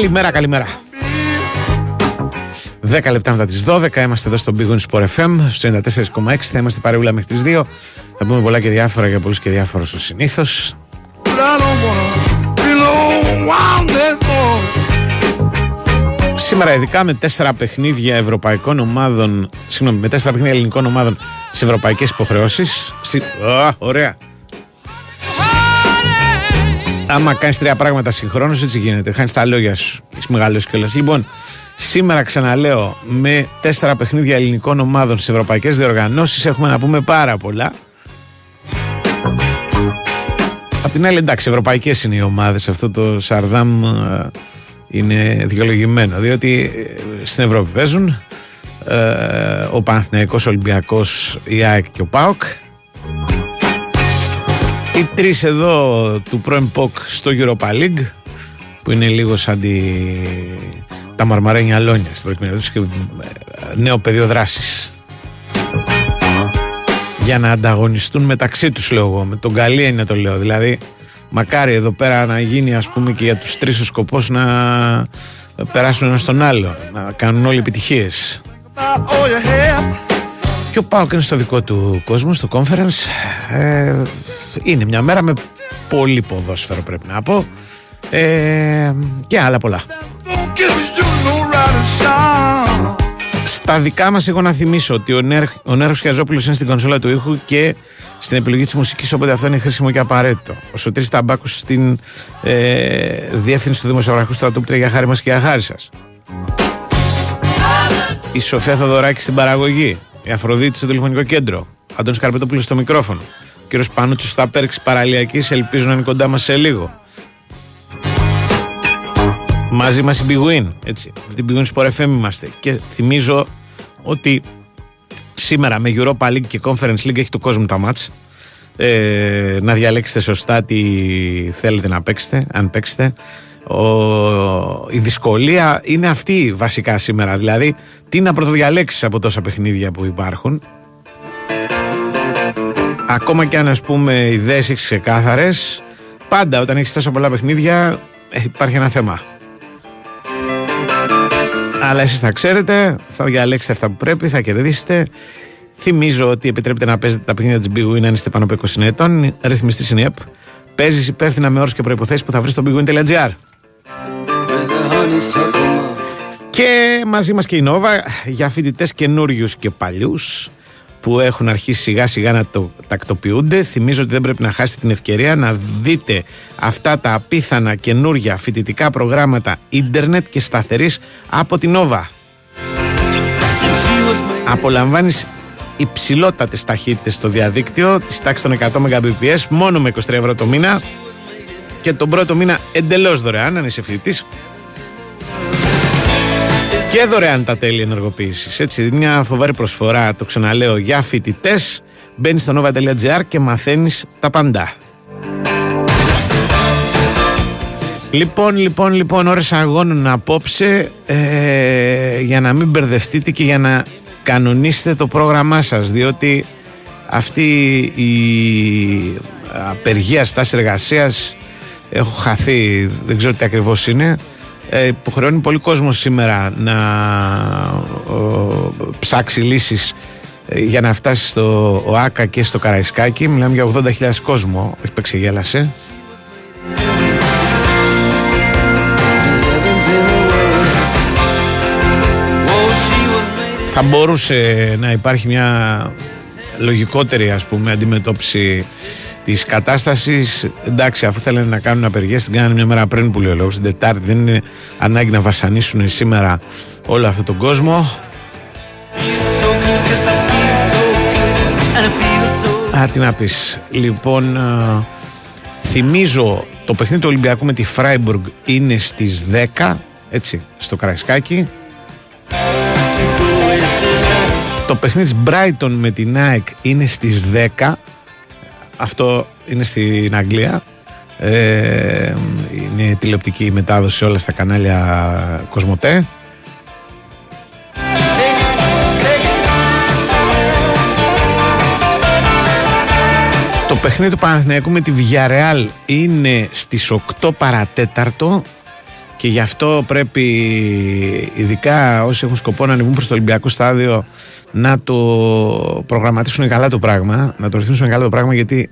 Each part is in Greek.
Καλημέρα, καλημέρα. 10 λεπτά μετά τις 12 είμαστε εδώ στο Big Sport FM στους 94,6. Θα είμαστε παρεούλα μέχρι τις 2. Θα πούμε πολλά και διάφορα για πολλούς και διάφορα ως συνήθως. Σήμερα, ειδικά με τέσσερα παιχνίδια ευρωπαϊκών ομάδων, συγγνώμη, με τέσσερα παιχνίδια ελληνικών ομάδων σε ευρωπαϊκές υποχρεώσεις. Ωραία άμα κάνεις τρία πράγματα συγχρόνως, έτσι γίνεται. Χάνεις τα λόγια σου. Έχεις μεγάλο κιόλας. Λοιπόν, σήμερα ξαναλέω, με τέσσερα παιχνίδια ελληνικών ομάδων στις ευρωπαϊκές διοργανώσεις έχουμε να πούμε πάρα πολλά. Απ' την άλλη, εντάξει, ευρωπαϊκές είναι οι ομάδες. Αυτό το Σαρδάμ ε, είναι δικαιολογημένο. Διότι ε, στην Ευρώπη παίζουν ε, ο Παναθηναϊκός, ο Ολυμπιακός, η ΑΕΚ και ο ΠΑΟΚ οι τρεις εδώ του πρώην ΠΟΚ στο Europa League που είναι λίγο σαν τη... τα μαρμαρένια λόνια στην προκειμένη και νέο πεδίο δράσης. Για να ανταγωνιστούν μεταξύ τους λέω εγώ. Με τον καλή είναι το λέω. Δηλαδή, μακάρι εδώ πέρα να γίνει ας πούμε και για τους τρεις ο σκοπός να περάσουν ένα στον άλλο. Να κάνουν όλοι επιτυχίες. Και ο Πάοκ είναι στο δικό του κόσμο, στο conference. Ε, είναι μια μέρα με πολύ ποδόσφαιρο πρέπει να πω. Ε, και άλλα πολλά. Στα δικά μας εγώ να θυμίσω ότι ο, Νέρ, ο Νέρος Χιαζόπουλος είναι στην κονσόλα του ήχου και στην επιλογή της μουσικής όποτε αυτό είναι χρήσιμο και απαραίτητο. Ο Σωτήρης Ταμπάκος στην ε, διεύθυνση του Δημοσιογραφικού Στρατού που για χάρη μας και για χάρη σας. Η Σοφία Θοδωράκη στην παραγωγή. Η Αφροδίτη στο τηλεφωνικό κέντρο. Αντώνης Καρπετόπουλος στο μικρόφωνο. Ο κύριος Πανούτσο στα πέρξη παραλιακής. Ελπίζω να είναι κοντά μας σε λίγο. Μαζί μας η Big Win. Έτσι. Την Big Win Sport FM είμαστε. Και θυμίζω ότι σήμερα με Europa League και Conference League έχει το κόσμο τα μάτς. Ε, να διαλέξετε σωστά τι θέλετε να παίξετε, αν παίξετε. Ο, η δυσκολία είναι αυτή βασικά σήμερα. Δηλαδή, τι να πρωτοδιαλέξεις από τόσα παιχνίδια που υπάρχουν. Ακόμα και αν ας πούμε οι ιδέες έχεις ξεκάθαρες, πάντα όταν έχεις τόσα πολλά παιχνίδια ε, υπάρχει ένα θέμα. Αλλά εσείς θα ξέρετε, θα διαλέξετε αυτά που πρέπει, θα κερδίσετε. Θυμίζω ότι επιτρέπετε να παίζετε τα παιχνίδια της Big Win αν είστε πάνω από 20 ετών. Ρυθμιστής είναι η ΕΠ. Παίζεις υπεύθυνα με όρους και προϋποθέσεις που θα βρεις στο bigwin.gr. Και μαζί μας και η Νόβα για φοιτητές καινούριους και παλιούς που έχουν αρχίσει σιγά σιγά να το τακτοποιούνται. Θυμίζω ότι δεν πρέπει να χάσετε την ευκαιρία να δείτε αυτά τα απίθανα καινούργια φοιτητικά προγράμματα ίντερνετ και σταθερής από την Νόβα. Απολαμβάνεις υψηλότατες ταχύτητες στο διαδίκτυο της τάξης των 100 Mbps μόνο με 23 ευρώ το μήνα και τον πρώτο μήνα εντελώς δωρεάν αν είσαι φοιτητής και δωρεάν τα τέλη ενεργοποίησης. Έτσι, μια φοβερή προσφορά, το ξαναλέω, για φοιτητές. Μπαίνεις στο nova.gr και μαθαίνεις τα παντά. Λοιπόν, λοιπόν, λοιπόν, ώρες αγώνων απόψε ε, για να μην μπερδευτείτε και για να κανονίσετε το πρόγραμμά σας διότι αυτή η απεργία στάση εργασίας έχω χαθεί, δεν ξέρω τι ακριβώς είναι ε, υποχρεώνει πολύ κόσμος σήμερα να ψάξει λύσεις ε, για να φτάσει στο ΆΚΑ και στο Καραϊσκάκι. Μιλάμε για 80.000 κόσμο, όχι παίξε Θα μπορούσε να υπάρχει μια λογικότερη ας πούμε αντιμετώπιση της κατάστασης. Εντάξει αφού θέλουν να κάνουν απεργίες την κάνουν μια μέρα πριν που λέει ο λόγος την Τετάρτη. Δεν είναι ανάγκη να βασανίσουν σήμερα όλο αυτόν τον κόσμο. Α, τι να πεις. Λοιπόν Θυμίζω το παιχνίδι του Ολυμπιακού με τη Φράιμπουργκ είναι στις 10 έτσι, στο Κραϊσκάκι το παιχνίδι της Brighton με την ΑΕΚ είναι στις 10 αυτό είναι στην Αγγλία. Ε, είναι τηλεοπτική μετάδοση όλα στα κανάλια Κοσμοτέ. Το παιχνίδι του Παναθηναϊκού με τη Villarreal είναι στις 8 παρατέταρτο και γι' αυτό πρέπει ειδικά όσοι έχουν σκοπό να ανεβούν προς το Ολυμπιακό στάδιο να το προγραμματίσουν καλά το πράγμα, να το ρυθμίσουν καλά το πράγμα γιατί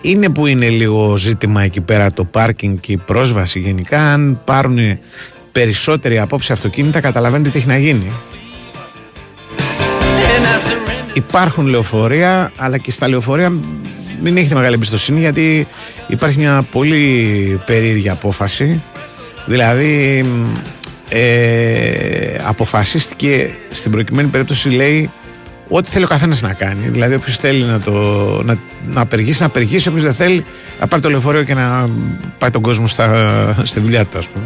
είναι που είναι λίγο ζήτημα εκεί πέρα το πάρκινγκ και η πρόσβαση γενικά. Αν πάρουν περισσότεροι απόψε αυτοκίνητα καταλαβαίνετε τι έχει να γίνει. Υπάρχουν λεωφορεία αλλά και στα λεωφορεία μην έχετε μεγάλη εμπιστοσύνη γιατί υπάρχει μια πολύ περίεργη απόφαση. Δηλαδή ε, αποφασίστηκε στην προκειμένη περίπτωση λέει ό,τι θέλει ο καθένας να κάνει. Δηλαδή, όποιος θέλει να, το, να, να απεργήσει, να απεργήσει. Όποιος δεν θέλει, να πάρει το λεωφορείο και να πάει τον κόσμο στα, στη δουλειά του, ας πούμε.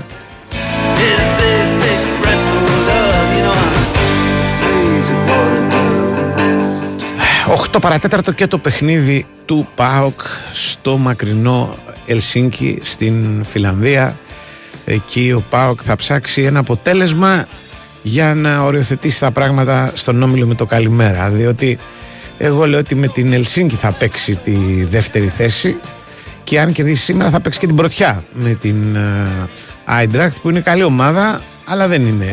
8 παρατέταρτο και το παιχνίδι του ΠΑΟΚ στο μακρινό Ελσίνκι στην Φιλανδία. Εκεί ο ΠΑΟΚ θα ψάξει ένα αποτέλεσμα για να οριοθετήσει τα πράγματα στον Όμιλο με το καλημέρα. Διότι εγώ λέω ότι με την Ελσίνκι θα παίξει τη δεύτερη θέση και αν κερδίσει σήμερα θα παίξει και την πρωτιά με την Άιντρακτ που είναι καλή ομάδα αλλά δεν είναι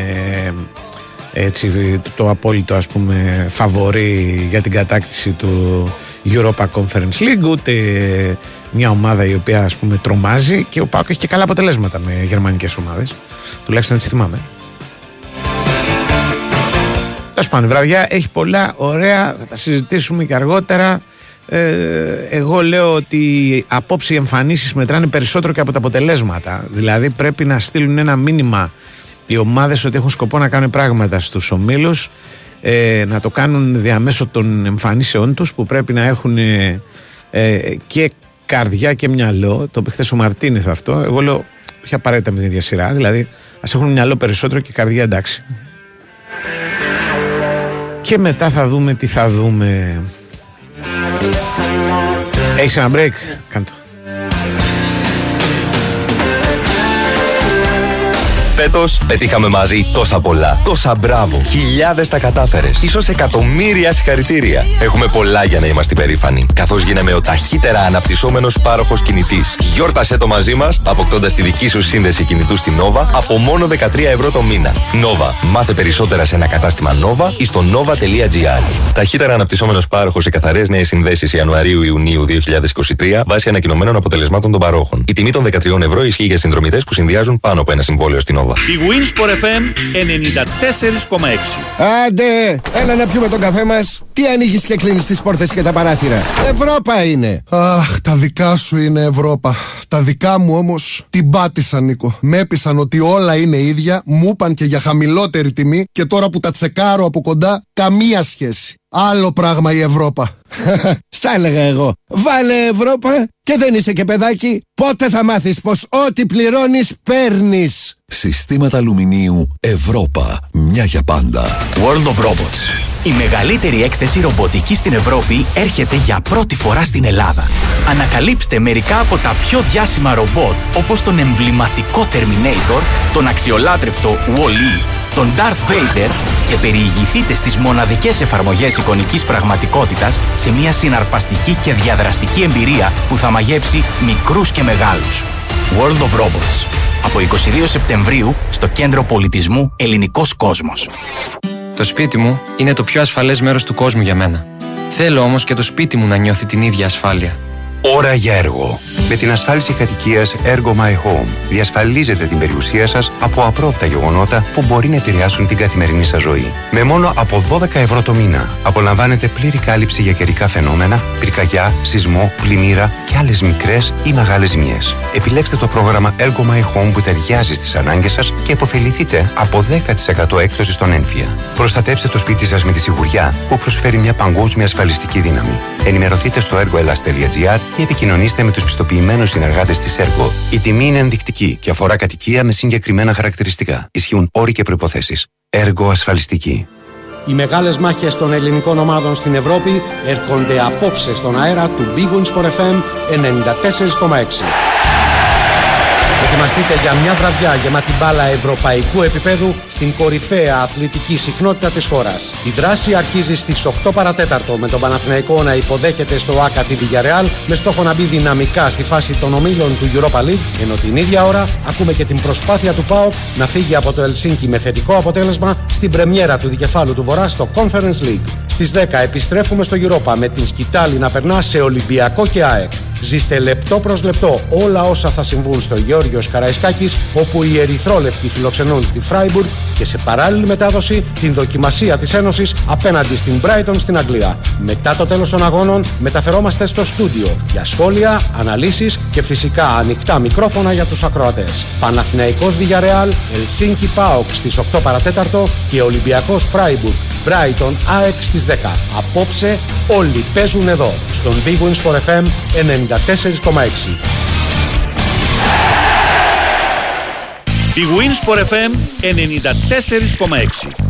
έτσι, το απόλυτο ας πούμε φαβορή για την κατάκτηση του Europa Conference League ούτε μια ομάδα η οποία ας πούμε τρομάζει και ο Πάοκ έχει και καλά αποτελέσματα με γερμανικές ομάδες τουλάχιστον έτσι θυμάμαι Τέλος πάντων, βραδιά έχει πολλά ωραία, θα τα συζητήσουμε και αργότερα. Ε, εγώ λέω ότι απόψε οι εμφανίσεις μετράνε περισσότερο και από τα αποτελέσματα. Δηλαδή πρέπει να στείλουν ένα μήνυμα οι ομάδες ότι έχουν σκοπό να κάνουν πράγματα στους ομίλους ε, να το κάνουν διαμέσω των εμφανίσεών τους που πρέπει να έχουν ε, και καρδιά και μυαλό. Το είπε χθες ο Μαρτίνεθ αυτό. Εγώ λέω όχι απαραίτητα με την ίδια σειρά. Δηλαδή ας έχουν μυαλό περισσότερο και καρδιά εντάξει. Και μετά θα δούμε τι θα δούμε. Έχεις ένα break, κάντο Φέτος πετύχαμε μαζί τόσα πολλά. Τόσα μπράβο. Χιλιάδες τα κατάφερες. σω εκατομμύρια συγχαρητήρια. Έχουμε πολλά για να είμαστε περήφανοι. Καθώς γίναμε ο ταχύτερα αναπτυσσόμενος πάροχος κινητής. Γιόρτασε το μαζί μας, αποκτώντας τη δική σου σύνδεση κινητού στην Nova από μόνο 13 ευρώ το μήνα. Nova. Μάθε περισσότερα σε ένα κατάστημα Nova ή στο nova.gr. Ταχύτερα αναπτυσσόμενος πάροχος σε καθαρές νέες συνδέσεις Ιανουαρίου-Ιουνίου 2023 βάσει ανακοινωμένων αποτελεσμάτων των παρόχων. Η τιμή των 13 ευρώ ισχύει για συνδρομητές που συνδυάζουν πάνω από ένα συμβόλαιο στην Nova. Η Winsport FM 94,6. Άντε, έλα να πιούμε τον καφέ μας. Τι ανοίγεις και κλείνεις τις πόρτες και τα παράθυρα. Ευρώπα είναι. Αχ, τα δικά σου είναι Ευρώπα. Τα δικά μου όμως την πάτησα, Νίκο. Με έπεισαν ότι όλα είναι ίδια, μου είπαν και για χαμηλότερη τιμή και τώρα που τα τσεκάρω από κοντά, καμία σχέση. Άλλο πράγμα η Ευρώπα. Στα έλεγα εγώ. Βάλε Ευρώπα και δεν είσαι και παιδάκι. Πότε θα μάθεις πως ό,τι πληρώνεις παίρνεις. Συστήματα αλουμινίου Ευρώπα. Μια για πάντα. World of Robots. Η μεγαλύτερη έκθεση ρομποτική στην Ευρώπη έρχεται για πρώτη φορά στην Ελλάδα. Ανακαλύψτε μερικά από τα πιο διάσημα ρομπότ όπως τον εμβληματικό Terminator, τον αξιολάτρευτο Wall-E, τον Darth Vader και περιηγηθείτε στις μοναδικές εφαρμογές εικονικής πραγματικότητας σε μια συναρπαστική και διαδραστική εμπειρία που θα μαγεύσει μικρούς και μεγάλους. World of Robots. Από 22 Σεπτεμβρίου στο Κέντρο Πολιτισμού Ελληνικός Κόσμος. Το σπίτι μου είναι το πιο ασφαλές μέρος του κόσμου για μένα. Θέλω όμως και το σπίτι μου να νιώθει την ίδια ασφάλεια. Ώρα για έργο. Με την ασφάλιση κατοικίας Ergo My Home διασφαλίζετε την περιουσία σας από απρόπτα γεγονότα που μπορεί να επηρεάσουν την καθημερινή σας ζωή. Με μόνο από 12 ευρώ το μήνα απολαμβάνετε πλήρη κάλυψη για καιρικά φαινόμενα, πυρκαγιά, σεισμό, πλημμύρα και άλλες μικρές ή μεγάλες ζημιές. Επιλέξτε το πρόγραμμα Ergo My Home που ταιριάζει στις ανάγκες σας και υποφεληθείτε από 10% έκπτωση στον ένφια. Προστατεύστε το σπίτι σας με τη σιγουριά που προσφέρει μια παγκόσμια ασφαλιστική δύναμη. Ενημερωθείτε στο ergoelas.gr ή επικοινωνήστε με τους πιστοποιημένους συνεργάτες της ΕΡΓΟ. Η τιμή είναι ενδεικτική και αφορά κατοικία με συγκεκριμένα χαρακτηριστικά. Ισχύουν όροι και προποθέσει. Έργο ασφαλιστική. Οι μεγάλες μάχες των ελληνικών ομάδων στην Ευρώπη έρχονται απόψε στον αέρα του Big Wings for FM 94,6. Ετοιμαστείτε για μια βραδιά γεμάτη μπάλα ευρωπαϊκού επίπεδου στην κορυφαία αθλητική συχνότητα της χώρας. Η δράση αρχίζει στις 8 παρατέταρτο με τον Παναθηναϊκό να υποδέχεται στο ΆΚΑ τη Villarreal με στόχο να μπει δυναμικά στη φάση των ομίλων του Europa League ενώ την ίδια ώρα ακούμε και την προσπάθεια του ΠΑΟΚ να φύγει από το Ελσίνκι με θετικό αποτέλεσμα στην πρεμιέρα του δικεφάλου του Βορρά στο Conference League. Στις 10 επιστρέφουμε στο Europa με την σκητάλη να περνά σε Ολυμπιακό και ΑΕΚ. Ζήστε λεπτό προς λεπτό όλα όσα θα συμβούν στο Γιώργος Καραϊσκάκης όπου οι Ερυθρόλευκοι φιλοξενούν τη Φράιμπουργκ και σε παράλληλη μετάδοση την δοκιμασία της Ένωσης απέναντι στην Brighton στην Αγγλία. Μετά το τέλος των αγώνων μεταφερόμαστε στο στούντιο για σχόλια, αναλύσεις και φυσικά ανοιχτά μικρόφωνα για τους ακροατές. Παναθηναϊκός Villarreal, Ελσίνκι Πάοκ στις 8 παρατέταρτο και Ολυμπιακός Φράιμπουργκ Brighton ΑΕΚ στις 10. Απόψε όλοι παίζουν εδώ, στον Big Wins for FM 94,6. Big Wins for FM 94,6.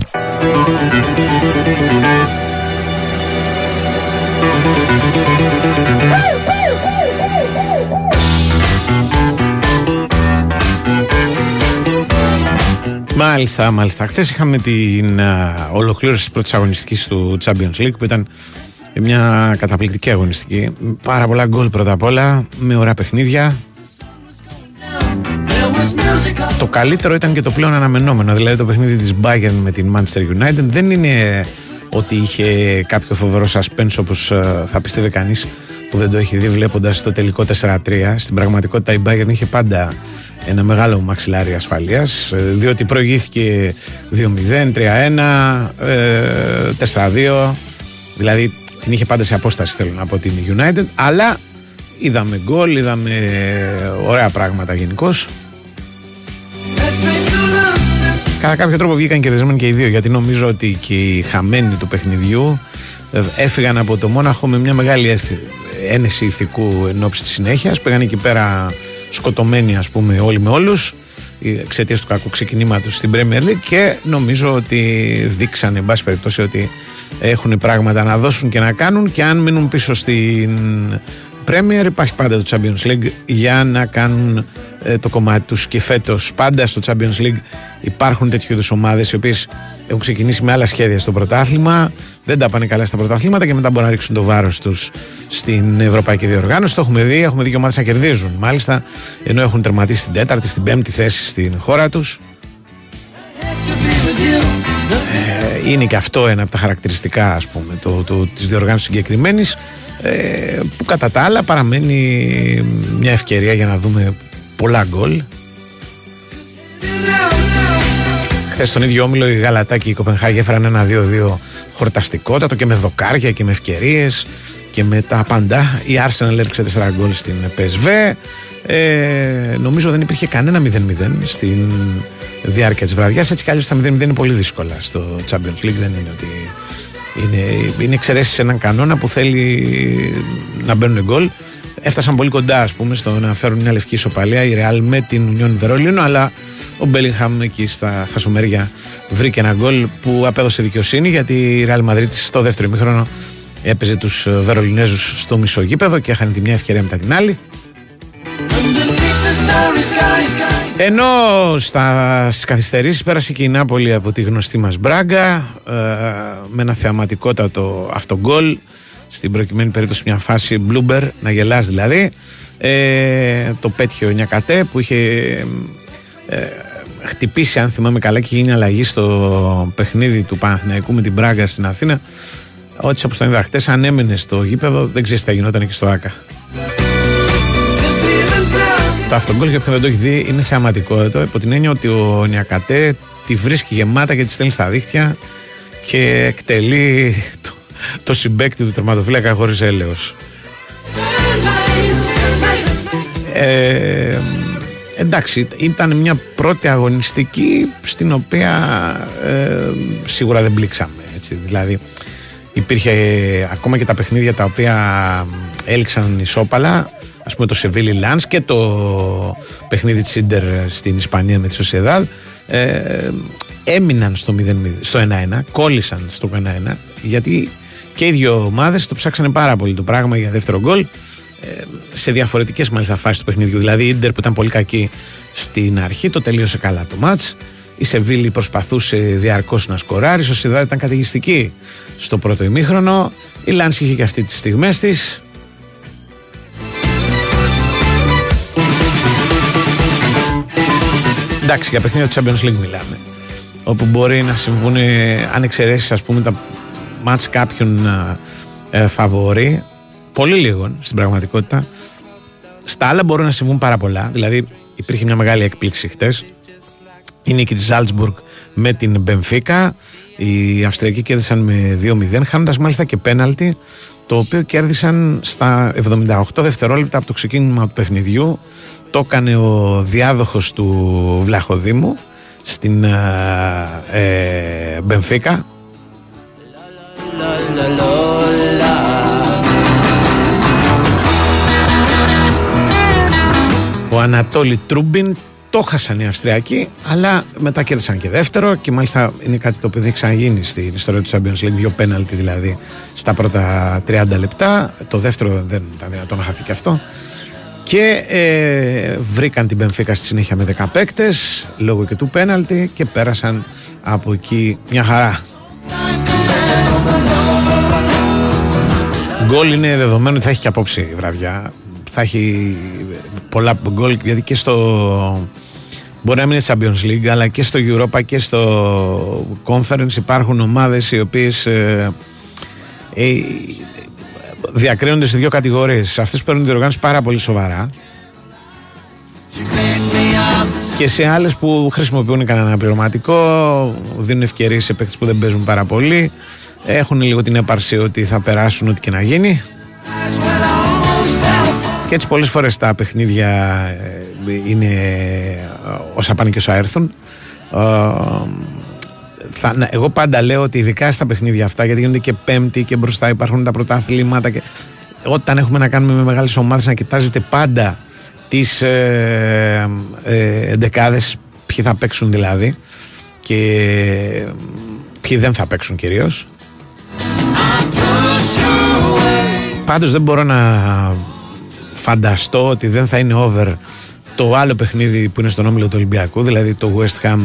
Μάλιστα, μάλιστα. Χθες είχαμε την uh, ολοκλήρωση της πρώτης αγωνιστικής του Champions League που ήταν μια καταπληκτική αγωνιστική. Πάρα πολλά γκολ πρώτα απ' όλα, με ωραία παιχνίδια. Το καλύτερο ήταν και το πλέον αναμενόμενο, δηλαδή το παιχνίδι της Bayern με την Manchester United δεν είναι ότι είχε κάποιο φοβερό suspense όπως uh, θα πιστεύει κανείς που δεν το έχει δει βλέποντας το τελικό 4-3. Στην πραγματικότητα η Bayern είχε πάντα ένα μεγάλο μαξιλάρι ασφαλείας ε, διότι προηγήθηκε 2-0, 3-1, 4-2 δηλαδή την είχε πάντα σε απόσταση θέλω να πω την United. Αλλά είδαμε γκολ, είδαμε ωραία πράγματα γενικώ. Κατά κάποιο τρόπο βγήκαν κερδισμένοι και οι δύο γιατί νομίζω ότι και οι χαμένοι του παιχνιδιού ε, έφυγαν από το Μόναχο με μια μεγάλη ένεση ηθικού ενόψη της συνέχειας. Πήγαν εκεί πέρα σκοτωμένοι ας πούμε όλοι με όλους. Εξαιτίας του κακού ξεκινήματος στην Premier League και νομίζω ότι δείξανε εν πάση περιπτώσει ότι έχουν πράγματα να δώσουν και να κάνουν και αν μείνουν πίσω στην Premier υπάρχει πάντα το Champions League για να κάνουν ε, το κομμάτι τους. Και φέτος πάντα στο Champions League υπάρχουν τέτοιου είδους ομάδες οι οποίες έχουν ξεκινήσει με άλλα σχέδια στο πρωτάθλημα δεν τα πάνε καλά στα πρωταθλήματα και μετά μπορούν να ρίξουν το βάρος τους στην Ευρωπαϊκή Διοργάνωση. Το έχουμε δει, έχουμε δει και ομάδες να κερδίζουν μάλιστα ενώ έχουν τερματίσει στην τέταρτη, στην πέμπτη θέση στην χώρα τους. Ε, είναι και αυτό ένα από τα χαρακτηριστικά ας πούμε το, το, της διοργάνωσης συγκεκριμένης. ε, που κατά τα άλλα παραμένει μια ευκαιρία για να δούμε πολλά γκολ Χθες στον ίδιο όμιλο η Γαλατά και η Κοπενχάγη έφεραν ένα 2-2 χορταστικότατο και με δοκάρια και με ευκαιρίες και με τα πάντα. Η Arsenal έριξε 4 γκολ στην PSV. Ε, νομίζω δεν υπήρχε κανένα 0-0 στην διάρκεια της βραδιάς. Έτσι κι αλλιώς τα 0-0 είναι πολύ δύσκολα στο Champions League. Δεν είναι ότι είναι, είναι εξαιρέσεις σε έναν κανόνα που θέλει να μπαίνουν γκολ. Έφτασαν πολύ κοντά, ας πούμε, στο να φέρουν μια λευκή ισοπαλία η Real με την Union Βερολίνο, αλλά ο Μπέλιγχαμ εκεί στα χασομέρια βρήκε ένα γκολ που απέδωσε δικαιοσύνη γιατί η Real Madrid στο δεύτερο ημίχρονο έπαιζε τους Βερολινέζους στο μισό γήπεδο και έχανε τη μια ευκαιρία μετά την άλλη. Ενώ στα, στις καθυστερήσεις πέρασε και η Νάπολη από τη γνωστή μας Μπράγκα ε, με ένα θεαματικότατο αυτογκόλ στην προκειμένη περίπτωση μια φάση Μπλούμπερ να γελάς δηλαδή. Ε, το πέτυχε ο Νιακατέ που είχε ε, χτυπήσει αν θυμάμαι καλά και γίνει αλλαγή στο παιχνίδι του Παναθηναϊκού με την Μπράγκα στην Αθήνα. Ό,τι όπως τον είδα χτες αν έμενε στο γήπεδο δεν ξέρεις τι θα γινόταν εκεί στο ΆΚΑ Το αυτογκόλ για ποιον δεν το έχει δει είναι θεαματικό εδώ υπό την έννοια ότι ο Νιακατέ τη βρίσκει γεμάτα και τη στέλνει στα δίχτυα και εκτελεί το, το συμπέκτη του τερματοφύλακα χωρίς έλεος. Ε, εντάξει, ήταν μια πρώτη αγωνιστική στην οποία ε, σίγουρα δεν μπλήξαμε. Έτσι, δηλαδή υπήρχε ακόμα και τα παιχνίδια τα οποία έλξαν ισόπαλα ας πούμε το Σεβίλη Λάνς και το παιχνίδι της Ίντερ στην Ισπανία με τη Σοσιαδάδ ε, έμειναν στο, 0, στο 1-1, κόλλησαν στο 1-1 γιατί και οι δύο ομάδες το ψάξανε πάρα πολύ το πράγμα για δεύτερο γκολ ε, σε διαφορετικές μάλιστα φάσεις του παιχνιδιού. Δηλαδή η Ίντερ που ήταν πολύ κακή στην αρχή το τελείωσε καλά το μάτς. Η Σεβίλη προσπαθούσε διαρκώς να σκοράρει. Η Σοσιαδάδ ήταν καταιγιστική στο πρώτο ημίχρονο. Η Λάνς είχε και αυτή τις στιγμές της Εντάξει, για παιχνίδια του Champions League μιλάμε. Όπου μπορεί να συμβούν, αν εξαιρέσεις ας πούμε τα μάτς κάποιων ε, φαβορή, πολύ λίγων στην πραγματικότητα. Στα άλλα μπορούν να συμβούν πάρα πολλά. Δηλαδή, υπήρχε μια μεγάλη έκπληξη χτες. Η νίκη της Ζάλτσμπουργκ με την Μπενφίκα. Οι Αυστριακοί κέρδισαν με 2-0, χάνοντας μάλιστα και πέναλτι, το οποίο κέρδισαν στα 78 δευτερόλεπτα από το ξεκίνημα του παιχνιδιού. Το έκανε ο διάδοχος του Βλαχοδήμου στην ε, ε Μπενφίκα. Ο Ανατόλη Τρούμπιν το χάσαν οι Αυστριακοί, αλλά μετά κέρδισαν και δεύτερο και μάλιστα είναι κάτι το οποίο δεν έχει ξαναγίνει στην ιστορία του Champions League. Δύο πέναλτι δηλαδή στα πρώτα 30 λεπτά. Το δεύτερο δεν ήταν δυνατό να χαθεί και αυτό και ε, βρήκαν την Πενφύκα στη συνέχεια με 10 παίκτες λόγω και του πέναλτι και πέρασαν από εκεί μια χαρά. Γκολ είναι δεδομένο ότι θα έχει και απόψη η βραδιά. Θα έχει πολλά γκολ γιατί και στο. Μπορεί να μην είναι Champions League, αλλά και στο Europa και στο Conference υπάρχουν ομάδες οι οποίες ε, ε, διακρίνονται σε δύο κατηγορίες. Αυτές που παίρνουν τη διοργάνωση πάρα πολύ σοβαρά και σε άλλες που χρησιμοποιούν κανένα πληρωματικό, δίνουν ευκαιρίες σε παίχτε που δεν παίζουν πάρα πολύ, έχουν λίγο την έπαρση ότι θα περάσουν ό,τι και να γίνει. Και έτσι πολλές φορές τα παιχνίδια ε, είναι όσα πάνε και όσα έρθουν. Ε, θα, εγώ πάντα λέω ότι ειδικά στα παιχνίδια αυτά, γιατί γίνονται και πέμπτη και μπροστά υπάρχουν τα πρωτάθληματα και όταν έχουμε να κάνουμε με μεγάλες ομάδες να κοιτάζετε πάντα τις ε, ε, εντεκάδες ποιοι θα παίξουν δηλαδή και ποιοι δεν θα παίξουν κυρίως πάντως δεν μπορώ να φανταστώ ότι δεν θα είναι over το άλλο παιχνίδι που είναι στον όμιλο του Ολυμπιακού δηλαδή το West Ham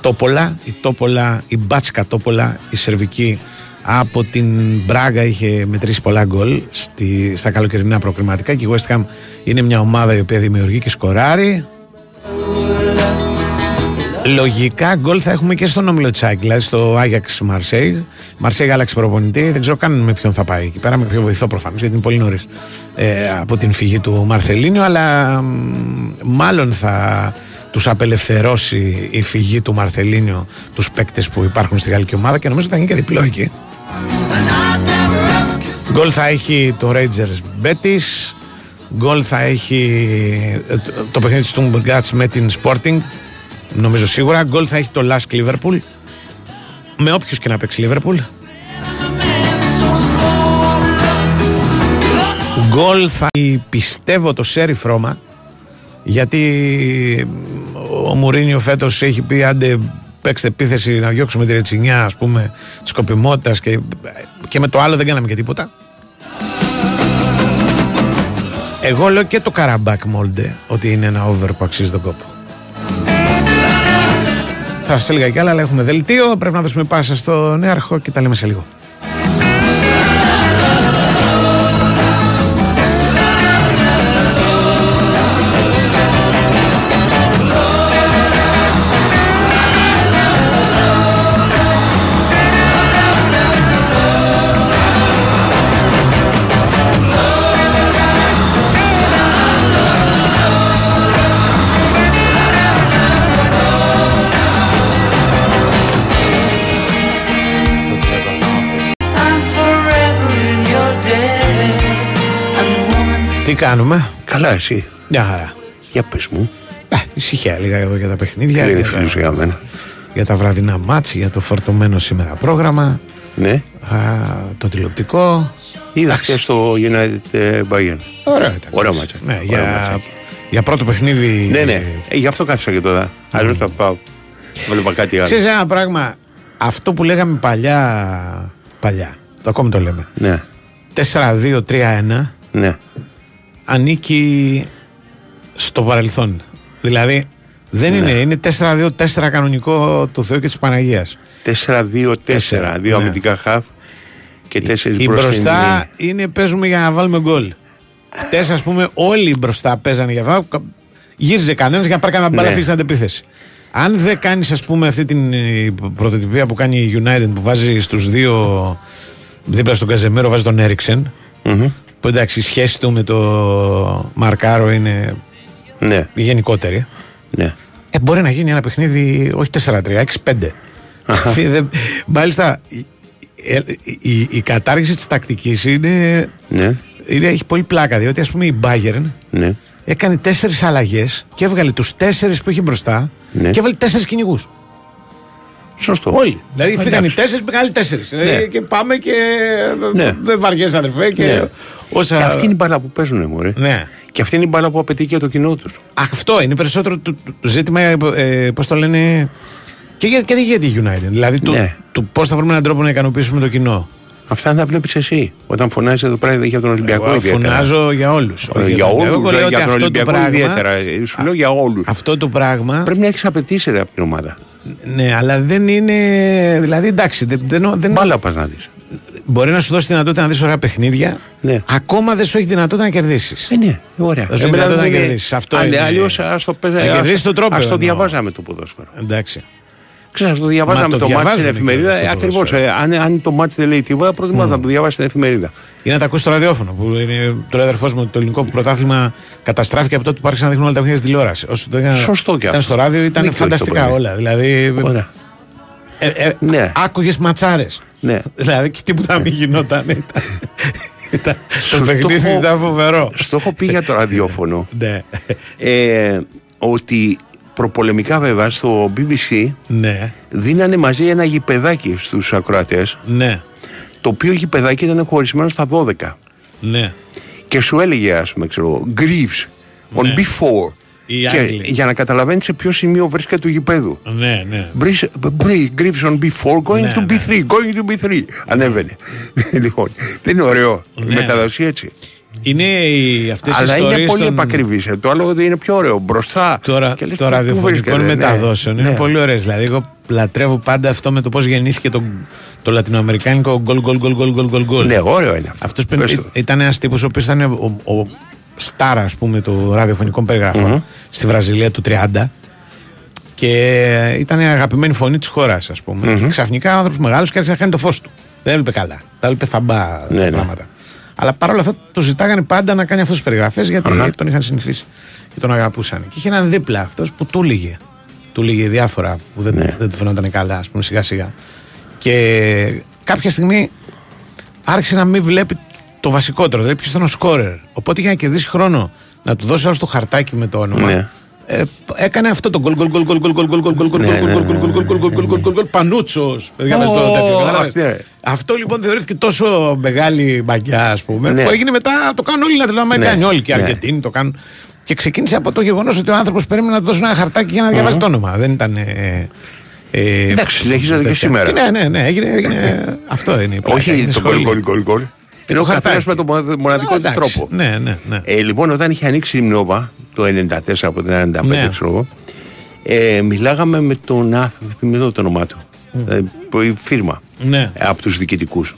Τόπολα, η Τόπολα, η Μπάτσκα Τόπολα, η Σερβική από την Μπράγκα είχε μετρήσει πολλά γκολ στη, στα καλοκαιρινά προκριματικά και η West Ham είναι μια ομάδα η οποία δημιουργεί και σκοράρει Λογικά γκολ θα έχουμε και στον Ομιλοτσάκη, δηλαδή στο Άγιαξ Μαρσέιγ. Μαρσέιγ άλλαξε προπονητή, δεν ξέρω καν με ποιον θα πάει εκεί πέρα, με ποιο βοηθό προφανώς, γιατί είναι πολύ νωρίς ε, από την φυγή του Μαρθελίνιο, αλλά μάλλον θα τους απελευθερώσει η φυγή του Μαρθελίνιο τους παίκτες που υπάρχουν στη γαλλική ομάδα και νομίζω ότι θα γίνει και διπλό εκεί. Γκολ θα έχει το Rangers Betis Γκολ θα έχει ε, το παιχνίδι του Στούμπεργκάτς με την Sporting νομίζω σίγουρα Γκολ θα έχει το Last Liverpool με όποιους και να παίξει Liverpool Γκολ θα πιστεύω το Σέρι Φρώμα γιατί ο Μουρίνιο φέτος έχει πει άντε παίξτε επίθεση να διώξουμε τη ρετσινιά ας πούμε της σκοπιμότητας και, και με το άλλο δεν κάναμε και τίποτα εγώ λέω και το Καραμπάκ Μόλντε ότι είναι ένα over που αξίζει τον κόπο θα σας έλεγα κι άλλα αλλά έχουμε δελτίο πρέπει να δώσουμε πάσα στο νέαρχο και τα λέμε σε λίγο κάνουμε; Καλά, εσύ. Μια χαρά. Για πες μου. Ε, ησυχία λίγα εδώ για τα παιχνίδια. Τι λένε για, φίλου τα, για μένα. για τα βραδινά μάτς, για το φορτωμένο σήμερα πρόγραμμα. Ναι. Α, το τηλεοπτικό. Είδα χθες το United ε, Bayern. Ωραία ήταν. Ωραία μάτσα. Ναι, Ωραία για, ματσάκι. για πρώτο παιχνίδι. Ναι, ναι. Ε, γι' αυτό κάθισα και τώρα. Αλλιώς θα πάω. Βλέπα κάτι άλλο. Ξέρεις ένα πράγμα, αυτό που λέγαμε παλιά, παλιά, το ακόμη το λέμε, Ναι, 4-2-3-1, ναι. Ανήκει στο παρελθόν. Δηλαδή, δεν είναι, είναι 4-2-4 κανονικό του Θεού και της Παναγίας. 4-2-4. Δύο Ναι. αμυντικά χαφ και τέσσερις Οι μπροστά είναι παίζουμε για να βάλουμε γκολ. Χτες, ας πούμε, όλοι μπροστά παίζανε για αυτό. Γύριζε κανένας για να πάρει κανένα μπάλα Ναι. φύγει στην αντεπίθεση. Αν δεν κάνεις, ας πούμε, αυτή την ε, πρωτοτυπία που κάνει η United που βάζει στους δύο δίπλα στον Καζεμέρο, βάζει τον Έριξεν. Που εντάξει, η σχέση του με το Μαρκάρο είναι Ναι, η γενικότερη. ναι. Ε, μπορεί να γίνει ένα παιχνίδι, όχι 4-3, 6-5. Δεν- Μάλιστα, η, η, η- η κατάργηση της τακτικής είναι, Ναι, είναι, έχει πολύ πλάκα. Διότι, ας πούμε, η Bayern ναι. έκανε τέσσερις αλλαγές και έβγαλε τους τέσσερις που είχε μπροστά Ναι. και έβγαλε τέσσερις κυνηγούς. Σωστό. Όλοι. Δηλαδή, Εντάξει. φύγανε οι τέσσερις, πήγαν άλλοι τέσσερι. Ναι. και πάμε και. Ναι. Δεν βαριέσαι, αδερφέ. Και Ναι. Όσα... Και αυτή είναι η μπάλα που παίζουν, μωρέ. Ναι. Και αυτή είναι η μπάλα που απαιτεί και το κοινό τους. Αυτό είναι περισσότερο το, το- το ζήτημα, ε, πώς το λένε. Και για, και για τη United. Δηλαδή, το, Ναι. το πώς θα βρούμε έναν τρόπο να ικανοποιήσουμε το κοινό. Αυτά να βλέπεις εσύ. Όταν φωνάζεις εδώ πέρα για τον Ολυμπιακό Εγώ ιδιαίτερα. φωνάζω για όλους. Ε, για όλους. λέω ότι Για τον αυτό το Ολυμπιακό πράγμα- ιδιαίτερα. Ε, Σου λέω για όλους. Αυτό το πράγμα. Πρέπει να έχεις απαιτήσεις ρε, από την ομάδα. Ναι, αλλά δεν είναι. Δηλαδή, εντάξει. Δεν, δεν, δεν, Μπάλα πας να δεις. Μπορεί να σου δώσει τη δυνατότητα να δεις ωραία παιχνίδια. Ναι. Ακόμα δεν σου έχει δυνατότητα να κερδίσεις. Ε, ναι, ωραία. Θα σου είναι δυνατότητα να κερδίσεις. Αυτό είναι. Αλλιώς ας το παίζαμε. Να κερδίσεις το τρόπο, Α το εννοώ. διαβάζαμε το ποδόσφαιρο. Εντάξει. Ξέρεις, το διαβάζαμε Μα το το, μάτι στην διαβάζουμε εφημερίδα. και στο Ακριβώς. ποδόσφαιρο. αν, αν το μάτι δεν λέει τίποτα, προτιμά να το διαβάσει στην εφημερίδα. Ή να τα ακούσει στο ραδιόφωνο. Που είναι, το λέει αδερφός μου ότι το ελληνικό πρωτάθλημα καταστράφηκε από τότε που άρχισαν να δείχνουν όλα τα παιχνίδια στη τηλεόραση. Όσο το έκανα- Σωστό κι Ήταν αυτό. στο ράδιο, ήταν Δίκιο έχει το φανταστικά παιδί. όλα. Δηλαδή. Ωραία. Ε, ε, Ναι. Άκουγες ματσάρες; Ναι. Δηλαδή και τίποτα μην γινόταν. Ήταν, ήταν, Σου το το παιχνίδι έχω- ήταν φοβερό. Στο έχω πει για το ραδιόφωνο ναι. ε, ότι προπολεμικά βέβαια στο BBC ναι. δίνανε μαζί ένα γηπεδάκι στους ακροατές Ναι. το οποίο γηπεδάκι ήταν χωρισμένο στα 12 Ναι. και σου έλεγε ας πούμε ξέρω Greaves on Ναι. before Οι και Άγγλοι. για να καταλαβαίνεις σε ποιο σημείο βρίσκεται του γηπέδου Ναι, ναι. Breeze- Breeze- Greaves on before going Ναι, to ναι. be 3 going to be 3 ανέβαινε λοιπόν δεν είναι ωραίο η Ναι. μεταδοσία έτσι Είναι οι, αυτές αλλά οι είναι ιστορίες πολύ των- επακριβής. Το άλλο ότι είναι πιο ωραίο. Μπροστά. Τώρα, Και λες, των πού ραδιοφωνικών βρίσκεται, ναι. μεταδόσεων είναι Ναι. πολύ ωραίες. Δηλαδή, εγώ λατρεύω πάντα αυτό με το πώς γεννήθηκε το, το λατινοαμερικάνικο γκολ γκολ γκολ γκολ γκολ γκολ γκολ. Ναι, ωραίο είναι αυτό. Αυτός Πες το. ήταν ένας τύπος ο οποίος ήταν ο, ο στάρα, ας πούμε, του ραδιοφωνικών περιγραφών στη Βραζιλία του 30 και ήταν η αγαπημένη φωνή της χώρας, ας πούμε. Και ξαφνικά ο άνθρωπος μεγάλος και άρχισε να κάνει το φως του. Δεν έβλεπε καλά. Τα έβλεπε θαμπά Ναι, ναι. πράγματα. Αλλά παρόλα αυτά το ζητάγανε πάντα να κάνει αυτές τις περιγραφές γιατί τον είχαν συνηθίσει και τον αγαπούσαν. Και είχε έναν δίπλα αυτός που του έλεγε. Του έλεγε διάφορα που δεν, Ναι. δεν του φαινόταν καλά, ας πούμε, σιγά σιγά. Και κάποια στιγμή άρχισε να μην βλέπει το βασικότερο. Δηλαδή, ποιο ήταν ο σκόρερ. Οπότε για να κερδίσει χρόνο να του δώσει άλλο το χαρτάκι με το όνομα. Ναι. ε, έκανε αυτό το γκολ γκολ γκολ γκολ γκολ γκολ γκολ γκολ γκολ γκολ Ναι, γκολ ναι, γκολ ναι, γκολ γκολ γκολ γκολ γκολ γκολ γκολ Πανούτσος. Παιδιά, μες στο Ω, τέτοιο, κατάλαβες. ναι. Αυτό λοιπόν θεωρήθηκε τόσο μεγάλη μαγιά, α πούμε, Ναι. που έγινε μετά το κάνουν όλοι οι Λατινοαμερικάνοι. Ναι, Όλοι και οι ναι. Αργεντίνοι το κάνουν. Και ξεκίνησε από το γεγονό ότι ο άνθρωπο περίμενε να του δώσουν ένα χαρτάκι για να διαβάσει το όνομα. Δεν ήταν. Ε, ε, Εντάξει, συνεχίζεται και τέτοια. σήμερα. Ναι, ναι, ναι. Έγινε, έγινε, αυτό είναι. η πλάκα, Όχι είναι το γκολ σχολή. γκολ γκολ γκολ. Είναι ο χαρτάκι. καθένα με τον μοναδικό- μοναδικό Α, του εντάξει. τρόπο. Ναι, ναι, ναι. Ε, λοιπόν, όταν είχε ανοίξει η Νόβα το 94 από το 95, Ναι. ξέρω εγώ, ε, μιλάγαμε με τον. Α, θυμηθώ το όνομά του. Ε, που- η φίρμα. Ναι. ε, από τους διοικητικούς.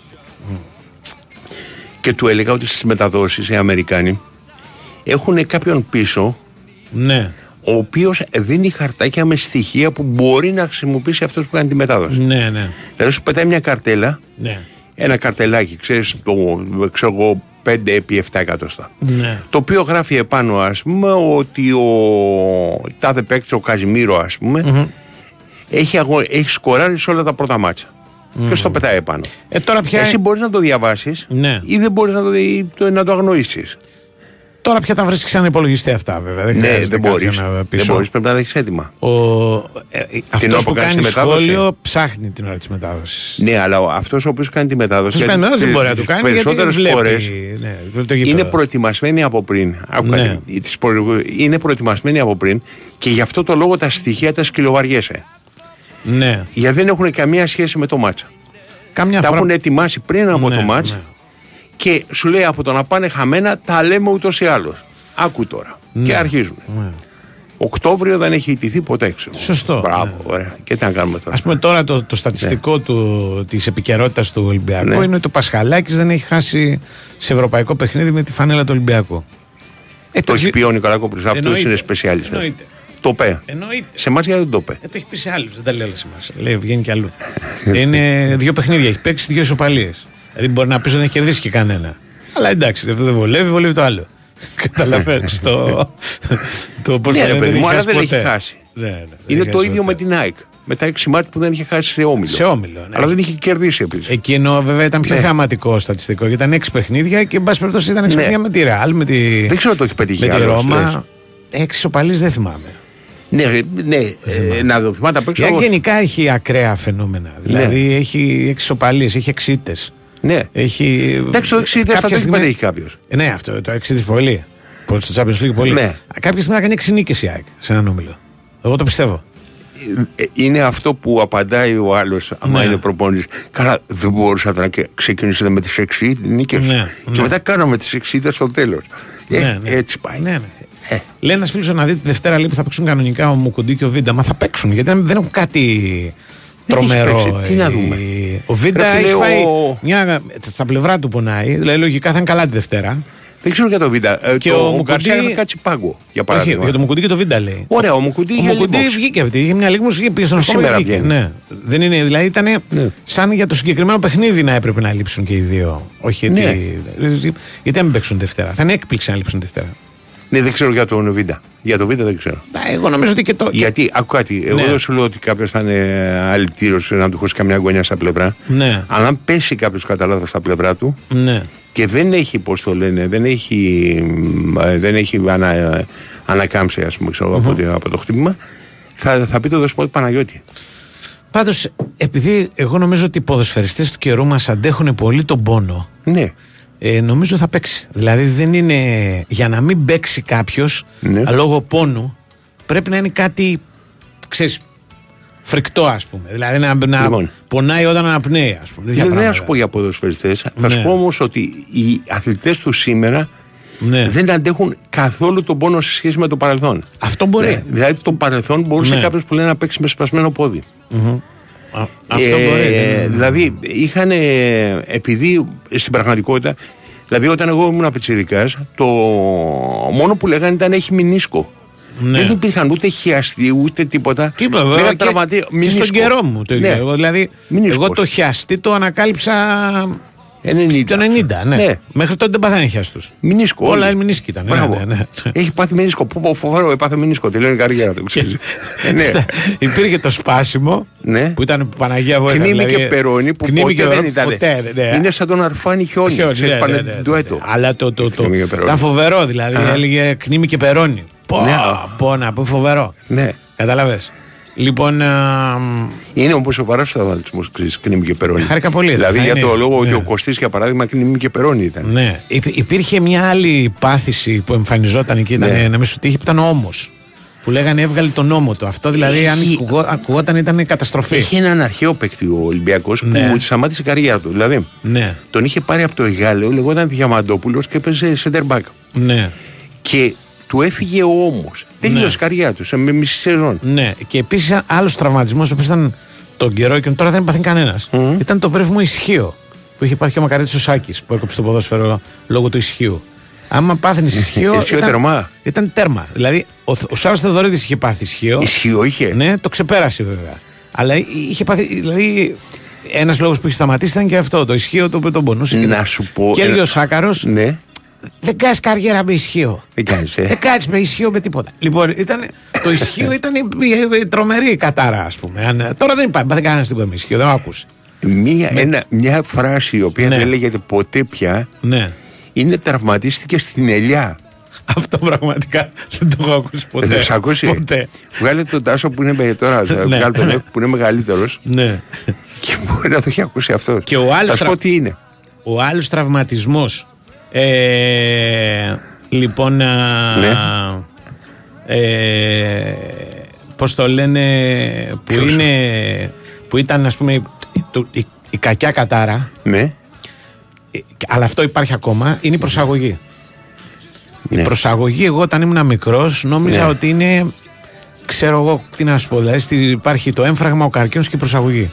Και του έλεγα ότι στις μεταδόσεις οι Αμερικάνοι έχουν κάποιον πίσω Ναι. ο οποίος δίνει χαρτάκια με στοιχεία που μπορεί να χρησιμοποιήσει αυτός που κάνει τη μετάδοση. Ναι, ναι. Δηλαδή σου πετάει μια καρτέλα, Ναι. Ένα καρτελάκι, ξέρεις, το, ξέρω εγώ, 5 επί 7 εκατοστά. Ναι. Το οποίο γράφει επάνω, ας πούμε, ότι ο τάδε παίκτης, ο Καζιμίρο, ας πούμε, έχει, αγω... έχει σκοράρει σε όλα τα πρώτα μάτσα. Και στο πετάει επάνω. Ε, τώρα πια. Εσύ μπορείς να το διαβάσεις Ναι. ή δεν μπορείς να το, ή το- να το αγνοήσεις. Τώρα πια τα βρίσκεις σαν υπολογιστή αυτά, βέβαια. Δεν Ναι, χρειάζεται δεν μπορείς. κάποιον να πεις, Δεν μπορείς, πρέπει να τα έχεις έτοιμα. Ο, ε, αυτός ώρα που που κάνεις κάνει τη μετάδοση. σχόλιο ψάχνει την ώρα της μετάδοσης. Ναι, αλλά αυτός ο οποίος κάνει τη μετάδοση. Αυτός κάνει μετάδοση δεν μπορεί να του κάνει γιατί Περισσότερες βλέπει. φορές Ναι, βλέπει το γήπεδο. είναι προετοιμασμένοι από πριν. Άκου Ναι. κάτι. Τις προηγου- Είναι προετοιμασμένοι από πριν και γι' αυτό το λόγο τα στοιχεία τα σκυλοβαριέσαι. Ναι. Γιατί δεν έχουν καμία σχέση με το μάτσα. Καμιά τα φορά- έχουν ετοιμάσει πριν από Ναι, το μάτσα ναι. Και σου λέει από το να πάνε χαμένα τα λέμε ούτως ή άλλως. Άκου τώρα. Ναι. Και αρχίζουν. Ναι. Οκτώβριο δεν έχει ιτηθεί ποτέ, ξέρω. Σωστό, Μπράβο, ναι. ωραία. Και τι να κάνουμε τώρα. Α πούμε τώρα το, το στατιστικό του, της επικαιρότητας του Ολυμπιακού Ναι. είναι ότι ο Πασχαλάκης δεν έχει χάσει σε ευρωπαϊκό παιχνίδι με τη φανέλα του Ολυμπιακού. Ε, το έχει πει ο Νικολακόπουλος. Αυτός Εννοείται. είναι σπεσιάλιστα. Εννοείται. Το πέ. Εννοείται. Σε εμάς γιατί δεν το πέ; Ε, το έχει πει σε άλλους, δεν τα λέει σε εμάς. Λέει, βγαίνει κι αλλού. είναι δύο παιχνίδια, έχει παίξει δύο ισοπαλίες. Δηλαδή μπορεί να πεις ότι δεν έχει κερδίσει και κανένα. Αλλά εντάξει, αυτό δεν βολεύει, βολεύει το άλλο. Καταλαβαίνεις το. το πώς Ναι, το ρε παιδί μου, αλλά δεν ποτέ. έχει χάσει. Ναι, ναι, δεν Είναι έχει το χάσει ίδιο ποτέ. με την ΑΕΚ. Με τα έξι μάτια που δεν είχε χάσει σε όμιλο. Σε όμιλο, ναι. Αλλά δεν είχε κερδίσει επίσης. Εκείνο βέβαια ήταν πιο Ναι. θεαματικό στατιστικό. Γιατί ήταν έξι παιχνίδια και εν πάση περιπτώσει ήταν έξι Ναι. παιχνίδια με τη Ρεάλ, με τη, Δεν ξέρω αν το έχει πετύχει με τη άλλος, λες. Ρώμα. Έξι ισοπαλίε δεν θυμάμαι. Ναι, ρε, ναι. ε, να το θυμάται απ' έξω. Η ΑΕΚ εγώ- γενικά έχει ακραία φαινόμενα. Δηλαδή έχει έξι ισοπαλίε, έχει εξήτε. Ναι. Έχει... Εντάξει, το εξήντα κάποια θα το έχει στιγμή- πετύχει κάποιος. Ε, Ναι, αυτό το εξήτε πολύ. Πολύ στο Champions League πολύ. Ναι. Α, Κάποια στιγμή θα κάνει έξι νίκε η ΑΕΚ σε έναν όμιλο. Εγώ το πιστεύω. Ε, Είναι αυτό που απαντάει ο άλλος, άμα Ναι. είναι προπονητή. Καλά, δεν μπορούσατε να και- ξεκινήσετε με τις εξή νίκες. Ναι, και ναι. μετά κάναμε τις εξήντα στο τέλος. Ναι, ναι. Έτσι πάει. Ναι, ναι. Λέει ένας φίλος να δει τη Δευτέρα λέει, που θα παίξουν κανονικά ο Μουκουντή και ο Βίντα. Μα θα παίξουν γιατί δεν έχουν κάτι Δεν έχει τρομερό. παίξει. Τι να Ε, δούμε. Ο Βίντα Ρε φίλε, έχει φάει. ο- Μια, στα πλευρά του πονάει. Δηλαδή λογικά θα είναι καλά τη Δευτέρα. Δεν ξέρω για το Βίντα. Ε, Και το, ο ο, Μουκουντή- Γκαρσία είχε κάτσει πάγκο. Για Όχι, παράδειγμα. για το Μουκουντή και το Βίντα λέει. Ωραία, ο Μουκουντή Ο είχε Μουκουντή λίγο. βγήκε από τη. Είχε μια λίγη μουσική πήγε στον Ε, χώρο. σήμερα βγήκε. βγαίνει. Ναι. Δεν είναι, δηλαδή ήταν Ναι. σαν για το συγκεκριμένο παιχνίδι να έπρεπε να λείψουν και οι δύο. Όχι Ναι. γιατί. Γιατί να μην παίξουν Δευτέρα. Θα είναι έκπληξη να λείψουν Δευτέρα. Ναι, δεν ξέρω για τον Βίντα. Για τον Βίντα δεν ξέρω. Να, Εγώ νομίζω ότι και το. Γιατί, άκου κάτι, εγώ Ναι. δεν σου λέω ότι κάποιος θα είναι αλητήριο να του χώσει καμιά γωνιά στα πλευρά. Ναι. Αλλά αν πέσει κάποιος κατά λάθος στα πλευρά του Ναι. και δεν έχει, πώς το λένε, δεν έχει, μ, ε, δεν έχει ανα, ε, ανακάμψει, ας πούμε, ξέρω, από, το- από το χτύπημα, θα, θα πει το δεσπότη Παναγιώτη. Πάντως, επειδή εγώ νομίζω ότι οι ποδοσφαιριστές του καιρού μας αντέχουν πολύ τον πόνο, Ναι. Ε, νομίζω θα παίξει. Δηλαδή δεν είναι. Για να μην παίξει κάποιος Ναι. λόγω πόνου, πρέπει να είναι κάτι. ξέρεις, φρικτό, ας πούμε. Δηλαδή να, να Λοιπόν. πονάει όταν αναπνέει, ας πούμε. Τέτοια Δεν θα πράγματα. σου πω για ποδοσφαιριστές. Θα Ναι. σου πω όμως ότι οι αθλητές του σήμερα Ναι. δεν αντέχουν καθόλου τον πόνο σε σχέση με το παρελθόν. Αυτό μπορεί. Ναι, δηλαδή το παρελθόν μπορούσε Ναι. κάποιος που λέει να παίξει με σπασμένο πόδι. Α, αυτό Ε, μπορεί. δεν είναι- Δηλαδή είχαν, επειδή στην πραγματικότητα, δηλαδή όταν εγώ ήμουν πιτσιρικάς, το μόνο που λέγανε ήταν έχει μηνίσκο. Ναι. Δεν υπήρχαν ούτε χιαστή ούτε τίποτα. Τίποτα, βέβαια. Λέγανε Και, τραυματία- και στον μηνίσκο. καιρό μου το ίδιο. Ναι. Εγώ, δηλαδή, Μηνίσκος. εγώ το χιαστή το ανακάλυψα 90. το 90. Ναι. Ναι. Μέχρι τότε δεν παθάνε χιαστού. Μηνίσκο. Όλα όλοι. οι μηνίσκοι ήταν. Ναι, Μπράβο. ναι, ναι. Έχει πάθει μηνίσκο. Πού πω, φοβερό, έπαθε μηνίσκο. Τελειώνει η καριέρα του. ξέρεις. Ε, ναι. Υπήρχε το σπάσιμο Ναι. που ήταν Παναγία Βοήθεια. Κνήμη δηλαδή, και περώνη που κνήμη ποτέ και δεν περώνη, ήταν. Ποτέ, ναι. Είναι σαν τον αρφάνι χιόνι. Χιόνι, ξέρεις, ναι, πάνε ναι, ναι, ναι, ντουέτο. ναι. Αλλά το, το, το, Κνήμη και περώνη. ήταν φοβερό δηλαδή. Α. Έλεγε κνήμη και περώνη. Πω, Ναι. πω να πω φοβερό. Ναι. Κατάλαβες. Λοιπόν, α, Είναι όμως ο παράστατο κνήμη και περώνη. Χάρηκα πολύ, Δηλαδή θα για είναι. το λόγο ότι Ναι. ο Κωστής για παράδειγμα κνήμη και περώνη ήταν. ναι. Υπ- υπήρχε μια άλλη πάθηση που εμφανιζόταν και ήταν Ναι. να μην σου τύχει που ήταν ο όμος. Που λέγανε έβγαλε τον νόμο του. Αυτό δηλαδή αν Έχει- ακουγό- ακουγόταν ήταν καταστροφή. Έχει έναν αρχαίο παίκτη ο Ολυμπιακός Ναι. που σταμάτησε η καριέρα του. Δηλαδή Ναι, τον είχε πάρει από το Εγάλεο, λεγόταν Διαμαντόπουλος και έπαιζε center back. ναι. Και του έφυγε ο ώμος. Δεν Ναι. τελείωσε η καριέρα του σε με μισή σεζόν. Ναι, και επίσης άλλος τραυματισμός, ο οποίος ήταν τον καιρό και τώρα δεν πάθει κανένας. Ήταν το περίφημο ισχύο που είχε πάθει και ο Μακαρίτης ο Σάκης που έκοψε το ποδόσφαιρο λόγω του ισχύου. Άμα πάθαινες ισχύο. Ισχύο ήταν, τερμά. Ήταν τέρμα. Δηλαδή ο, ο Σάρο Θεοδωρίδης είχε πάθει ισχύο. Ισχύο είχε. Ναι, το ξεπέρασε βέβαια. Αλλά είχε πάθει. Δηλαδή ένας λόγος που είχε σταματήσει ήταν και αυτό. Το ισχύο το οποίο τον πονούσε. και- Να σου πω. Και έλεγε ε, ο Σάκαρος, Ναι, δεν κάνεις καριέρα με ισχύο. δεν κάνεις, ε; Δεν κάνεις με ισχύο με τίποτα. Λοιπόν, ήταν, το ισχύο ήταν η, η- η τρομερή κατάρα, ας πούμε. Αν, τώρα δεν υπάρχει, δεν κανένα τίποτα με ισχύο, δεν το άκουσε. Μία, ένα, μια φράση η οποία Ναι. δεν λέγεται ποτέ πια Ναι. είναι τραυματίστηκε στην ελιά. Αυτό πραγματικά δεν το έχω ακούσει ποτέ. Δεν το ακούσει; Ποτέ. Βγάλε τον Τάσο που είναι με- τώρα, Ναι. βγάλε τον Νέκο που είναι μεγαλύτερος Ναι. και μπορεί να το έχει ακούσει αυτό. Και ο άλλος Θα σου πω τρα- τι είναι. Ο άλλος τραυματισμός ε, λοιπόν α, Ναι. ε, πώς το λένε που Ποιος; είναι που ήταν ας πούμε το- η, η κακιά κατάρα Ναι. ε, αλλά αυτό υπάρχει ακόμα είναι η προσαγωγή Ναι. η προσαγωγή εγώ όταν ήμουν μικρός νόμιζα Ναι. ότι είναι ξέρω εγώ τι να σου πω δηλαδή στη- υπάρχει το έμφραγμα ο καρκίνος και η προσαγωγή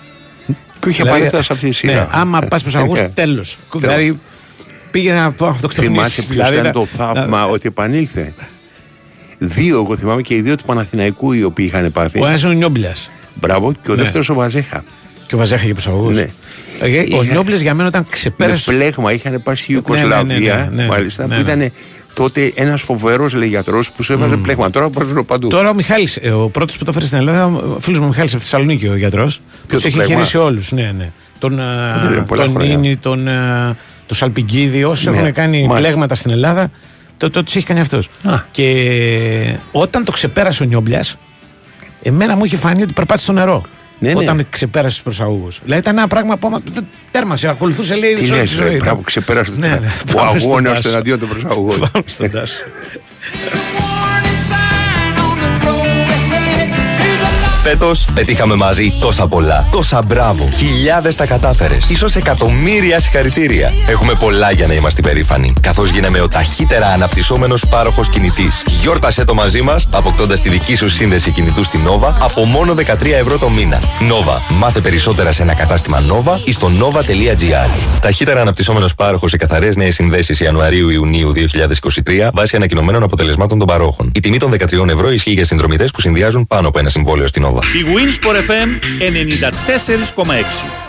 Και είχε Δηλαδή, πάει σε αυτή τη σειρά. Ναι, άμα πας προσαγωγούς, Ναι. τέλος. Δηλαδή πήγαινε να πω αυτοκτονήσει. Θυμάσαι ποιο δηλαδή, ήταν να- το θαύμα ότι επανήλθε; Δύο, εγώ θυμάμαι και οι δύο του Παναθηναϊκού οι οποίοι είχαν πάθει. Ο ένας είναι ο Νιόμπλια. Μπράβο, και ο Ναι. δεύτερος ο Βαζέχα. Και ο Βαζέχα είχε προσαγωγού. Ναι. Ο Είχε- Νιόμπλια για μένα όταν Με ξεπέρασε. πλέγμα είχαν πάει στη Ναι, ναι, ναι, Ιουκοσλαβία, ναι, ναι, μάλιστα, ναι, που ναι. ήταν τότε ένας φοβερός γιατρό που σου έβαζε πλέγμα. Τώρα παίζουν παντού. Τώρα ο Μιχάλης, ε, ο πρώτος που το έφερε στην Ελλάδα, ο φίλος μου Μιχάλης από τη Θεσσαλονίκη, ο γιατρός. Τους το έχει πλέγμα; χειρίσει όλους. Ναι, ναι. Τον, α, είναι πολλά τον χρόνια. Νίνη, τον, α, τον Σαλπιγκίδη, όσου Ναι, έχουν κάνει μάλιστα. πλέγματα στην Ελλάδα, το, το, τους έχει κάνει αυτός. Και όταν το ξεπέρασε ο Νιόμπλιας, εμένα μου είχε φανεί ότι περπάτησε στο νερό. Ναι, ναι. όταν ξεπέρασε τους προσαγωγούς. Δηλαδή ήταν ένα πράγμα που άμα- τέρμα σε ακολουθούσε, λέει. Τι σε όλη λες, τη ρε, ζωή. μπράβο, ξεπέρασε Ναι, ναι. ο Πάμε στον αγώνας Τάσο. εναντίον των προσαγωγών. Πάμε στον Τάσο. Φέτος πετύχαμε μαζί τόσα πολλά. Τόσα μπράβο. Χιλιάδες τα κατάφερες. σω εκατομμύρια συγχαρητήρια. Έχουμε πολλά για να είμαστε περήφανοι. Καθώς γίναμε ο ταχύτερα αναπτυσσόμενος πάροχος κινητής. Γιόρτασε το μαζί μας, αποκτώντας τη δική σου σύνδεση κινητού στην Nova από μόνο 13 ευρώ το μήνα. Nova. Μάθε περισσότερα σε ένα κατάστημα Nova ή στο nova.gr. Ταχύτερα αναπτυσσόμενος πάροχος σε καθαρές νέες συνδέσεις Ιανουαρίου-Ιουνίου 2023 βάσει ανακοινωμένων αποτελεσμάτων των παρόχων. Η τιμή των 13 ευρώ ισχύει για συνδρομητές που συνδυάζουν πάνω από ένα συμβόλαιο στην Nova. Η Winsport FM 94,6.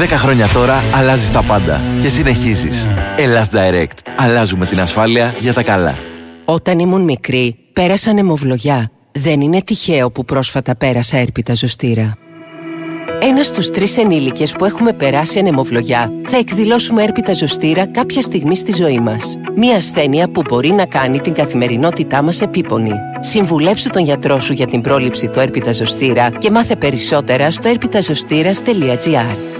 10 χρόνια τώρα αλλάζεις τα πάντα και συνεχίζεις. Ελλάς Direct. Αλλάζουμε την ασφάλεια για τα καλά. Όταν ήμουν μικρή, πέρασα νεμοβλογιά. Δεν είναι τυχαίο που πρόσφατα πέρασα έρπιτα ζωστήρα. Ένας στους τρεις ενήλικες που έχουμε περάσει ανεμοβλογιά θα εκδηλώσουμε έρπιτα ζωστήρα κάποια στιγμή στη ζωή μας. Μία ασθένεια που μπορεί να κάνει την καθημερινότητά μας επίπονη. Συμβουλέψου τον γιατρό σου για την πρόληψη του έρπιτα ζωστήρα και μάθε περισσότερα στο έρπιταζωστήρας.gr.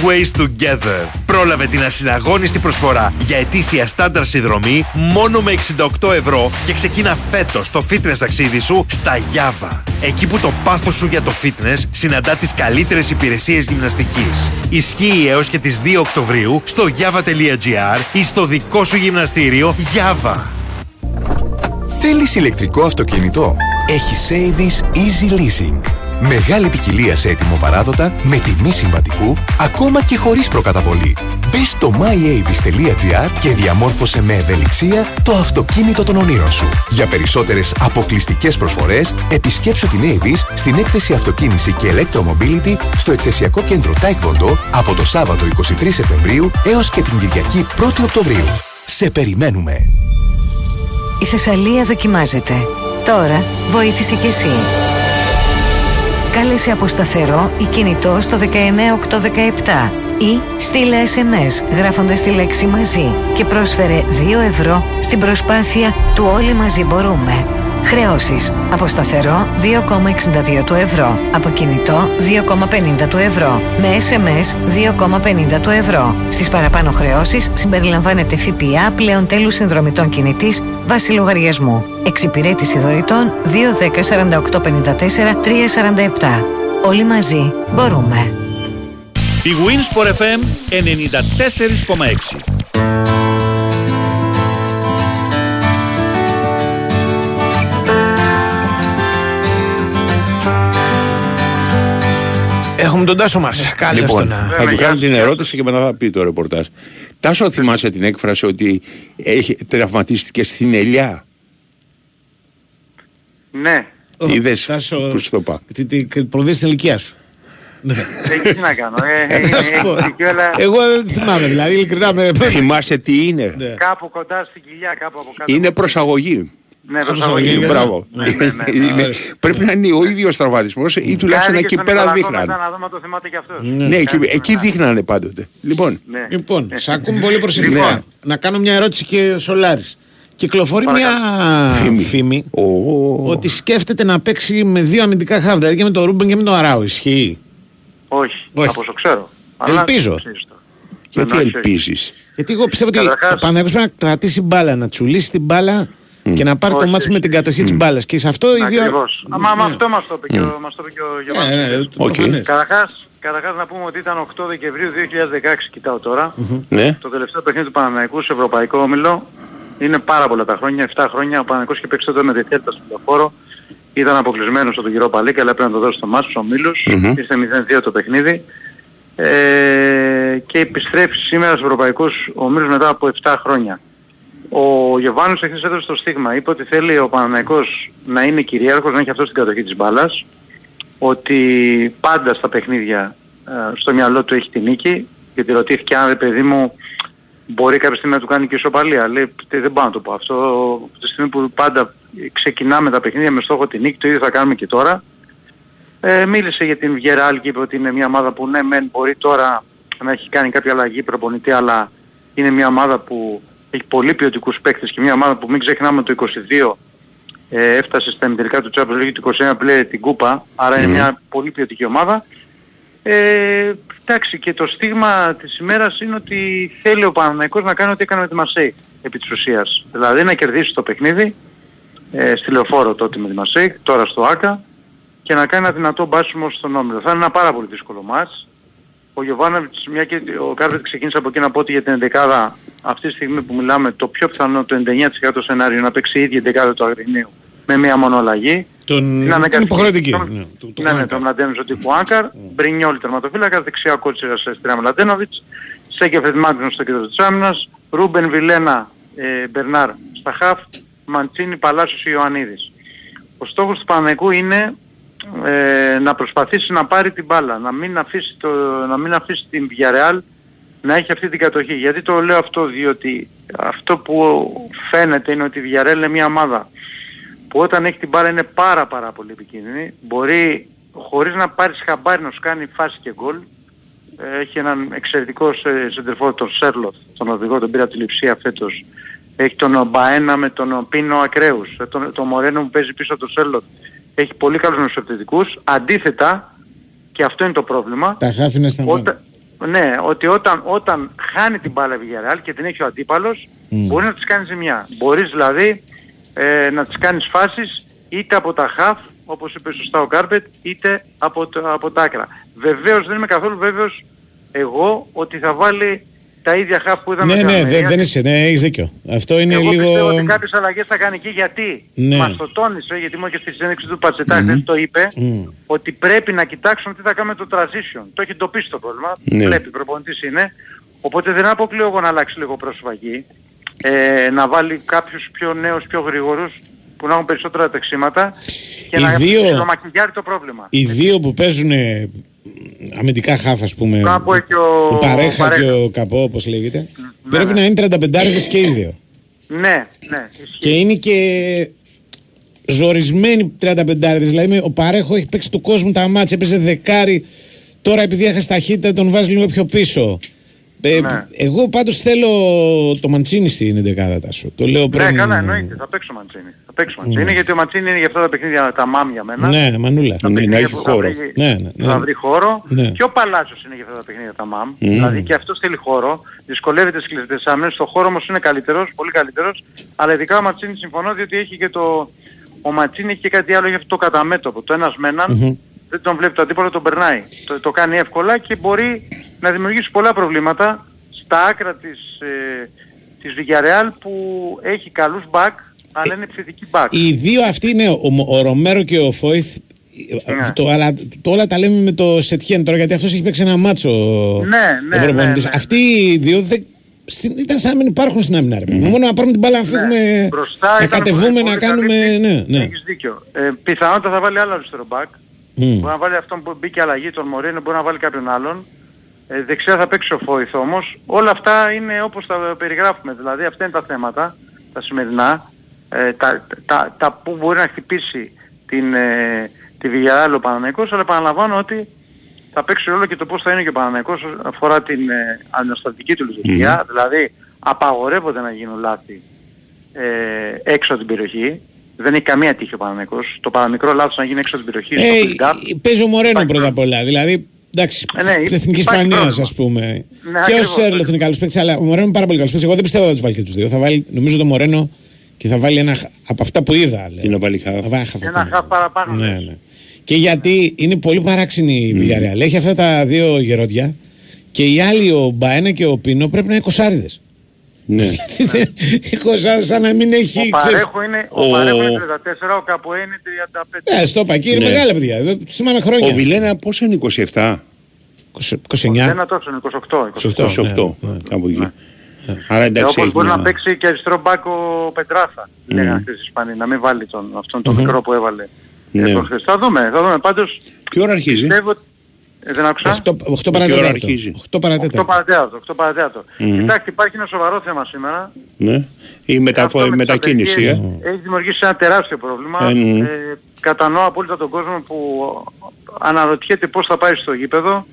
Always Together. Πρόλαβε την ασυναγώνιστη προσφορά για ετήσια στάνταρ συνδρομή μόνο με 68 ευρώ και ξεκίνα φέτος το fitness ταξίδι σου στα Java. Εκεί που το πάθος σου για το fitness συναντά τις καλύτερες υπηρεσίες γυμναστικής. Ισχύει έως και τις 2 Οκτωβρίου στο java.gr ή στο δικό σου γυμναστήριο Java. Θέλεις ηλεκτρικό αυτοκίνητο; Έχει Savings Easy Leasing. Μεγάλη ποικιλία σε έτοιμο παράδοτα, με τιμή συμβατικού, ακόμα και χωρίς προκαταβολή. Μπες στο myavis.gr και διαμόρφωσε με ευελιξία το αυτοκίνητο των ονείρων σου. Για περισσότερες αποκλειστικές προσφορές, επισκέψου την Avis στην έκθεση Αυτοκίνηση και Electromobility στο εκθεσιακό κέντρο Taekwondo από το Σάββατο 23 Σεπτεμβρίου έως και την Κυριακή 1η Οκτωβρίου. Σε περιμένουμε! Η Θεσσαλία δοκιμάζεται. Τώρα βοήθησε κι εσύ. Κάλεσε από σταθερό ή κινητό στο 19817 ή στείλε SMS γράφοντας τη λέξη μαζί και πρόσφερε 2 ευρώ στην προσπάθεια του Όλοι μαζί μπορούμε. Χρεώσεις. Από σταθερό 2,62 του ευρώ. Από κινητό 2,50 του ευρώ. Με SMS 2,50 του ευρώ. Στις παραπάνω χρεώσεις συμπεριλαμβάνεται ΦΠΑ πλέον τέλους συνδρομητών κινητής βάση λογαριασμού. Εξυπηρέτηση δωρητών 210 4854 347. Όλοι μαζί μπορούμε. Η Winsport FM 94,6 Έχουμε τον Τάσο μας. Καλώς Λοιπόν, τον. θα του κάνω την ερώτηση και μετά θα πει το ρεπορτάζ. Τάσο, θυμάσαι την έκφραση ότι έχει τραυματίστηκε στην ελιά; Ναι. Είδες Τάσο, που σου το είπα. Τι- τι- Προδίδει την ηλικία σου. Ε, τι να κάνω. Ε, ε, Να σου ε, πω. ε, και όλα Εγώ δεν θυμάμαι, δηλαδή, ειλικρινά με. Θυμάσαι τι είναι; Ναι. Κάπου κοντά στην κοιλιά, κάπου από κάτω. Είναι προσαγωγή. Ναι, προσαγωγή. Μπράβο. Ναι, ναι, ναι. Είναι- Πρέπει να είναι ο ίδιος τραυματισμός ή τουλάχιστον Κάνει και εκεί στον πέρα Νικολακό δείχνανε. μετά Να δούμε αν το θυμάται και αυτός. Ναι, εκεί, εκεί δείχνανε πάντοτε. Λοιπόν, Ναι. Λοιπόν, σε ακούμε πολύ προσεκτικά. Λοιπόν. Να κάνω μια ερώτηση και ο Σολάρης. Κυκλοφορεί μια Φήμη. φήμη, ότι σκέφτεται να παίξει με δύο αμυντικά χάβ, δηλαδή και με τον Ρούμπεν και με τον Αράου. Ισχύει; Όχι, Όχι. από όσο ξέρω. Αλλά Ελπίζω. ξέρεις το. γιατί όχι, όχι. ελπίζεις; Γιατί εγώ πιστεύω ότι Καταρχάς- ο Παναγιώτης πρέπει να κρατήσει μπάλα, να τσουλήσει την μπάλα και να πάρει το Όχι, μάτι όχι. με την κατοχή της μπάλας. Και σε αυτό οι δύο... Ακριβώς. Μα, μα αυτό μας το είπε και ο, μας το είπε και ο Γιωβάνης. Ναι, ναι, το Οκ. προφανές. Καταρχάς, καταρχάς να πούμε ότι ήταν 8 Δεκεμβρίου 2016, κοιτάω τώρα. Ναι. Το τελευταίο παιχνίδι του Παναναϊκού σε Ευρωπαϊκό Όμιλο είναι πάρα πολλά τα χρόνια, 7 χρόνια. Ο Παναναϊκός είχε παίξει τότε με τη Θέλτα στο Λεωφόρο. Ήταν αποκλεισμένος από τον κύριο Παλίκα, αλλά πρέπει να το δώσει στο μάτς στους ομίλους. Μμμ. Είστε 0-2 το παιχνίδι. Ε, και επιστρέφει σήμερα στους Ευρωπαϊκούς Ομίλους μετά από 7 χρόνια. Ο Γεβάνος εχθές έδωσε το στίγμα. Είπε ότι θέλει ο Παναναϊκός να είναι κυρίαρχος, να έχει αυτό στην κατοχή της μπάλας. Ότι πάντα στα παιχνίδια ε, στο μυαλό του έχει τη νίκη. Γιατί ρωτήθηκε αν ρε παιδί μου μπορεί κάποια στιγμή να του κάνει και ισοπαλία. Λέει «Τι, δεν πάω να το πω αυτό. Από τη στιγμή που πάντα ξεκινάμε τα παιχνίδια με στόχο τη νίκη, το ίδιο θα κάνουμε και τώρα. Ε, μίλησε για την Βιεράλ και είπε ότι είναι μια ομάδα που ναι μεν μπορεί τώρα να έχει κάνει κάποια αλλαγή προπονητή αλλά είναι μια ομάδα που έχει πολύ ποιοτικούς παίκτες και μια ομάδα που μην ξεχνάμε το 22 ε, έφτασε στα ημιτελικά του Champions League του 21 πλέον την Κούπα άρα είναι μια πολύ ποιοτική ομάδα ε, εντάξει και το στίγμα της ημέρας είναι ότι θέλει ο Παναναϊκός να κάνει ό,τι έκανε με τη Μασέη επί της ουσίας δηλαδή να κερδίσει το παιχνίδι ε, στη λεωφόρο τότε με τη Μασέη τώρα στο ΆΚΑ και να κάνει ένα δυνατό μπάσιμο στον Όμιλο. Θα είναι ένα πάρα πολύ δύσκολο μάτς. Ο Γιωβάνοβιτς, μια και ο Κάρβετ ξεκίνησε από εκεί να πω ότι για την 11 αυτή τη στιγμή που μιλάμε το πιο πιθανό το 99% σενάριο να παίξει η ίδια 11 του Αγρινίου με μία μόνο αλλαγή. Τον... Είναι Είναι αναγκαστική. υποχρεωτική. Τον- Ναι, το- το Ναι, ναι, κάνω. τον Μλαντένοβιτς ο τύπου Άγκαρ, Μπρινιόλ τερματοφύλακας, δεξιά κότσιρας σε στριά Μλαντένοβιτς, Σέκεφετ Μάγνους στο κέντρο της άμυνας, Ρούμπεν Βιλένα ε, Μπερνάρ στα χαφ, Μαντσίνη Παλάσιος Ιωαννίδης. Ο στόχος του Παναγικού είναι ε, να προσπαθήσει να πάρει την μπάλα, να μην αφήσει, το, να μην αφήσει την Villarreal να έχει αυτή την κατοχή. Γιατί το λέω αυτό, διότι αυτό που φαίνεται είναι ότι η Villarreal είναι μια ομάδα που όταν έχει την μπάλα είναι πάρα πάρα πολύ επικίνδυνη. Μπορεί χωρίς να πάρεις χαμπάρι να σου κάνει φάση και γκολ. Ε, Έχει έναν εξαιρετικό σε- σεντερφόρ τον Σέρλοθ, τον οδηγό, τον πήρα από τη Λιψία φέτος. Έχει τον Μπαένα με τον Πίνο Ακραίους, ε, τον, τον Μορένο που παίζει πίσω από τον Σέρλοθ. Έχει πολύ καλούς μεσοπαιδικούς. Αντίθετα, και αυτό είναι το πρόβλημα, Τα χάφη είναι στα μάτια. όταν, ναι, ότι όταν, όταν χάνει την μπάλα η Villarreal και την έχει ο αντίπαλος, μπορεί να της κάνει ζημιά. Μπορείς δηλαδή ε, να της κάνεις φάσεις είτε από τα χαφ, όπως είπε σωστά ο Κάρπετ, είτε από, το, από τα άκρα. Βεβαίως δεν είμαι καθόλου βέβαιος εγώ ότι θα βάλει τα ίδια χαφ που είδαμε Ναι, στην ναι, Αλμερία. δεν, δεν είσαι, ναι, έχεις δίκιο. Αυτό είναι Εγώ λίγο... πιστεύω ότι κάποιες αλλαγές θα κάνει εκεί γιατί Ναι. μας το τόνισε, γιατί μου και στη συνέντευξη του Πατσετά χθες το είπε, Μμ. ότι πρέπει να κοιτάξουμε τι θα κάνουμε το transition. Το έχει εντοπίσει το πρόβλημα, Ναι. βλέπει, προπονητής είναι. Οπότε δεν αποκλείω εγώ να αλλάξει λίγο πρόσωπα εκεί, ε, να βάλει κάποιους πιο νέους, πιο γρήγορους, που να έχουν περισσότερα τεξίματα και Οι να δύο- να μακιγιάρει το πρόβλημα. Οι δύο που παίζουν ε, αμυντικά χάφ, ας πούμε, Κάπου και ο, ο Παρέχα Παρέχα. και ο Καπό, όπως λέγεται, ναι, πρέπει ναι. να είναι 35 και οι δύο. Ναι, ναι. ισχύει. Και είναι και ζορισμένοι 35 Δηλαδή με- ο Παρέχο έχει παίξει του κόσμου τα μάτια, έπαιζε δεκάρι. Τώρα επειδή έχασε ταχύτητα τον βάζει λίγο πιο πίσω. Ε, Ναι. Εγώ πάντως θέλω το Μαντσίνη στην 11 σου. Το λέω πριν. Ναι, καλά, εννοείται. Θα παίξω Μαντσίνη. Θα παίξω Μαντσίνη γιατί ο Μαντσίνη είναι για αυτά τα παιχνίδια τα μάμ για μένα. Ναι, μανούλα. Τα Ναι, να παιχνίδια έχει που θα χώρο. βρει- Ναι, ναι, ναι. Θα βρει χώρο. Ναι. Και ο Παλάσιος είναι για αυτά τα παιχνίδια τα ΜΑΜ. Mm. Δηλαδή και αυτός θέλει χώρο. Δυσκολεύεται στις κλειστές άμυνες. Στο χώρο όμως είναι καλύτερος, πολύ καλύτερος. Αλλά ειδικά ο Ματσίνη συμφωνώ διότι έχει και το... Ο Ματσίνη έχει και κάτι άλλο για αυτό το καταμέτωπο. Το ένας με έναν. Μμμ. δεν τον βλέπει το αντίπαλο, τον περνάει. Το, το κάνει εύκολα και μπορεί να δημιουργήσει πολλά προβλήματα στα άκρα της, ε, της Villarreal που έχει καλούς μπακ, αλλά είναι επιθετική μπακ. Οι δύο αυτοί είναι ο, ο Ρομέρο και ο Φόιθ. Ναι. Το, αλλά το, όλα τα λέμε με το Σετιέν τώρα γιατί αυτός έχει παίξει ένα μάτσο Ναι, ναι, ο προπονητής. ναι, ναι. Αυτοί οι δύο δεν, στην- ήταν σαν να μην υπάρχουν στην άμυνα. ρε. Μόνο να πάρουμε την μπάλα να φύγουμε, Ναι. Μπροστά να ήταν κατεβούμε, πολύ να καλή κάνουμε... πίστη. Ναι, ναι. Έχεις δίκιο. Ε, πιθανότατα θα βάλει άλλο αριστερό μπακ. Μμ. Μπορεί να βάλει αυτόν που μπήκε αλλαγή, τον Μωρίνο, μπορεί να βάλει κάποιον άλλον. Ε, δεξιά θα παίξει ο Φόηθ όμως. Όλα αυτά είναι όπως τα περιγράφουμε. Δηλαδή αυτά είναι τα θέματα, τα σημερινά. Ε, τα, τα, τα που μπορεί να χτυπήσει την, ε, τη Villarreal ο Παναναϊκός, αλλά επαναλαμβάνω ότι θα παίξει ρόλο και το πώς θα είναι και ο Παναναϊκός όσον αφορά την ε, αναστατική του λειτουργία. Δηλαδή απαγορεύονται να γίνουν λάθη ε, έξω από την περιοχή. Δεν έχει καμία τύχη ο Παναναϊκός. Το παραμικρό λάθος να γίνει έξω από την περιοχή. στο Ε, build-up. παίζει ο Μωρένο πρώτα απ' όλα. Δηλαδή, εντάξει, Ε, ναι, της Εθνικής υπάρχει Ισπανία, πρόβλημα. ας πούμε. Ναι, και ο ακριβώς, Σέρλοθ είναι καλό παίκτη, αλλά ο Μωρένο είναι πάρα πολύ καλός παίκτης. Εγώ δεν πιστεύω ότι θα του βάλει και τους δύο. Θα βάλει, νομίζω, το Μωρένο και θα βάλει ένα χ- από αυτά που είδα. Τι να βάλει χαφ. Θα βάλει χαφ Ένα ακόμα. χαφ παραπάνω. Ναι, ναι. Και γιατί είναι πολύ παράξενη η Villarreal. Έχει αυτά τα δύο γερόντια και οι άλλοι, ο Μπαένα και ο Πίνο, πρέπει να είναι κοσάριδες. Ναι. Κοσάριδε σαν να μην έχει. Ο ξέρεις, Παρέχο είναι, ο... Ο- Παρέχο είναι 34, ο Καποέ είναι 35. Ε, στο είπα, εκεί είναι Ναι. μεγάλα παιδιά. εδώ Σημάνε χρόνια. Ο Βιλένα πόσο είναι 27, 29. Ένα τόσο είναι 28. 28. 28, ναι, κάπου εκεί. Άρα Ε, εντάξει όπως έχει μπορεί μια- να παίξει και αριστερό μπακ ο Πετράθα. Mm. Λέγανε χθες οι Ισπανοί, να μην βάλει τον, αυτόν τον μικρό που έβαλε. Ναι. Ε, προχθές. Θα δούμε, θα δούμε. Πάντως Τι ώρα αρχίζει; πιστεύω ότι... Ε, δεν άκουσα. 8, 8 Τι ώρα παρατέταρτο. αρχίζει; 8 παρατέταρτο. 8 παρατέταρτο, 8 παρατέταρτο. Μμμ. Κοιτάξτε, υπάρχει ένα σοβαρό θέμα σήμερα. Ναι. Η μεταφο- Αυτό με τις μετακίνηση. απεργίες Ε. Έχει δημιουργήσει ένα τεράστιο πρόβλημα. Ε, ναι. Ε, κατανοώ απόλυτα τον κόσμο που αναρωτιέται πώς θα πάει στο γήπεδο.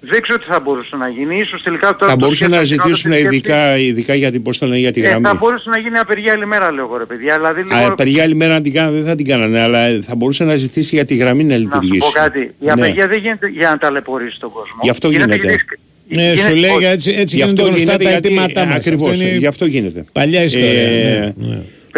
Δεν ξέρω τι θα μπορούσε να γίνει. Ίσως τελικά τώρα Θα το μπορούσαν να σκέφτομαι, ζητήσουν κάνω τη σκέψη. ειδικά, ειδικά για την, πώς το λένε, για τη Ε, γραμμή. θα μπορούσε να γίνει απεργία άλλη μέρα, λέω εγώ ρε παιδιά. Δηλαδή, λίγο... Α, απεργία άλλη μέρα να την κάνανε, δεν θα την κάνανε, αλλά θα μπορούσε να ζητήσει για τη γραμμή να να σου λειτουργήσει. πω κάτι. Η Ναι. απεργία δεν γίνεται για να ταλαιπωρήσει τον κόσμο. Γι' αυτό γίνεται. γιατί- Ναι, γίνεται- σου λέει όχι. έτσι, έτσι Γι' γίνονται αυτό γνωστά γίνεται τα γιατί- αιτήματά μας. Ακριβώς, γι' αυτό γίνεται. Παλιά ιστορία.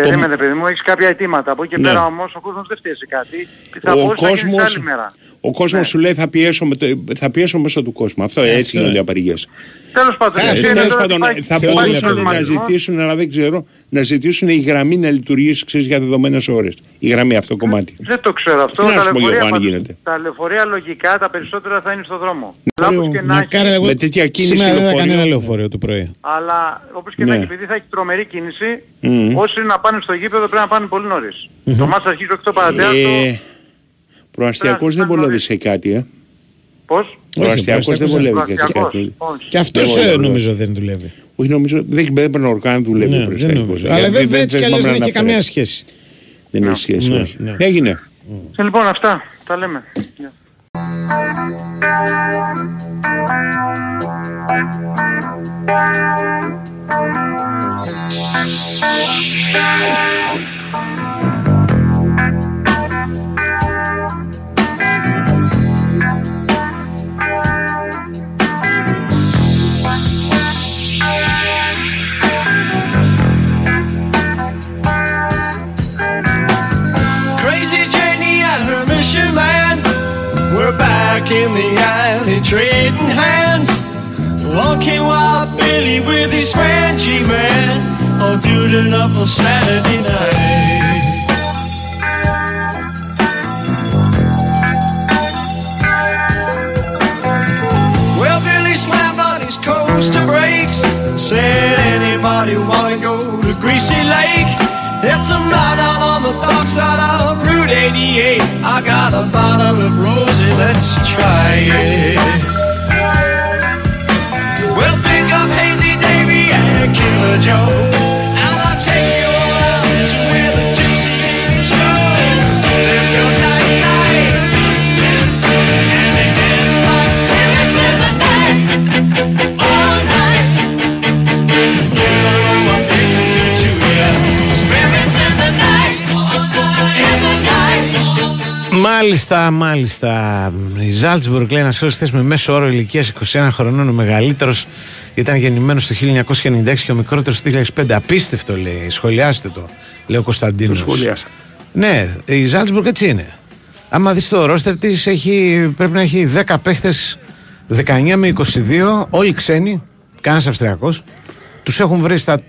Ε, ναι, ναι. Περίμενε παιδί μου, έχεις κάποια αιτήματα. Από εκεί και Ναι. πέρα όμως ο κόσμος δεν φταίει σε κάτι. Θα Ο μπορούσε να γίνει σε κόσμος, άλλη μέρα. ο κόσμος Ναι. σου λέει θα πιέσω, με το, θα πιέσω μέσω του κόσμου. Αυτό Ε, έτσι αυτό. γίνονται οι απεργίες. Τέλος πάντων, Ε, έτσι είναι τέλος τώρα ότι πάντων, υπάρχει- θα υπάρχει μπορούσαν να προβληματισμός. ζητήσουν, αλλά δεν ξέρω, να ζητήσουν η γραμμή να λειτουργήσει ξέρεις, για δεδομένες ώρες. Η γραμμή αυτό το κομμάτι. Δεν το ξέρω αυτό. Τι να τα σου πω λεωφορεία εγώ αν πάντως- γίνεται. Τα λεωφορεία λογικά τα περισσότερα θα είναι στο δρόμο. Αλλά Ωραίο. όπως και να Μακάρι, έχει, εγώ Με τέτοια κίνηση σήμερα δεν θα λεωφορείων. κανένα λεωφορείο το πρωί. αλλά όπως και να Ναι. έχει, επειδή θα έχει τρομερή κίνηση, Μμμ. όσοι να πάνε στο γήπεδο πρέπει να πάνε πολύ νωρίς. Το μάτς αρχίζει 8 παρατέταρτο. Ε, προαστιακός δεν βολεύει σε κάτι, ε. Πώς; Προαστιακός δεν προαστιακός βολεύει και σε Προαστιακός. κάτι. Όχι. Και αυτός Δεν βολεύει. νομίζω δεν δουλεύει. Όχι νομίζω, δεν δεν πρέπει να οργάνει δουλεύει Ναι, ο δεν προαστιακός. νομίζω. Γιατί Αλλά δεν έτσι κι αλλιώς δεν έχει αναφέρεται. καμία σχέση. Δεν έχει σχέση. Ναι, όχι. ναι. Έγινε. Ε, Λοιπόν αυτά, τα λέμε. Γεια. Back in the alley trading hands Walking wild Billy with his friend G-Man All oh, doodling up for Saturday night Well, Billy slammed on his coaster brakes. Said, anybody wanna go to Greasy Lake? It's a mile down on the dark side of Route 88. I got a bottle of rosé, let's try it. Well, pick up Hazy Davy and Killer Joe. Μάλιστα, μάλιστα. Η Ζάλτσμπουργκ λέει ένα φίλο χθε με μέσο όρο ηλικίας 21 χρονών. Ο μεγαλύτερος ήταν γεννημένος το 1996 και ο μικρότερος το 2005. Απίστευτο λέει. Σχολιάστε το, λέει ο Κωνσταντίνος. Το σχολιάσα. Ναι, η Ζάλτσμπουργκ έτσι είναι. Άμα δεις το ρόστερ της, πρέπει να έχει 10 παίχτες 19 με 22, όλοι ξένοι, κανένας Αυστριακός. Τους έχουν βρει στα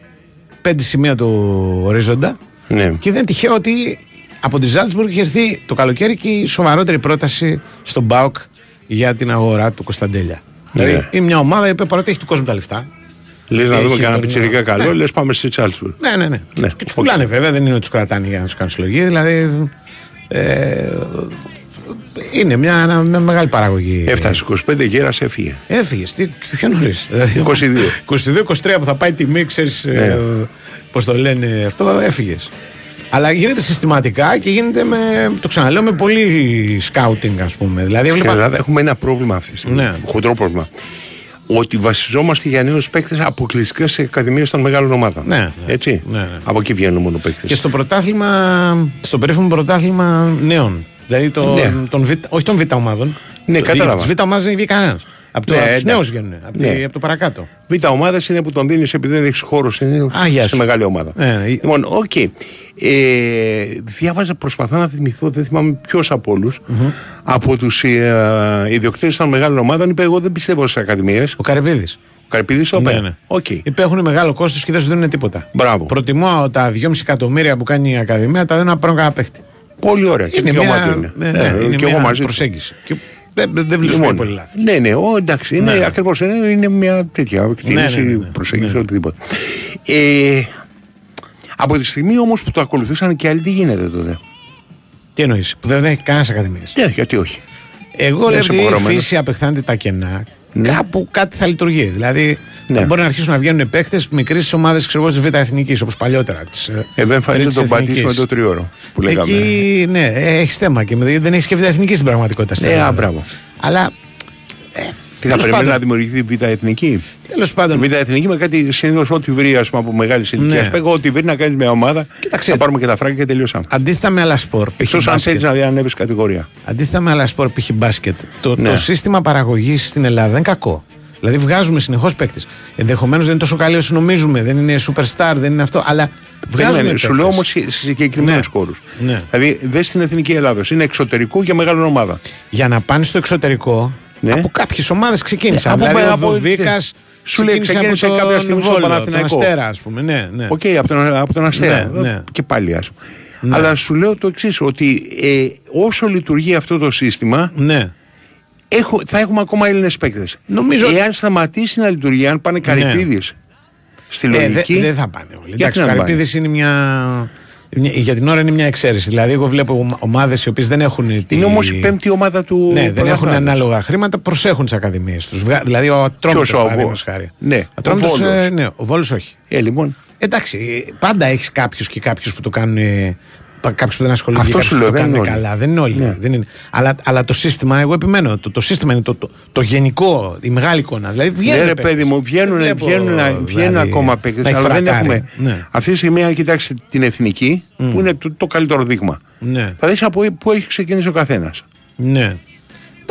5 σημεία του ορίζοντα. Ναι. Και δεν είναι τυχαίο ότι από τη Ζάλτσμπουργκ έχει έρθει το καλοκαίρι και η σοβαρότερη πρόταση στον Μπάουκ για την αγορά του Κωνσταντέλια. Ναι. Δηλαδή είναι μια ομάδα η οποία παρότι έχει του κόσμου τα λεφτά. Λες να Έχει δούμε κανένα τον- πιτσιρικά καλό, Ναι. λες πάμε στη Τσάλτσμπουργκ. Ναι, ναι, ναι. Ναι. Και τους πουλάνε βέβαια, δεν είναι ότι τους κρατάνε για να τους κάνουν συλλογή. Δηλαδή. Ε, είναι μια, ένα- μια μεγάλη παραγωγή. Έφτασε 25 γέρα, έφυγε. Έφυγε. Τι, πιο νωρίς. 22. 22-23 που θα πάει τιμή, ξέρεις. Ναι. Πώς το λένε αυτό, έφυγες. Αλλά γίνεται συστηματικά και γίνεται με. Το ξαναλέω με πολύ σκάουτινγκ, ας πούμε. Δηλαδή, Στην έβλεπα. Ελλάδα έχουμε ένα πρόβλημα αυτή τη στιγμή. Ναι. Χοντρό πρόβλημα. Ότι βασιζόμαστε για νέους παίκτες αποκλειστικά σε ακαδημίες των μεγάλων ομάδων. Ναι, ναι. Έτσι. Ναι, ναι. Από εκεί βγαίνουν μόνο παίκτες. Και στο πρωτάθλημα, στο περίφημο πρωτάθλημα νέων. Δηλαδή το, Ναι. των β, όχι των β' ομάδων. Ναι, κατάλαβα. Τι β' ομάδες δεν βγει κανένας. Από, το, Ναι, από τους εντάξει. νέους βγαίνουν. Από, τη- Ναι. από το παρακάτω. Β' ομάδες είναι που τον δίνεις επειδή δεν έχεις χώρο σε, Α, γεια σε σου. μεγάλη ομάδα. Ναι, ναι. Λοιπόν, οκ. Ε, διάβαζα, προσπαθώ να θυμηθώ, δεν θυμάμαι ποιος από όλους, από τους ε, ιδιοκτήτες των μεγάλων ομάδων είπε: Εγώ δεν πιστεύω στις ακαδημίες. Ο Καρυπίδης. Ο Καρυπίδης το είπε. Ναι, ναι. Οκ. Είπε έχουν μεγάλο κόστος και δεν σου δίνουν τίποτα. Μπράβο. Προτιμώ τα 2,5 εκατομμύρια που κάνει η Ακαδημία τα δίνω να πάρω κανένα παίχτη. Πολύ ωραία. Και Είναι δικαίωμά μια, του είναι. ναι, Ναι, ναι, είναι και εγώ μια μαζί τους. προσέγγιση. Και δεν, δεν βρίσκω Λοιπόν, πολύ λάθος. Ναι, ναι, ο, εντάξει, είναι Ναι. ακριβώς, είναι, είναι μια τέτοια εκτίμηση, Ναι, ναι, ναι, ναι. προσέγγιση, Ναι. οτιδήποτε. Ε, από τη στιγμή όμως που το ακολουθήσαν και άλλοι, τι γίνεται τότε; Τι εννοείς, που δεν έχει κανένας Ακαδημίες; Ναι, γιατί όχι. Εγώ Δεν λέω είσαι ότι η υποχρεωμένος. φύση απεχθάνεται τα κενά. Κάπου κάτι θα λειτουργεί. Δηλαδή Ναι. μπορεί να αρχίσουν να βγαίνουν παίχτε μικρής ομάδες της Β' Εθνικής όπως παλιότερα. Της, ε, Ε, δεν φαίνεται τρίτης τον πατήσει εθνικής. με το τριώρο που λέγαμε. Εκεί, ναι, έχεις θέμα και με- δεν έχεις και Β' Εθνική στην πραγματικότητα. στην Ναι, Ελλάδα. α, μπράβο. Αλλά Τι θα τέλος πρέπει πάντων. να δημιουργηθεί β' εθνική; τέλος πάντων. Β' εθνική με κάτι συνήθω ό,τι βρει ας πούμε, από μεγάλη ηλικία. Ναι. Ναι. Ό,τι βρει να κάνει μια ομάδα. Κοίταξε. Να πάρουμε και τα φράγκα και τελειώσαμε. Αντίθετα με άλλα σπορ, π.χ. Εκτός αν μπάσκετ, θέλεις να ανέβεις κατηγορία. αντίθετα με άλλα σπορ, π.χ. μπάσκετ, το, Ναι. το σύστημα παραγωγής στην Ελλάδα δεν είναι κακό. Δηλαδή βγάζουμε συνεχώς παίκτες. Ενδεχομένως δεν είναι τόσο καλή όσο νομίζουμε, δεν είναι superstar, δεν είναι αυτό, αλλά βγάζουμε. Περίμενε, Σου λέω όμως σε συγκεκριμένους Ναι. χώρους. Ναι. Δηλαδή δεν στην εθνική Ελλάδα. Είναι εξωτερικού για μεγάλη ομάδα. Για να πάνε στο εξωτερικό, Ναι. από κάποιες ομάδες ξεκίνησαν. Ναι, από- δηλαδή, από- ο Δοβίκα σου λέει, ξεκίνησε από κάποια τον στιγμή στο Βόλο, τον Παναθηναϊκό. Αστέρα, ας πούμε. Ναι, ναι. Οκ, από, τον, από τον Αστέρα. Ναι, ναι. Και πάλι ας πούμε. Αλλά σου λέω το εξής, ότι ε, όσο λειτουργεί αυτό το σύστημα, ναι. έχω, θα έχουμε ακόμα Έλληνες παίκτες. Νομίζω- Εάν σταματήσει να λειτουργεί, αν πάνε Καρυπίδη στη Ε, λογική. δεν δεν θα πάνε όλοι. Γιατί Εντάξει, ο να μην πάνε; Καρυπίδης είναι μια. Μια- Για την ώρα είναι μια εξαίρεση. Δηλαδή, εγώ βλέπω ομάδες οι οποίες δεν έχουν. τη- Είναι όμως η πέμπτη ομάδα του. Ναι, δεν έχουν πρωταθλήματος. ανάλογα χρήματα, προσέχουν τις ακαδημίες τους. Δηλαδή, ο Ατρόμητος, Ποιος, ο παραδείγματος Βο- χάρη. Ναι, ο Ατρόμητος, Βόλος. ε, ναι, ο Βόλος όχι. Ε, λοιπόν. Εντάξει, πάντα έχεις κάποιους και κάποιους που το κάνουν. Κάποιου που δεν ασχολούνται Αυτό και σου κάποιους λέω, που το δεν κάνουν είναι όλοι. καλά. Δεν είναι όλοι. Ναι. Δεν είναι. Αλλά, αλλά το σύστημα, εγώ επιμένω, το, το σύστημα είναι το, το, το γενικό, η μεγάλη εικόνα. Δηλαδή βγαίνουν. Ναι, ρε παίκτες. παιδί μου, βγαίνουν, Δεν βλέπω, βγαίνουν, βγαίνουν δηλαδή, ακόμα να παίκτες, έχει αλλά δεν φρακάρει. έχουμε. Ναι. Αυτή τη στιγμή, αν κοιτάξει την εθνική, που είναι το, το καλύτερο δείγμα, Ναι. θα δεις από πού έχει ξεκινήσει ο καθένας. ναι.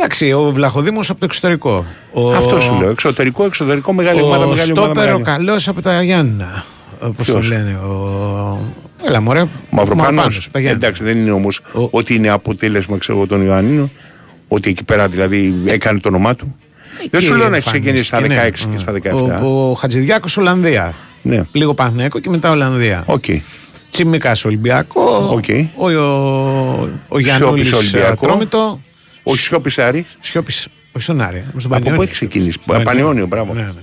Εντάξει, ο Βλαχοδήμος από το εξωτερικό. Ο, Αυτό σου λέω. Εξωτερικό, εξωτερικό, μεγάλη ο ομάδα, μεγάλη ομάδα. Στόπερ ο μεγάλη. καλός από τα Γιάννα. Όπως το Ποιος; λένε. Ο... Έλα, μωρέ. Μαυροπάνος. Μαυροπάνος, από τα Γιάννα. Εντάξει, δεν είναι όμως ότι είναι αποτέλεσμα ξέρω, εγώ, των Ιωαννίνων. Ότι εκεί πέρα δηλαδή έκανε το όνομά του. δεν σου Εκεί λέω να έχει ξεκινήσει στα 16 εμφανίστηκε, και ναι. στα 17. Ο, ο Χατζηδιάκος Ολλανδία. Ναι. Λίγο Παναθηναϊκό και μετά Ολλανδία. Οκ. Τσιμικά Ολυμπιακό. Οκ. Ο, ο, ο Γιάννουλη Σιώπης Ολυμπιακό. Ατρόμητο. Ο Σιώπης Άρης. Σιώπης. Όχι στον Άρη. Στον Από πού Πανιόνιο. έχει ξεκινήσει; Στον Πανιόνιο, μπράβο. Ναι, ναι.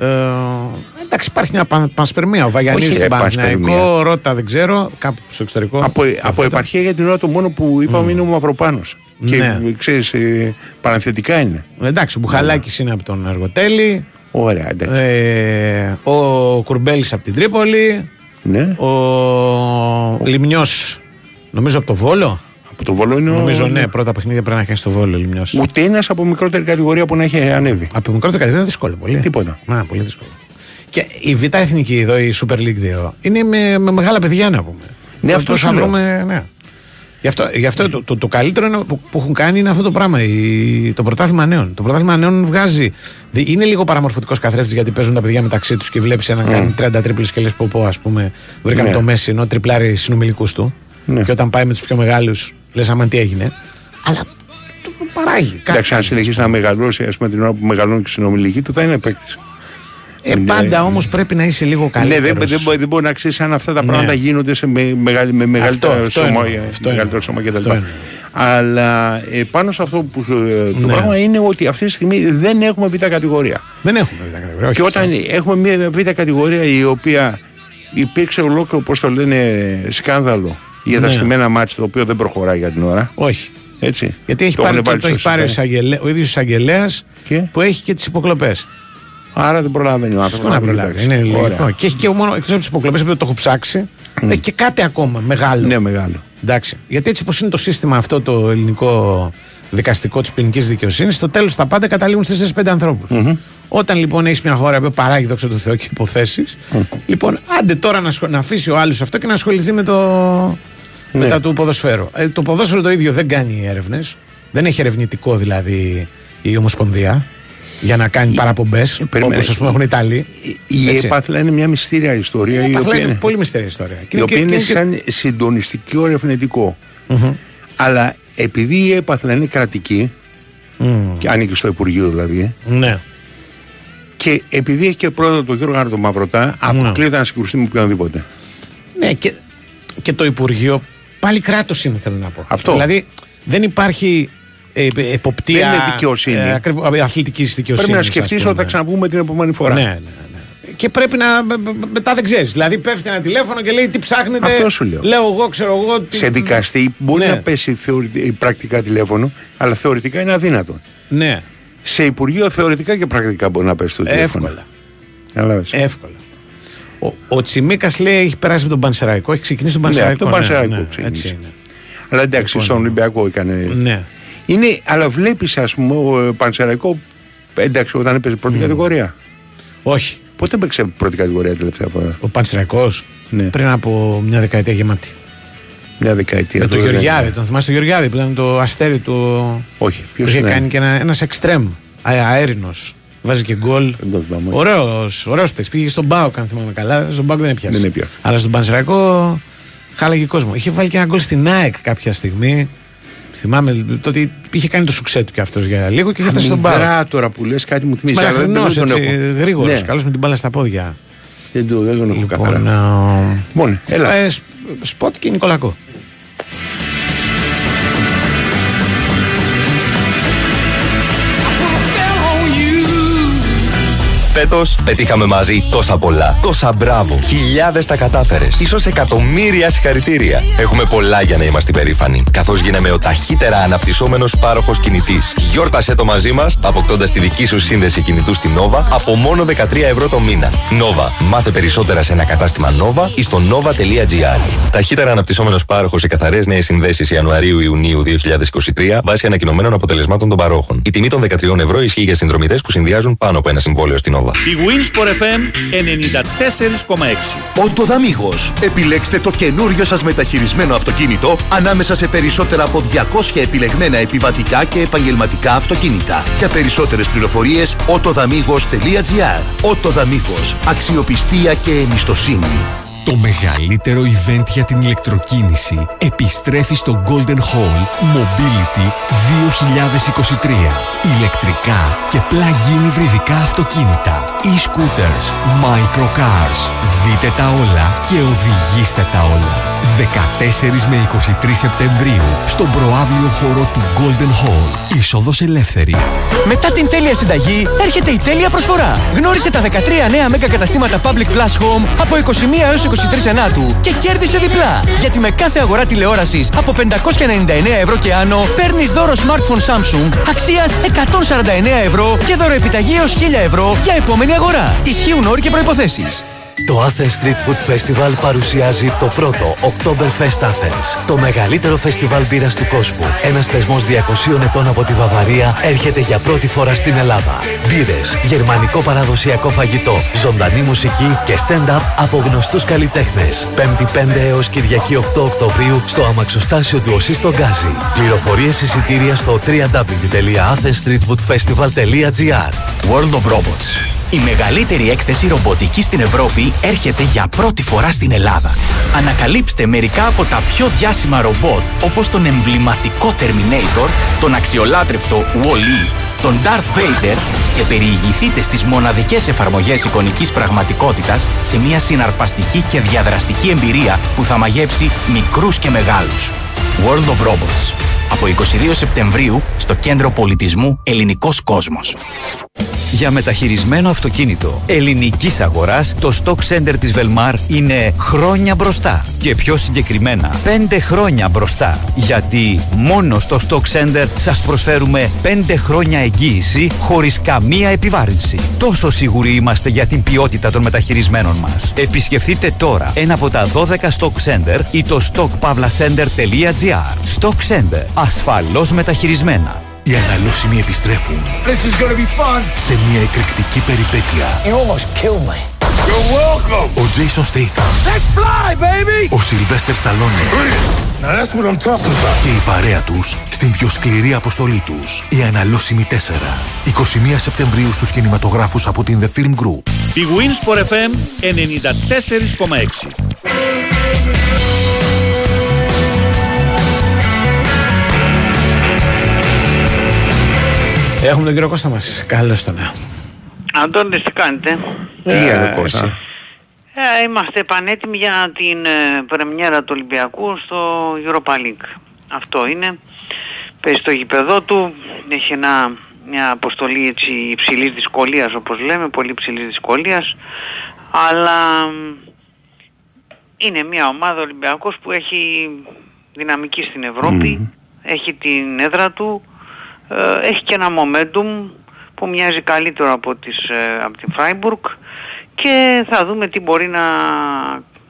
Ε, εντάξει, υπάρχει μια παν, πανσπερμία. Ο Βαγιανίδη Όχι, στην ρε, Παναθηναϊκός, πανσπερμία. Ρώτα δεν ξέρω, κάπου στο εξωτερικό. Από, από επαρχία για την ώρα το μόνο που είπαμε είναι ο Μαυροπάνο. Και Ναι. ξέρεις, ε, παραθετικά είναι. Εντάξει, ο Μπουχαλάκης είναι από τον Εργοτέλη. Ωραία, εντάξει. Ε, ο Κουρμπέλης από την Τρίπολη. Ναι. Ο Λιμνιός, νομίζω από το Βόλο. Από το Βόλο είναι ο- Νομίζω ναι, πρώτα παιχνίδια πρέπει να έχεις στο Βόλο Λιμνιό. Ούτε ένας από μικρότερη κατηγορία που να έχει ανέβει. Από μικρότερη κατηγορία είναι δύσκολο πολύ. Τίποτα. Να, πολύ δύσκολο. Και η Β' Εθνική εδώ, η Super League 2, είναι με, με μεγάλα παιδιά να πούμε. Ναι, αυτό Πώς σου θα λέω. βρούμε, ναι. Γι' αυτό, γι αυτό το, το, το καλύτερο είναι που, που έχουν κάνει είναι αυτό το πράγμα. Η, το πρωτάθλημα νέων. Το πρωτάθλημα νέων βγάζει. δι- Είναι λίγο παραμορφωτικός καθρέφτης γιατί παίζουν τα παιδιά μεταξύ τους και βλέπεις έναν κάνει 30 τρίπλες και λες πω, πω, ας πούμε. Βρήκαμε Ναι. το Μέση ενώ τριπλάρει συνομιλικούς του. Ναι. Και όταν πάει με τους πιο μεγάλους Λες, άμα τι έγινε. Αλλά το παράγει. Εντάξει, αν συνεχίσει να μεγαλώσει, ας πούμε, την ώρα που μεγαλώνει και η συνομιλική του, θα είναι παίκτης. Ε, πάντα όμως πρέπει να είσαι λίγο καλύτερο. Ναι, δεν, δεν, μπορεί, δεν μπορεί να ξέρεις αν αυτά τα Ναι. πράγματα γίνονται σε με, μεγάλη, με μεγαλύτερο αυτό σώμα, εννοώ, ε, αυτό μεγαλύτερο σώμα κτλ. Αυτό εννοώ. Αλλά ε, πάνω σε αυτό που ε, το Ναι. πράγμα είναι ότι αυτή τη στιγμή δεν έχουμε β' κατηγορία. Δεν έχουμε β' κατηγορία. όχι, Και όταν αυτό. έχουμε μια β' κατηγορία η οποία υπήρξε ολόκληρο, όπω το λένε, σκάνδαλο για τα Ναι. σημαίνα μάτια το οποίο δεν προχωράει για την ώρα. Όχι. Έτσι. Γιατί έχει Το πάρει, έχουν το, βάλει το έχει στο πάρει ο, σύστημα. εισαγγελέ- ο ίδιος εισαγγελέας Και; που έχει και τις υποκλοπές. Άρα δεν προλαβαίνει ο άνθρωπος Πού να προλάβει. Είναι λογικό. Και έχει και μόνο εκτός από τις υποκλοπές, επειδή το έχω ψάξει, έχει και κάτι ακόμα μεγάλο. Ναι, μεγάλο. Εντάξει. Γιατί έτσι όπω είναι το σύστημα αυτό το ελληνικό δικαστικό της ποινικής δικαιοσύνης, στο τέλος τα πάντα καταλήγουν στις 4-5 ανθρώπους. Όταν λοιπόν έχεις μια χώρα που παράγει δόξα τω Θεώ και υποθέσεις, λοιπόν, άντε τώρα να, σχο- να αφήσει ο άλλος αυτό και να ασχοληθεί με το. Ναι. μετά του ποδοσφαίρου. Ε, το ποδόσφαιρο το ίδιο δεν κάνει έρευνες. Δεν έχει ερευνητικό δηλαδή η Ομοσπονδία για να κάνει παραπομπές όπω περίμενε. ας πούμε έχουν οι Ιταλοί. Η Έτσι. έπαθλα είναι μια μυστήρια ιστορία. Η η Έπαθλα οποία είναι είναι, πολύ μυστήρια ιστορία. Και η είναι οποία και- είναι και- και- σαν συντονιστικό ερευνητικό. Αλλά επειδή η έπαθλα είναι κρατική, και ανήκει στο Υπουργείο δηλαδή, Ναι. και επειδή έχει και πρόεδρο τον κύριο Γάρτο Μαυρωτά, αποκλείεται να συγκρουστεί με οποιονδήποτε. Ναι, και, και το Υπουργείο πάλι κράτος είναι, θέλω να πω. Αυτό. Δηλαδή δεν υπάρχει ε, ε, εποπτεία. Δεν είναι δικαιοσύνη. Ε, ακριβώς, αθλητικής δικαιοσύνης. Πρέπει να σκεφτείς ότι θα ξαναπούμε την επόμενη φορά. Ναι, ναι, ναι. Και πρέπει να. με- με- μετά δεν ξέρεις. Δηλαδή πέφτει ένα τηλέφωνο και λέει τι ψάχνετε; Αυτό σου λέω. Λέω εγώ, ξέρω εγώ. Τι... Σε δικαστή μπορεί Ναι. να πέσει θεωρη- πρακτικά τηλέφωνο, αλλά θεωρητικά είναι αδύνατο. Ναι, Σε Υπουργείο θεωρητικά και πρακτικά μπορεί να πέσει το τηλέφωνο. εύκολα. Κατάλαβες. εύκολα. Ο, ο Τσιμίκας λέει έχει περάσει από τον Πανσεραϊκό. Έχει ξεκινήσει τον Ναι, από Πανσεραϊκό. τον Πανσεραϊκό ναι, ξεκίνησε. έτσι είναι. Αλλά εντάξει, στον Ολυμπιακό έκανε. Ναι. Είναι, αλλά βλέπεις, ας πούμε, ο ε, Πανσεραϊκό. Εντάξει, όταν έπαιζε πρώτη κατηγορία. Όχι. Πότε έπαιξε πρώτη κατηγορία τελευταία φορά; Ο Πανσεραϊκός Ναι. πριν από μια δεκαετία γεμάτη. Μια δεκαετία. Με τον τώρα δεν- Γεωργιάδη, τον θυμάσαι τον Γεωργιάδη που ήταν το αστέρι του. Όχι, Που ποιο είχε είναι. κάνει και ένα ένας εξτρέμ. Αέρινος. Βάζει και γκολ. Ωραίος ωραίος παίκτης. Πήγε στον ΠΑΟΚ, αν θυμάμαι καλά. Στον ΠΑΟΚ δεν έπιασε. Δεν έπιασε. Αλλά στον Πανσεραϊκό χάλαγε κόσμος. Είχε βάλει και ένα γκολ στην ΑΕΚ κάποια στιγμή. Θυμάμαι το ότι είχε κάνει το σουξέ του κι αυτός για λίγο και είχε φτάσει στον ΠΑΟΚ. Αμυδρά τώρα που λες κάτι μου θυμίζει. αλλά δεν- Μαλαχρινός, δεν τον έτσι, έχω. γρήγορος, Ναι. καλός με την μπάλα στα πόδια. Δεν, το, δεν τον έχω Λοιπόν, καθαρά. ε, Μόνο, έλα. ε, σ- σποτ και Νικολακό. Φέτος πετύχαμε μαζί τόσα πολλά. Τόσα μπράβο. Χιλιάδες τα κατάφερες. σω εκατομμύρια συγχαρητήρια. Έχουμε πολλά για να είμαστε περήφανοι. Καθώς γίναμε ο ταχύτερα αναπτυσσόμενος πάροχος κινητής. Γιόρτασε το μαζί μας, αποκτώντας τη δική σου σύνδεση κινητού στην Nova από μόνο 13 ευρώ το μήνα. Nova. Μάθε περισσότερα σε ένα κατάστημα Nova ή στο nova.gr. Ταχύτερα αναπτυσσόμενος πάροχος σε καθαρές νέες συνδέσεις Ιανουαρίου-Ιουνίου 2023 βάσει ανακοινωμένων αποτελεσμάτων των παρόχων. Η τιμή των 13 ευρώ ισχύει για συνδρομητές που συνδυάζουν πάνω από ένα συμβόλαιο στην Nova. Η Winsport FM 94,6. Ορτοδαμίγος. Επιλέξτε το καινούριο σας μεταχειρισμένο αυτοκίνητο ανάμεσα σε περισσότερα από 200 επιλεγμένα επιβατικά και επαγγελματικά αυτοκίνητα. Για περισσότερες πληροφορίες, otodamigos.gr Οτοδαμίγος. Αξιοπιστία και εμπιστοσύνη. Το μεγαλύτερο event για την ηλεκτροκίνηση επιστρέφει στο Golden Hall Mobility 2023. Ηλεκτρικά και plug-in υβριδικά αυτοκίνητα, e-scooters, microcars. Δείτε τα όλα και οδηγήστε τα όλα. 14 με 23 Σεπτεμβρίου στον προάβλιο χώρο του Golden Hall. Είσοδος ελεύθερη. Μετά την τέλεια συνταγή έρχεται η τέλεια προσφορά. Γνώρισε τα 13 νέα μέγα καταστήματα Public Plus Home από 21 έως 23 Ενάτου και κέρδισε διπλά. Γιατί με κάθε αγορά τηλεόρασης από 599 ευρώ και άνω παίρνεις δώρο smartphone Samsung αξίας 149 ευρώ και δώρο επιταγή έως 1000 ευρώ για επόμενη αγορά. Ισχύουν όροι και προϋποθέσεις. Το Athens Street Food Festival παρουσιάζει το πρώτο Oktoberfest Athens. Το μεγαλύτερο φεστιβάλ μπύρας του κόσμου. Ένας θεσμός 200 ετών από τη Βαβαρία έρχεται για πρώτη φορά στην Ελλάδα. Μπύρες, γερμανικό παραδοσιακό φαγητό, ζωντανή μουσική και stand-up από γνωστούς καλλιτέχνες. 5η 5 έως Κυριακή 8 Οκτωβρίου στο αμαξοστάσιο του ΟΣΥ στο Γκάζι. Πληροφορίες εισιτήρια στο www.athensstreetfoodfestival.gr World of Robots. Η μεγαλύτερη έκθεση ρομποτικής στην Ευρώπη έρχεται για πρώτη φορά στην Ελλάδα. Ανακαλύψτε μερικά από τα πιο διάσημα ρομπότ όπως τον εμβληματικό Terminator, τον αξιολάτρευτο Wall-E, τον Darth Vader και περιηγηθείτε στις μοναδικές εφαρμογές εικονικής πραγματικότητας σε μια συναρπαστική και διαδραστική εμπειρία που θα μαγεύσει μικρούς και μεγάλους. World of Robots. Από 22 Σεπτεμβρίου στο Κέντρο Πολιτισμού Ελληνικός Κόσμος. Για μεταχειρισμένο αυτοκίνητο ελληνικής αγοράς, το Stock Center της Velmar είναι χρόνια μπροστά. Και πιο συγκεκριμένα, 5 χρόνια μπροστά. Γιατί μόνο στο Stock Center σας προσφέρουμε 5 χρόνια εγγύηση χωρίς καμία επιβάρυνση. Τόσο σίγουροι είμαστε για την ποιότητα των μεταχειρισμένων μας. Επισκεφτείτε τώρα ένα από τα 12 Stock Center ή το stockpavlacenter.gr. Stock Center. Ασφαλώς μεταχειρισμένα. Οι αναλώσιμοι επιστρέφουν This is gonna be fun. σε μια εκρηκτική περιπέτεια. You almost killed me. You're welcome. Ο Jason Statham, Let's fly, baby. ο Sylvester Stallone Now that's what I'm talking about. και η παρέα τους στην πιο σκληρή αποστολή τους. Οι αναλώσιμοι 4. 21 Σεπτεμβρίου στους κινηματογράφους από την The Film Group. Η Winsport FM 94,6. Έχουμε τον κύριο Κώστα μας. Καλώς τον. ναι. Αντώνης τι κάνετε; Τι άλλο Κώστα; Ε, είμαστε πανέτοιμοι για την ε, πρεμιέρα του Ολυμπιακού στο Europa League. Αυτό είναι. Παίζει στο γηπεδό του. Έχει ένα, μια αποστολή έτσι υψηλής δυσκολίας όπως λέμε. Πολύ υψηλής δυσκολίας. Αλλά μ, είναι μια ομάδα Ολυμπιακός που έχει δυναμική στην Ευρώπη. Έχει την έδρα του. Ε, έχει και ένα momentum που μοιάζει καλύτερο από, τις, ε, από την Freiburg και θα δούμε τι μπορεί να,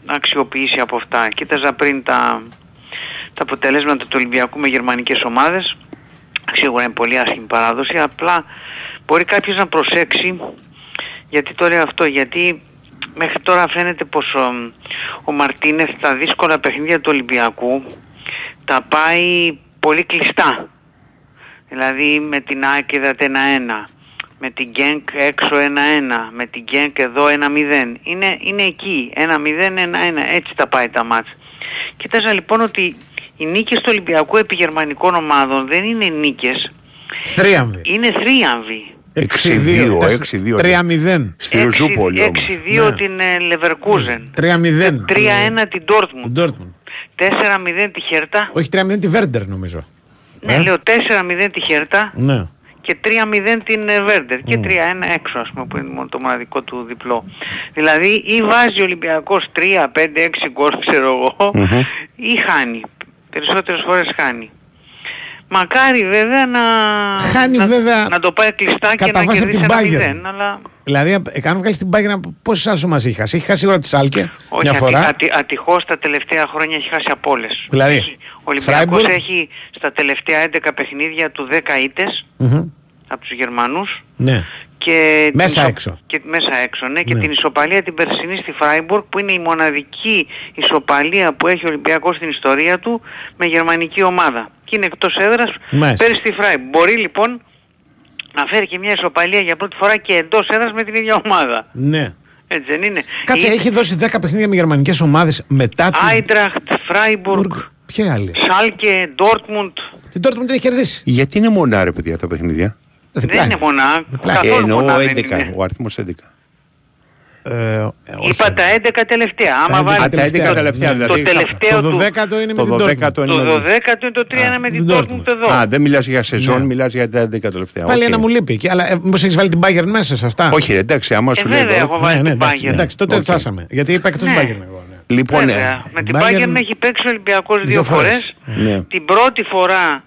να αξιοποιήσει από αυτά. Κοίταζα πριν τα, τα αποτελέσματα του Ολυμπιακού με γερμανικές ομάδες. Σίγουρα είναι πολύ άσχημη παράδοση, απλά μπορεί κάποιος να προσέξει γιατί το λέω αυτό, γιατί μέχρι τώρα φαίνεται πως ο, ο Μαρτίνεθ τα δύσκολα παιχνίδια του Ολυμπιακού τα πάει πολύ κλειστά. Δηλαδή με την ΑΕΚ είδατε ένα-ένα, με την Γκένκ έξω ένα-ένα, με την Γκένκ εδώ ένα-μηδέν. Είναι, είναι εκεί, ένα-μηδέν, ένα-ένα, έτσι τα πάει τα μάτς. Κοίταζα λοιπόν ότι οι νίκες του Ολυμπιακού επί γερμανικών ομάδων δεν είναι νίκες, Θρίαμβη. είναι θρίαμβοι. 6-2, 6-2. 3-0. Στη Ριζούπολη όμως. 6-2 Ναι. την ε, Leverkusen, 3-0. 3-1 την Dortmund, Την Dortmund. 4-0 τη Χέρτα, Όχι 3-0 τη Βέρντερ νομίζω. Ναι Ε; λέω 4-0 τη Χέρτα Ναι. και 3-0 την ε, Βέρντερ και 3-1 έξω ας πούμε που είναι μόνο το μοναδικό του διπλό. Δηλαδή ή βάζει ο Ολυμπιακός 3, 5, 6 γκολ ξέρω εγώ Μμμ. ή χάνει. Περισσότερες φορές χάνει. Μακάρι βέβαια να, Χάνει να, βέβαια να το πάει κλειστά και κατά να βάση από κερδίσει την ένα Bayern. 0. Αλλά Δηλαδή, αν βγάλεις την Bayern, πόσες άλλες ομάδες έχει χάσει; Έχει χάσει σίγουρα τη Σάλκε όχι, μια ατι, φορά. ατι, ατυχώς τα τελευταία χρόνια έχει χάσει από όλες. Δηλαδή, Έχει- ο Ολυμπιακός Freiburg. έχει στα τελευταία 11 παιχνίδια του 10 ήττες Μμμ. από τους Γερμανούς Ναι. Και την Μέσα ισο- έξω. Και μέσα έξω, ναι, και Ναι. την ισοπαλία την περσινή στη Φράιμπουργκ που είναι η μοναδική ισοπαλία που έχει ο Ολυμπιακός στην ιστορία του με γερμανική ομάδα. Και είναι εκτός έδρας Μάλιστα. πέρυσι στη Φράιμπουργκ. Μπορεί λοιπόν να φέρει και μια ισοπαλία για πρώτη φορά και εντός έδρας με την ίδια ομάδα. Ναι. Έτσι δεν είναι; Κάτσε, Ή- έχει δώσει 10 παιχνίδια με γερμανικές ομάδες μετά την. Άιντραχτ, Φράιμπουργκ, Ποια άλλη; Σάλκε, Ντόρτμουντ. Την Dortmund την έχει κερδίσει. Γιατί είναι μονά ρε παιδιά τα παιχνίδια; Δεν είναι μονά. Ε, Καθόλου εννοώ μονά δεν 11, είναι. ο αριθμός 11. Ε, Είπα τα 11 τελευταία. Άμα 11 βάλεις Α, τα 11 τελευταία, το δηλαδή. τελευταίο Το του. 12ο είναι με Το την 12ο Dortmund. είναι Το με- 12ο είναι το 3-1 με την την Dortmund εδώ. Α, δεν μιλάς για σεζόν, Ναι. μιλάς για τα 11 τελευταία. Πάλι Οκ. ένα μου λείπει. εκεί, Αλλά ε, μήπως έχεις βάλει την Bayern μέσα σε αυτά. Όχι, ρε, εντάξει, άμα σου Ε, λέει βέβαια, εδώ- έχω βάλει Ναι, ναι, την εντάξει, Bayern. εντάξει, τότε Οκ. φτάσαμε. Γιατί είπα εκτός Ναι. Bayern εγώ. ναι. Λοιπόν, ναι. Βέβαια. Με την Bayern- Bayern έχει παίξει ο Ολυμπιακός δύο, Δύο φορές. φορές. Ναι. Την πρώτη φορά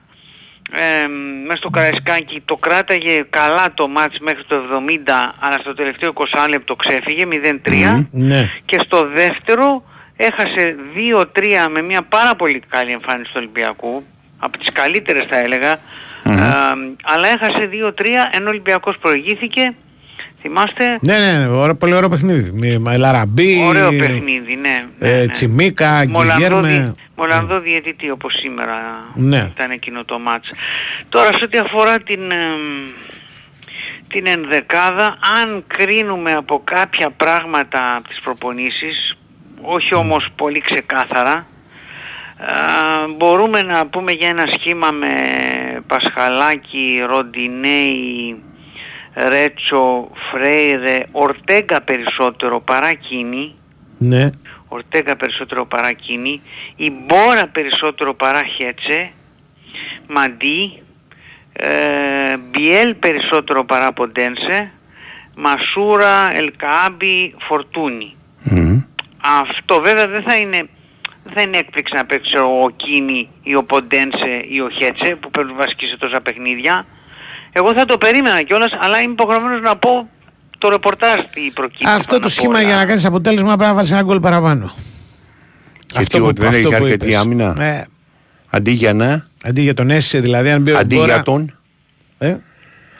ε, μέσα στο Καραϊσκάκι το κράταγε καλά το μάτς μέχρι το 70 αλλά στο τελευταίο 20 λεπτό ξέφυγε 0-3 Ναι. και στο δεύτερο έχασε 2-3 με μια πάρα πολύ καλή εμφάνιση του Ολυμπιακού από τις καλύτερες θα έλεγα. Ε, αλλά έχασε 2-3 ενώ ο Ολυμπιακός προηγήθηκε θυμάστε; Ναι, ναι, ναι, ωραίο- πολύ ωραίο παιχνίδι. Μη- μα- Λαραμπή, ωραίο παιχνίδι ναι, ναι, ε, ναι. Τσιμίκα, Μολανδό, Γκυγέρμε. δι- Μολανδό διαιτητή όπως σήμερα Ναι. ήταν εκείνο το μάτς. Τώρα σε ό,τι αφορά την, εμ, στην ενδεκάδα αν κρίνουμε από κάποια πράγματα από τις προπονήσεις, όχι όμως πολύ ξεκάθαρα, α, μπορούμε να πούμε για ένα σχήμα με Πασχαλάκη, Ροντινέη, Ρέτσο, Φρέιρε, Ορτέγκα περισσότερο παρά Κίνη, Ναι. Ορτέγκα περισσότερο παρά Κίνη, η Μπόρα περισσότερο παρά Χέτσε, Μαντί, ε, Μπιέλ περισσότερο παρά Ποντένσε, Μασούρα, Ελκάμπι, Φορτούνι. Αυτό βέβαια δεν θα είναι, δεν θα είναι έκπληξη να παίξει ο Κίνη ή ο Ποντένσε ή ο Χέτσε που παίρνουν βασική σε τόσα παιχνίδια. Εγώ θα το περίμενα κιόλας, αλλά είμαι υποχρεωμένος να πω το ρεπορτάζ τι προκύπτει. Αυτό πάνω το απ' σχήμα όλα. για να κάνεις αποτέλεσμα πρέπει να βάλεις ένα γκολ παραπάνω. Γιατί ότι δεν έχει αρκετή είπες. άμυνα; Ε, Αντί για να; αντί για τον Έσε, δηλαδή, αν μπει ο Αντί Ιμπόρα- για τον; Ε;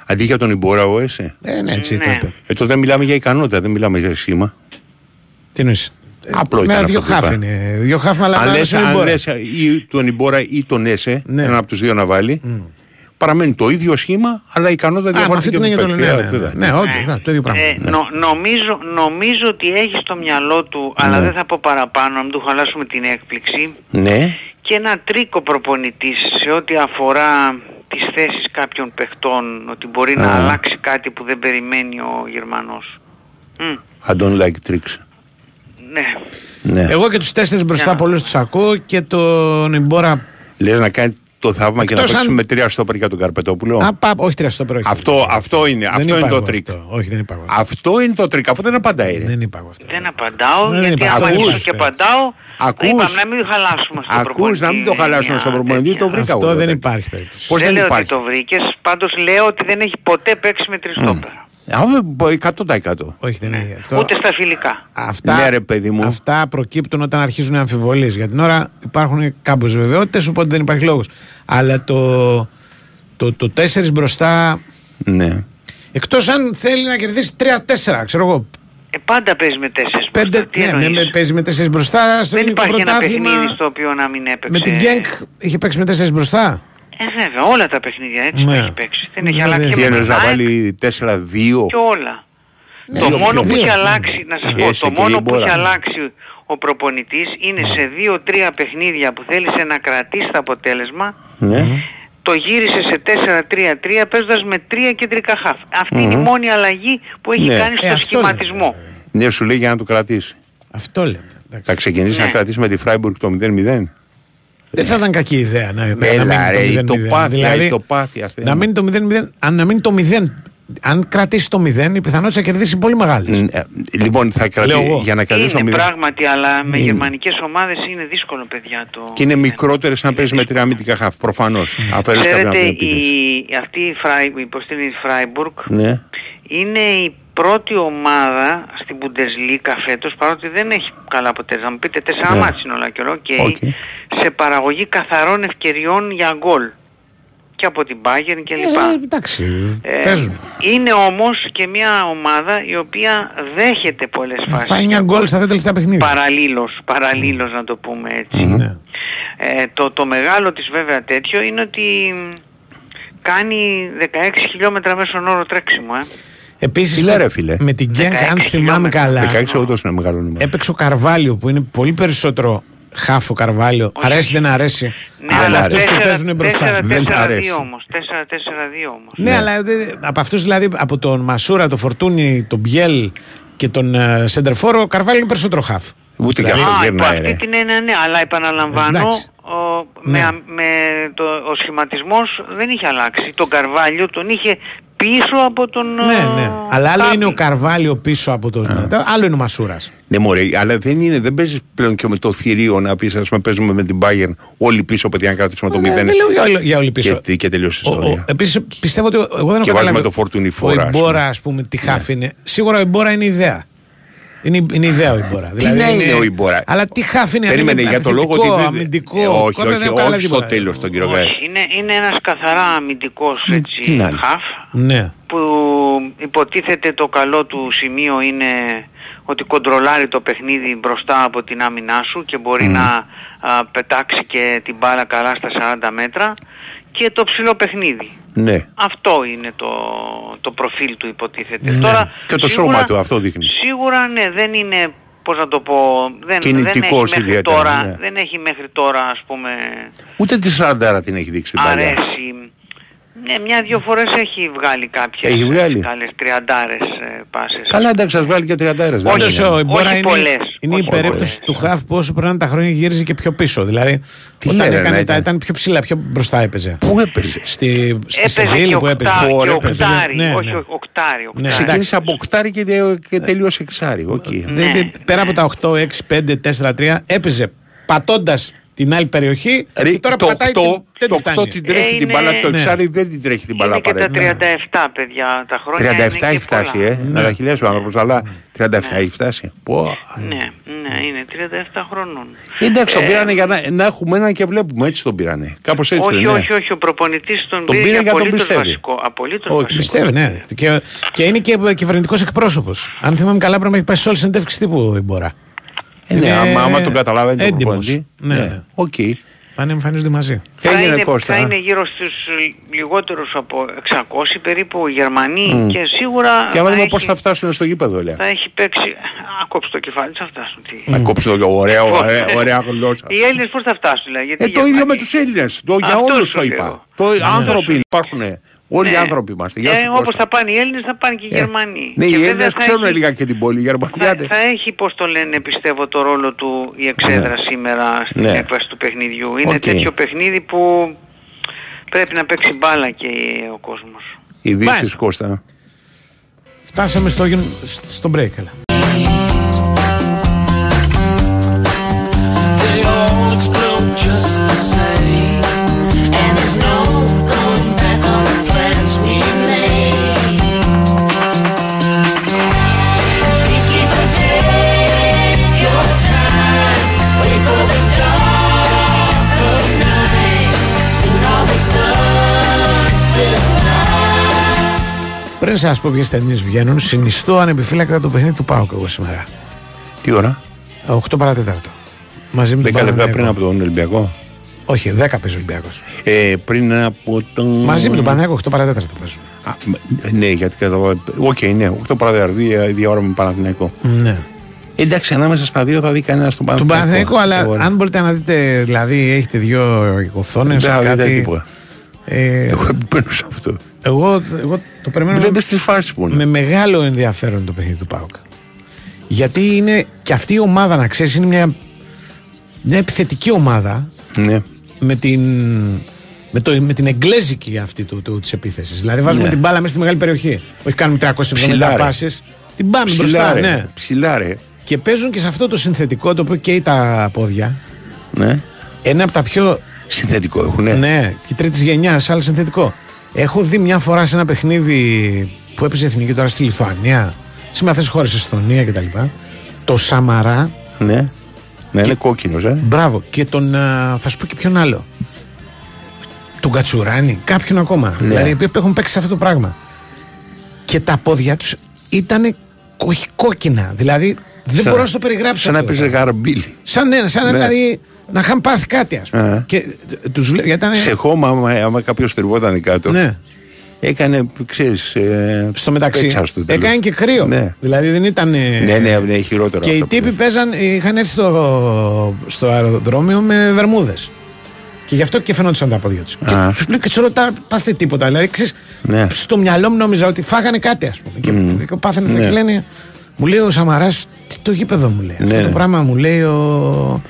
Αντί για τον Ιμπόρα ο Έσε. Ε, ναι, έτσι το είπε. Ε, τότε δεν μιλάμε για ικανότητα, δεν μιλάμε για σχήμα. Τι εννοείς; Απλό με ήταν δύο αυτό που χάφ είπα. είναι. Δύο χάφ, αλλά αν θα λες, είναι ο αν Ιμπόρα. λες ή τον Ιμπόρα ή τον Έσε, Ναι. έναν από τους δύο να βάλει, παραμένει το ίδιο σχήμα, αλλά η ικανότητα Α, με αυτή διαφορετική. την έννοια το του λέω. Ναι, παίκτη. ναι, Βέβαια. ναι, όντως, ναι, το ίδιο πράγμα. Ε, νο- νομίζω, νομίζω ότι έχει στο μυαλό του, αλλά Ναι. δεν θα πω παραπάνω, να μην του χαλάσουμε την έκπληξη, Ναι, και ένα τρίκο προπονητής σε ό,τι αφορά τις θέσεις κάποιων παιχτών, ότι μπορεί να Α. αλλάξει κάτι που δεν περιμένει ο Γερμανός. Μμ, I don't like tricks. ναι. Ναι. Εγώ και τους τέσσερις μπροστά πολλούς τους ακούω και τον Ιμπόρα. Λες να κάνει το θαύμα και να Εκτός παίξει αν- με τρία στόπερ για τον Καρπετόπουλο. Α, πά, όχι τρία στο πρωί. Αυτό, αυτό είναι, Δεν αυτό είναι υπάρχω το τρίκ. αυτό. Όχι, δεν υπάρχω. Αυτό είναι το τρίκ, αφού δεν απαντάει. Ρε. Δεν είπα αυτό. Δεν απαντάω, Δεν γιατί είπα. άμα Ακούς, αρχίσω και ε. απαντάω, Ακούς. είπαμε να μην χαλάσουμε στον Ακούς προπονητή. να μην το χαλάσουμε στον προπονητή, το βρήκα Αυτό εγώ. δεν τότε. υπάρχει περίπτωση. Πώς δεν δεν λέω υπάρχει; ότι το βρήκες, πάντως λέω ότι δεν έχει ποτέ παίξει με τριστόπερα. Α, μπο- 100%. Όχι, δεν έχει. Αυτό, Ούτε στα φιλικά. αυτά, Ναι, ρε, παιδί μου. αυτά προκύπτουν όταν αρχίζουν οι αμφιβολίες. Για την ώρα υπάρχουν κάποιες βεβαιότητες, οπότε δεν υπάρχει λόγος. Αλλά το, το, το 4 μπροστά, Ναι. εκτός αν θέλει να κερδίσει 3-4, ξέρω εγώ. Ε, πάντα παίζει με τέσσερις Πέντε, μπροστά. Τι ναι, ναι, εννοείς; με- παίζει με 4 μπροστά στο Δεν ελληνικό υπάρχει ένα πρωτάθλημα. παιχνίδι στο οποίο να μην έπαιξε. Με την Γκένκ είχε παίξει με 4 μπροστά. Ε, βέβαια, όλα τα παιχνίδια έτσι Ναι. τα έχει παίξει. Δεν έχει Ναι, αλλάξει ναι. και Τι με εννοείς την να ΑΕΚ βάλει 4-2. και όλα. Ναι, το δύο- μόνο δύο- που έχει δύο. αλλάξει, να σας πω, Yes, το και μόνο η που έχει Μπόρα. αλλάξει ο προπονητής είναι σε δύο-τρία παιχνίδια που θέλησε να κρατήσει το αποτέλεσμα, Ναι. το γύρισε σε 4-3-3 παίζοντας με τρία κεντρικά χαφ. Αυτή είναι η Μμμ. μόνη αλλαγή που έχει Ναι. κάνει Ε, στο αυτό σχηματισμό. Ναι, σου λέει για να το κρατήσει. Αυτό λέμε. εντάξει. Θα ξεκινήσει Ναι. να κρατήσει με τη Φράιμπουργκ το 0-0. Δεν θα ήταν κακή ιδέα να, να, να Έλα, μείνει ρε, η το 0-0. τοπάθεια, δηλαδή, η τοπάθεια, Θεέ να μου. μείνει το 0-0. Αν να μείνει το 0, αν κρατήσει το 0, η πιθανότητα να κερδίσει πολύ μεγάλης. Ε, Λοιπόν, θα Λέω κρατήσει εγώ. για να κρατήσει το Είναι 0. πράγματι, αλλά με Είναι. γερμανικές ομάδες είναι δύσκολο παιδιά το... Και είναι μικρότερες να παίζεις με τρία αμυντικά χαφ. Προφανώς. Αφαιρέσει κάποια Ξέρετε, από την η, αυτή η, Φράι, η προστήμη Φράιμπουργκ Ναι. είναι η πρώτη ομάδα στην Bundesliga φέτος, παρότι δεν έχει καλά αποτέλεσμα. Μου πείτε τέσσερα Ναι. μάτς είναι όλα και όλο, οκ, Οκ. σε παραγωγή καθαρών ευκαιριών για γκολ. Και από την Bayern και λοιπά. Ε, εντάξει, Ε, παίζουν. είναι όμως και μια ομάδα η οποία δέχεται πολλές φάσεις. Φάει 9 γκολ στα δύο τελευταία παιχνίδια. Παραλλήλως, παραλλήλως να το πούμε έτσι. Ναι. Ε, το, το μεγάλο της βέβαια τέτοιο είναι ότι μ, κάνει 16 χιλιόμετρα μέσον όρο τρέξιμο. Ε. Επίσης Φίλε, με, ρε, φίλε. με την Γκένκ, 16 αν θυμάμαι χιλιόμετρα. καλά, 16 όντω είναι μεγάλο νούμερο. έπαιξε ο Καρβάλιο που είναι πολύ περισσότερο χάφο Καρβάλιο. Αρέσει, δεν αρέσει; Ναι, από αλλά αυτούς που 4 παίζουν μπροστά. 4-4-2 Δεν αρέσει. όμως. 4-4-2 όμως. Ναι, αλλά δε- από αυτούς δηλαδή, από τον Μασούρα, τον Φορτούνι, τον Μπιέλ και τον uh, Σεντερφόρο, ο Καρβάλιο είναι περισσότερο χάφ. Ούτε και Α, αυτός υπό γυρνάει. αυτή ρε. την έννοια ναι, αλλά επαναλαμβάνω, Εντάξει. ο, Ναι. με, με το, ο σχηματισμός δεν είχε αλλάξει. Τον Καρβάλιο τον είχε πίσω από τον... Ναι, ναι. Αλλά άλλο Κάπη. είναι ο Καρβάλιο πίσω από τον. Άλλο είναι ο Μασούρας. Ναι, μωρέ, αλλά δεν, είναι, δεν παίζεις πλέον και με το θηρίο να πεις, ας πούμε, παίζουμε με την Bayern όλοι πίσω, παιδιά, να κρατήσουμε το 0. Δεν λέω για, όλο- για όλοι πίσω. Και, και τελείωσε η ιστορία. Επίσης πιστεύω ότι εγώ δεν Και έχω βάζουμε καταλάβει. το Φορτούνι Ο Φόρα, ας Ιμπόρα, πούμε. Ναι. ας πούμε, τι χάφ είναι. Σίγουρα ο Ιμπόρα είναι ιδέα. Είναι, είναι ιδέα ο Ιμπόρα. Τι να είναι ο Ιμπόρα. Αλλά τι χάφ είναι, αν Περίμενε είναι για το λόγο αμυντικό, ότι. δεν- αμυντικό. Ε, όχι, Κόμμα δεν όχι, έχω καλά όχι στο τίποτα. τέλος τον κύριο Γκάι. Όχι, είναι, είναι ένας καθαρά αμυντικός τι έτσι, να είναι. χαφ Ναι. που υποτίθεται το καλό του σημείο είναι ότι κοντρολάρει το παιχνίδι μπροστά από την άμυνά σου και μπορεί να α, πετάξει και την μπάλα καλά στα 40 μέτρα και το ψηλό παιχνίδι. Ναι. Αυτό είναι το, το προφίλ του υποτίθεται. Ναι. Τώρα, Και το σίγουρα- σώμα του αυτό δείχνει. Σίγουρα ναι, δεν είναι, πώς να το πω, δεν, δεν έχει Κινητικός μέχρι ιδιαίτερα, τώρα, ναι. δεν έχει μέχρι τώρα ας πούμε Ούτε τη 40 την έχει δείξει την παλιά. αρέσει. Ναι, μια-δυο φορές έχει βγάλει κάποιες Έχει βγάλει. καλές τριαντάρες ε, πάσες. Καλά, εντάξει, σας βγάλει και 30 Όντως ο Ιμπόρα όχι είναι, πολλές, είναι η όχι περίπτωση του Χαφ που όσο περνάνε τα χρόνια γύριζε και πιο πίσω. Δηλαδή όταν λένε, έκανε να τα, ήταν. ήταν πιο ψηλά, πιο μπροστά έπαιζε. Πού έπαιζε; Στη, στη Έπαιζε Σεβίλη και που έπαιζε. οκτάρι, και Φόρε, έπαιζε. οκτάρι, Ναι, όχι ναι. ο- οκτάρι, οκτάρι. Ναι, Ξεκίνησε από οκτάρι και, και τελείωσε εξάρι. Οκ. Δηλαδή, πέρα από τα 8, 6, 5, 4, 3 έπαιζε πατώντας την άλλη περιοχή Ρε, και τώρα το πατάει 8, την, δεν το τη 8 φτάνει. την τρέχει Ε, την μπάλα, είναι- το Ναι. εξάρι δεν την τρέχει την μπάλα Είναι και τα παρέα. 37 παιδιά, τα χρόνια 37 είναι έχει και πολλά. φτάσει, ε. Να τα χιλιάσει ο άνθρωπος, αλλά 37 έχει φτάσει. Πω. Ναι, ναι, είναι 37 χρονών. Εντάξει, τον Ε, πήρανε για να, να έχουμε έναν και βλέπουμε. Έτσι τον πήρανε. Κάπως έτσι όχι, δεν είναι. όχι, όχι, ο προπονητής τον, Τον πήρε πήρε για για τον απολύτως πιστεύει. βασικό. Απολύτως Όχι, βασικό. Πιστεύει, ναι. Και, και είναι και κυβερνητικός εκπρόσωπος. Αν θυμάμαι καλά, πρέπει να έχει πάει σε όλη συνέντευξη τύπου η Μπορά. Ε, ναι, άμα, άμα τον καταλαβαίνει τον έντιμος. προπονητή. Ναι, Ναι, ναι. οκ. Πάνε εμφανίζονται μαζί. Θα Έγινε είναι, Κώστα. θα είναι γύρω στους ε, λιγότερους από 600 περίπου Γερμανοί Μμ. και σίγουρα Και άμα θα, δούμε έχει, πώς θα φτάσουν στο γήπεδο, λέει. θα έχει παίξει... Α, κόψει το κεφάλι, θα φτάσουν. Τι. Να κόψει το ωραίο, ωραία, ωραία γλώσσα. Οι Έλληνες πώς θα φτάσουν, δηλαδή. Γιατί Ε, το ίδιο με τους Έλληνες. Το, για Αυτός όλους σου το λέω. είπα. Το, άνθρωποι υπάρχουν. Όλοι οι άνθρωποι είμαστε. Γεια Ε, σου, όπως Κώστα. θα πάνε οι Έλληνες θα πάνε και οι Γερμανοί. Ναι, και οι βέβαια Έλληνες θα ξέρουν έχει- λίγα και την πόλη. Οι Γερμανοί θα, άντε. θα έχει, πώς το λένε, πιστεύω το ρόλο του η εξέδρα σήμερα στην Ναι. έκβαση του παιχνιδιού. Είναι Οκ. τέτοιο παιχνίδι που πρέπει να παίξει μπάλα και ο κόσμος. Ειδήσεις, Κώστα. Φτάσαμε στο, γεν- στο break. Έλα. They all explode just the Πριν σας πω ποιες ταινίες βγαίνουν, συνιστώ ανεπιφύλακτα το παιχνίδι του ΠΑΟΚ εγώ σήμερα. Τι ώρα; 8 παρά τέταρτο. Μαζί με τον 10 λεπτά Παναθηναϊκό. πριν από τον Ολυμπιακό; Όχι, 10 παίζει ο Ολυμπιακός. Ε, πριν από τον... Μαζί με τον Παναθηναϊκό 8 παρά τέταρτο παίζουν. Α, μ- ναι, γιατί κατάλαβα. Οκ, ναι, 8 παραδείγμα, δύο, δύο ώρα με Παναθηναϊκό. Ναι. Εντάξει, ανάμεσα στα δύο θα δει κανένα τον Τον Παναθηναϊκό. Παναθηναϊκό, αλλά Ωραία. αν μπορείτε να δείτε, δηλαδή έχετε δύο οθόνες. Δεν θα δείτε τίποτα. Ε, Εγώ μπαίνω σε αυτό. Εγώ, εγώ το περιμένω Βλέπεις τις φάσεις που είναι. με μεγάλο ενδιαφέρον το παιχνίδι του ΠΑΟΚ. Γιατί είναι και αυτή η ομάδα, να ξέρεις, είναι μια, μια επιθετική ομάδα Ναι. με την, με, το, με την εγγλέζικη αυτή του, του, της επίθεσης. Δηλαδή βάζουμε Ναι. την μπάλα μέσα στη μεγάλη περιοχή. Όχι κάνουμε 370 Ψηλά, ρε. πάσες. Την πάμε Ψηλά, μπροστά, ρε. ναι. Ψηλά, ρε. Και παίζουν και σε αυτό το συνθετικό το οποίο καίει τα πόδια. Ναι. Ένα από τα πιο. Συνθετικό έχουν. Ναι, και τρίτης γενιάς, άλλο συνθετικό. Έχω δει μια φορά σε ένα παιχνίδι που έπαιζε η εθνική τώρα στη Λιθουανία, σε με αυτέ τι χώρε, Εστονία κτλ. Το Σαμαρά. Ναι. Να είναι κόκκινος, ε. Μπράβο. Και τον. α, θα σου πω και ποιον άλλο. Τον Κατσουράνη, κάποιον ακόμα. Ναι. Δηλαδή που έχουν παίξει σε αυτό το πράγμα. Και τα πόδια τους ήταν όχι κόκκινα. Δηλαδή δεν Σαν- μπορώ να στο περιγράψω. Σαν να αυτό. παίζει γαρμπίλι. Σαν, ναι, σαν να Ναι. δηλαδή να είχαν πάθει κάτι, ας πούμε. Ε. Και τους βλέ... γιατί ήταν. Σε χώμα, άμα, άμα κάποιος τριβόταν κάτω. Ναι. Έκανε, ξέρεις, ε, Στο μεταξύ. πέτσα στο τέλος. Έκανε και κρύο. Ναι. Δηλαδή δεν ήταν. ε, Ναι, ναι, ναι, χειρότερο Και οι αυτό. τύποι παίζαν, είχαν έρθει στο, στο αεροδρόμιο με βερμούδες. Και γι' αυτό και φαινόντουσαν τα πόδια τους. Και Α. τους λέω και τους ρωτάω, πάθε τίποτα. Δηλαδή, ξέρεις, Ναι. στο μυαλό μου νόμιζα ότι φάγανε κάτι, ας πούμε. Μμ. Και, και πάθανε αυτά Ναι. και λένε, μου λέει ο Σαμαράς, τι το γήπεδο μου λέει. Αυτό Ναι. το πράγμα μου λέει ο.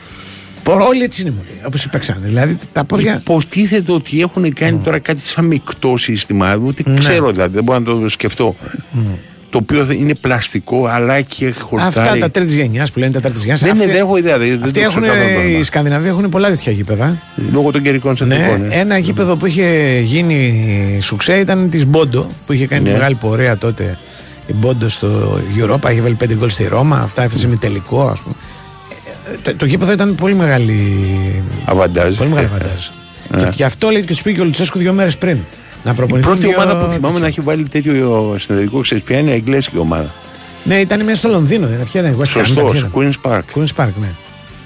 Πο- Όλοι έτσι είναι, μου λέει, όπως παίξανε. Δηλαδή τα πόδια. Υποτίθεται ότι έχουν κάνει τώρα κάτι σαν μεικτό σύστημα. Ούτε Ναι. ξέρω δηλαδή, δεν μπορώ να το σκεφτώ. Το οποίο δεν είναι πλαστικό, αλλά και χορτάρι. Αυτά τα τρίτη γενιάς που λένε τα τρίτη γενιάς. Δεν, είναι, δεν έχω ιδέα. Δεν, δεν Αυτοί το έχουν, ξέρω καθόλου το οι όνομα. Σκανδιναβοί έχουν πολλά τέτοια γήπεδα. Λόγω των καιρικών συνθήκων. Ναι, ε. ένα γήπεδο που είχε γίνει σουξέ ήταν της Μπόντο που είχε κάνει Ναι. τη μεγάλη πορεία τότε. Η Μπόντο στο Europa είχε βάλει πέντε γκολ στη Ρώμα. Αυτά έφτασε με τελικό, ας πούμε. Ε, Το, το γήπεδο ήταν πολύ μεγάλη. Αβαντάζ. Πολύ μεγάλη Ε, αβαντάζ. ε. Και, και αυτό λέει και του πήγε ο Λουτσέσκου δύο μέρες πριν. Να Η προπονηθεί. πρώτη δύο- ομάδα που θυμάμαι να έχει βάλει τέτοιο συνεδρικό ξέρεις ποια είναι η εγγλέζικη ομάδα. Ναι, ήταν μέσα στο Λονδίνο. Δεν ποια ήταν. West Ham, Σωστός, ποια ήταν. Queen's Park. Queen's Park, ναι.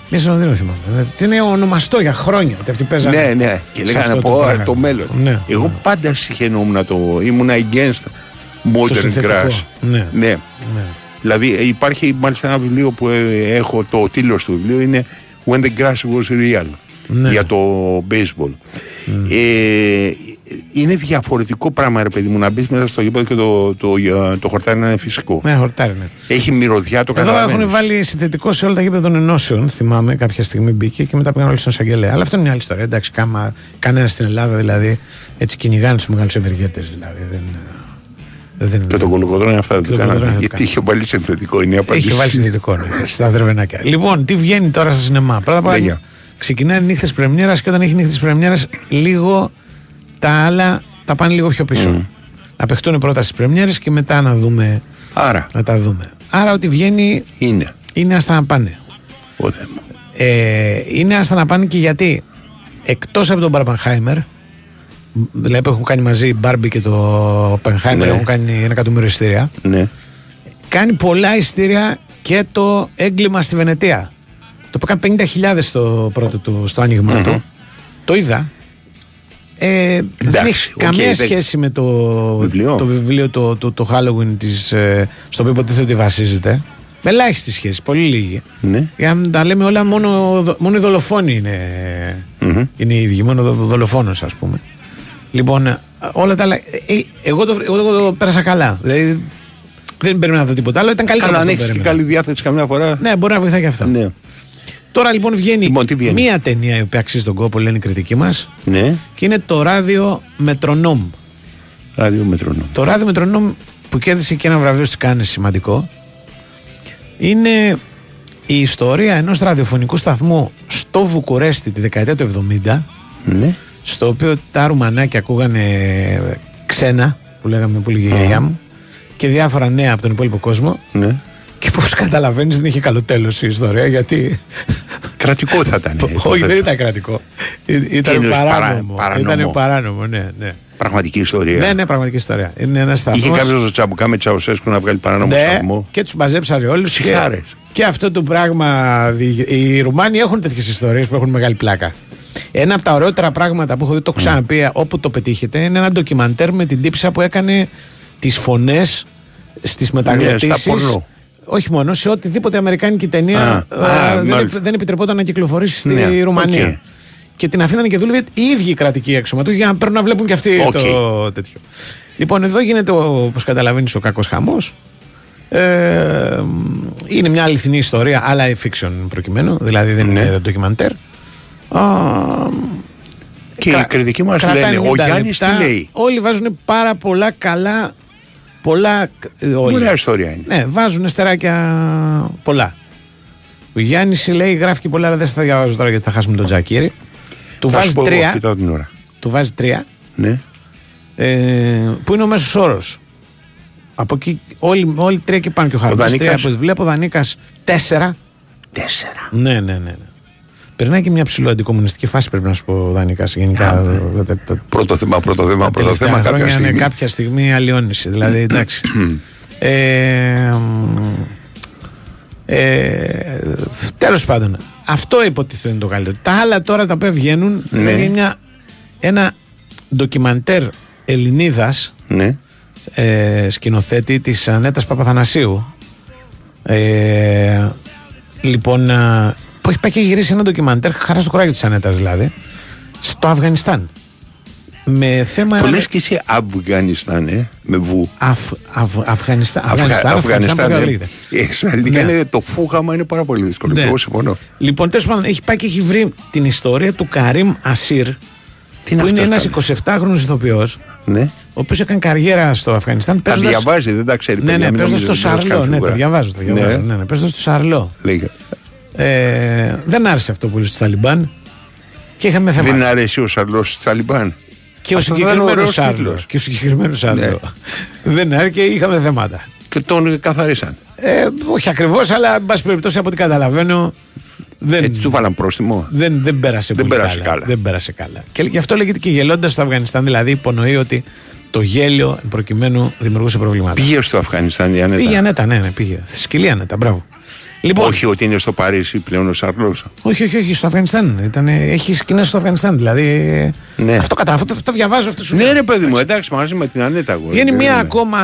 Μια στο Λονδίνο θυμάμαι. Ε, Τι είναι ονομαστό για χρόνια ότι αυτοί παίζανε. Ναι, ναι. Και σε λέγανε αυτό πω πράγμα. «Α, το μέλλον. Ναι. Εγώ πάντα συχαινόμουν το. ήμουνα against modern συνθετικό. grass. Ναι. ναι. Ναι. Δηλαδή ε, υπάρχει μάλιστα ένα βιβλίο που ε, έχω, το τίτλος του βιβλίου είναι When the Grass Was Real Ναι. για το baseball. Ε, είναι διαφορετικό πράγμα ρε παιδί μου να μπεις μέσα στο γήπεδο και το, το, το, το χορτάρι να είναι φυσικό. Ναι, χορτάρι, ναι. Έχει μυρωδιά το Εδώ καταλαβαίνεις. έχουν βάλει συνθετικό σε όλα τα γήπεδα των ενώσεων. Θυμάμαι κάποια στιγμή μπήκε και μετά πήγαν όλοι στον εισαγγελέα. Αλλά αυτό είναι μια άλλη ιστορία. Εντάξει, κάμα, κανένας στην Ελλάδα δηλαδή έτσι κυνηγάνε τους μεγάλους ευεργέτε. Δηλαδή, δεν, δεν, Και το κολοκοτρόνι αυτά δεν Και το το κάνανε. κολοκοτρώνι Γιατί δεν είχε βάλει συνθετικό, είναι η απάντηση. Έχει βάλει συνθετικό ναι, στα δρεβενάκια. Λοιπόν, τι βγαίνει τώρα στα σινεμά. Πρώτα απ' όλα Λέγε. ξεκινάει νύχτες πρεμιέρας και όταν έχει νύχτες πρεμιέρας, λίγο τα άλλα τα πάνε λίγο πιο πίσω. Να παιχτούν πρώτα στις πρεμιέρες και μετά να δούμε. Άρα. Να τα δούμε. Άρα ότι βγαίνει. Είναι. Είναι άστα να πάνε. Ο θέμα. Ε, είναι άστα να πάνε και γιατί εκτός από τον Barbenheimer, δηλαδή που έχουν κάνει μαζί η Μπάρμπι και το Οπενχάιμερ, Ναι. έχουν κάνει ένα εκατομμύριο εισιτήρια. Ναι. Κάνει πολλά εισιτήρια και το έγκλημα στη Βενετία. Το που έκανε 50.000 στο πρώτο του, στο άνοιγμα του. Το είδα. Ε, δεν Εντάξει, έχει οκ, καμία δεν- σχέση με το Βιβλίο. το, βιβλίο το, το, το Halloween της, ε, στο οποίο υποτίθεται ότι βασίζεται. Με ελάχιστη σχέση, πολύ λίγη. Ναι. Για να τα λέμε όλα, μόνο, μόνο οι δολοφόνοι είναι, είναι οι ίδιοι, μόνο ο δολοφόνος, ας πούμε. Λοιπόν, ε, όλα τα άλλα. ε, ε, εγώ, το, εγώ, το- το πέρασα καλά. Δηλαδή, δεν περίμενα να δω τίποτα άλλο. Ήταν καλύτερο Καλά, αν από αυτό έχει που και περίμενα. καλή διάθεση καμιά φορά. Ναι, μπορεί να βοηθάει και αυτό. Ναι. Τώρα λοιπόν βγαίνει, Λοιπόν, τι βγαίνει; μία ταινία η οποία αξίζει τον κόπο, λένε οι κριτικοί μας. Ναι. Και είναι το ράδιο Μετρονόμ. Ράδιο Μετρονόμ. Το ράδιο Μετρονόμ που κέρδισε και ένα βραβείο στις Κάνες σημαντικό είναι η ιστορία ενός ραδιοφωνικού σταθμού στο Βουκουρέστι τη δεκαετία του 70 Ναι. Στο οποίο τα ρουμανάκια ακούγανε ξένα που λέγαμε που λέγε η γιαγιά μου και διάφορα νέα από τον υπόλοιπο κόσμο Ναι. και όπως καταλαβαίνεις δεν είχε καλό τέλος η ιστορία γιατί Κρατικό θα ήταν. όχι δεν ήταν κρατικό Ή- ήταν εννοείς, παράνομο, παρά- παράνομο. ήταν παράνομο ναι, ναι. Πραγματική ιστορία. Ναι, ναι, πραγματική ιστορία. Είναι ένας σταθμός. Είχε κάποιος το τσαμπουκά επί Τσαουσέσκου να βγάλει παράνομο Ναι, σταθμό; και τους μαζέψανε όλους. Και, Συγχάρες. και αυτό το πράγμα. δι- Οι Ρουμάνοι έχουν τέτοιες ιστορίες που έχουν μεγάλη πλάκα. Ένα από τα ωραιότερα πράγματα που έχω δει, το έχω ξαναπεί, όπου το πετύχετε, είναι ένα ντοκιμαντέρ με την τύπισσα που έκανε τις φωνές στις μεταγλωττίσεις. Ναι, στα πορνό. όχι μόνο, σε οτιδήποτε αμερικάνικη ταινία Α, α, ε, δεν, μάλιστα. δεν επιτρεπόταν να κυκλοφορήσει στη Ναι, Ρουμανία. οκ. Και την αφήνανε και δούλευε οι ίδιοι οι κρατικοί αξιωματούχοι για να παίρνουν να βλέπουν και αυτοί Οκ. το τέτοιο. Λοιπόν, εδώ γίνεται, όπως καταλαβαίνεις, ο κακός χαμός. Ε, είναι μια αληθινή ιστορία, αλλά fiction προκειμένου, δηλαδή δεν Ναι. είναι ντοκιμαντέρ. Α, Και κρα- η κριτική μας κρατάει λένε, ο 90 Γιάννη τι λεπτά. λέει; Όλοι βάζουν πάρα πολλά καλά. Πολλά. ε, Όλοι. Ωραία ιστορία είναι. Ναι, βάζουν στεράκια πολλά. Ο Γιάννης λέει, γράφει και πολλά, αλλά δεν θα τα διαβάζω τώρα γιατί θα χάσουμε τον Τζακίρι. Του Θα σου βάζει πω εγώ, τρία. κοιτάω την ώρα. Του βάζει τρία. Ναι. Ε, που είναι ο μέσος όρος. Από εκεί όλοι, όλοι τρία και πάνω και ο Χαρδί. Δανίκας. Τρία, που βλέπω, ο Δανίκας τέσσερα. Τέσσερα. Ναι, ναι, ναι. ναι. Περνάει και μια ψηλό αντικομουνιστική φάση, πρέπει να σου πω, ο Δανίκα. Γενικά. Α, ναι. τα- τα- τα- Πρώτο θέμα, πρώτο θέμα, τα πρώτο τελευταία θέμα κάποια χρόνια, ναι, στιγμή. κάποια στιγμή αλλοιώνησε. Δηλαδή, εντάξει. ε, μ, ε, τέλος πάντων αυτό υποτίθεται είναι το καλύτερο τα άλλα τώρα τα οποία βγαίνουν Ναι. είναι μια, ένα ντοκιμαντέρ Ελληνίδας Ναι. ε, σκηνοθέτη της Ανέτας Παπαθανασίου ε, λοιπόν α, που έχει πάει και γυρίσει ένα ντοκιμαντέρ χαρά στο κουράγιο της Ανέτας δηλαδή στο Αφγανιστάν με θέμα Το ένα- λες και εσύ Αφγανιστάν, ε, με βου. Αφ, Αφ, Αφγανιστάν, Αφγα- Αφγανιστάν, Αφγανιστάν, πώς ε. το λέγεται. Ε, Στα ελληνικά Ναι. είναι το φούγαμα είναι πάρα πολύ δύσκολο. Ναι. και Εγώ συμφωνώ. Λοιπόν, τέλος πάντων, έχει πάει και έχει βρει την ιστορία του Καρύμ Ασίρ, που είναι αυτός, ένας καλέ; 27χρονο ηθοποιός, Ναι. ο οποίος έκανε καριέρα στο Αφγανιστάν. Τα παίζοντας- διαβάζει, δεν τα ξέρει. Ναι, παιδιά, ναι, μην παίζοντας νομίζετε στο ότι δεν Σαρλό. κάνει Ναι, τα φιγούρα. διαβάζω. Τα διαβάζω. Ναι. Ναι, ναι, παίζοντας στο Σαρλό. Λέγε. Ε, δεν άρεσε αυτό πολύ στου Ταλιμπάν και είχαμε θέμα. Δεν αρέσει ο Σαρλός τη Ταλιμπάν. Και ο Αυτό θα ήταν συγκεκριμένος ωραίος Σάρλο. τίτλος. Και ο συγκεκριμένος Σάρλο. Δεν άρεσε και είχαμε θέματα. Και τον καθαρίσαν. Ε, όχι ακριβώς, αλλά εν πάση περιπτώσει από ό,τι καταλαβαίνω. Δεν, Έτσι του βάλαν πρόστιμο. δεν, δεν πέρασε Δεν πολύ πέρασε καλά. Δεν πέρασε καλά. Και γι' αυτό λέγεται και γελώντας στο Αφγανιστάν, δηλαδή υπονοεί ότι το γέλιο εν προκειμένου δημιουργούσε προβλήματα. Πήγε στο Αφγανιστάν η Ανέτα. Πήγε ανέτα, ναι, ναι, πήγε. Σκυλή ανέτα, μπράβο. Λοιπόν. Όχι ότι είναι στο Παρίσι πλέον ο Σαρλό. Όχι, όχι, όχι, στο Αφγανιστάν. Ήταν, έχει σκηνές στο Αφγανιστάν. Δηλαδή. Αυτό κατάλαβα, αυτό το διαβάζω αυτό σου Ναι, λέω. ρε παιδί μου, εντάξει, μαζί με την Ανέτα. εγώ. Βγαίνει Δεν μία είναι. ακόμα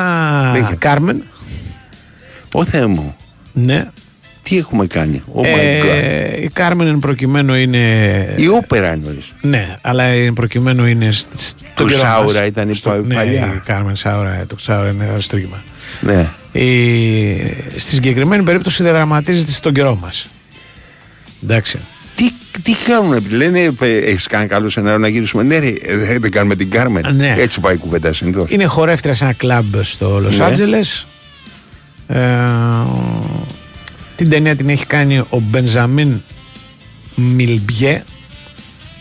Λέγε. Κάρμεν. Ω Θεέ μου. Ναι. Τι έχουμε κάνει; Oh my God. Ε, η Κάρμεν εν προκειμένου είναι. Η όπερα εννοείς. Ναι, αλλά εν προκειμένου είναι. σ- σ- Του τον καιρό Σάουρα μας. ήταν η Στο- πα- ναι, παλιά. η Κάρμεν Σάουρα, το Σάουρα είναι αριστούργημα. Ναι. Η, στη συγκεκριμένη περίπτωση διαδραματίζεται στον καιρό μας. Εντάξει. Τι, τι κάνουν, λένε, έχεις κάνει καλό σενάριο να γυρίσουμε. Ναι, ρε, ε, δεν κάνουμε την Κάρμεν. Ναι. Έτσι πάει η κουβέντα συνήθως. Είναι χορεύτρια σε ένα κλαμπ στο Λος Ναι. Άντζελες. Ε, την ταινία την έχει κάνει ο Μπενζαμίν Μιλμπιέ.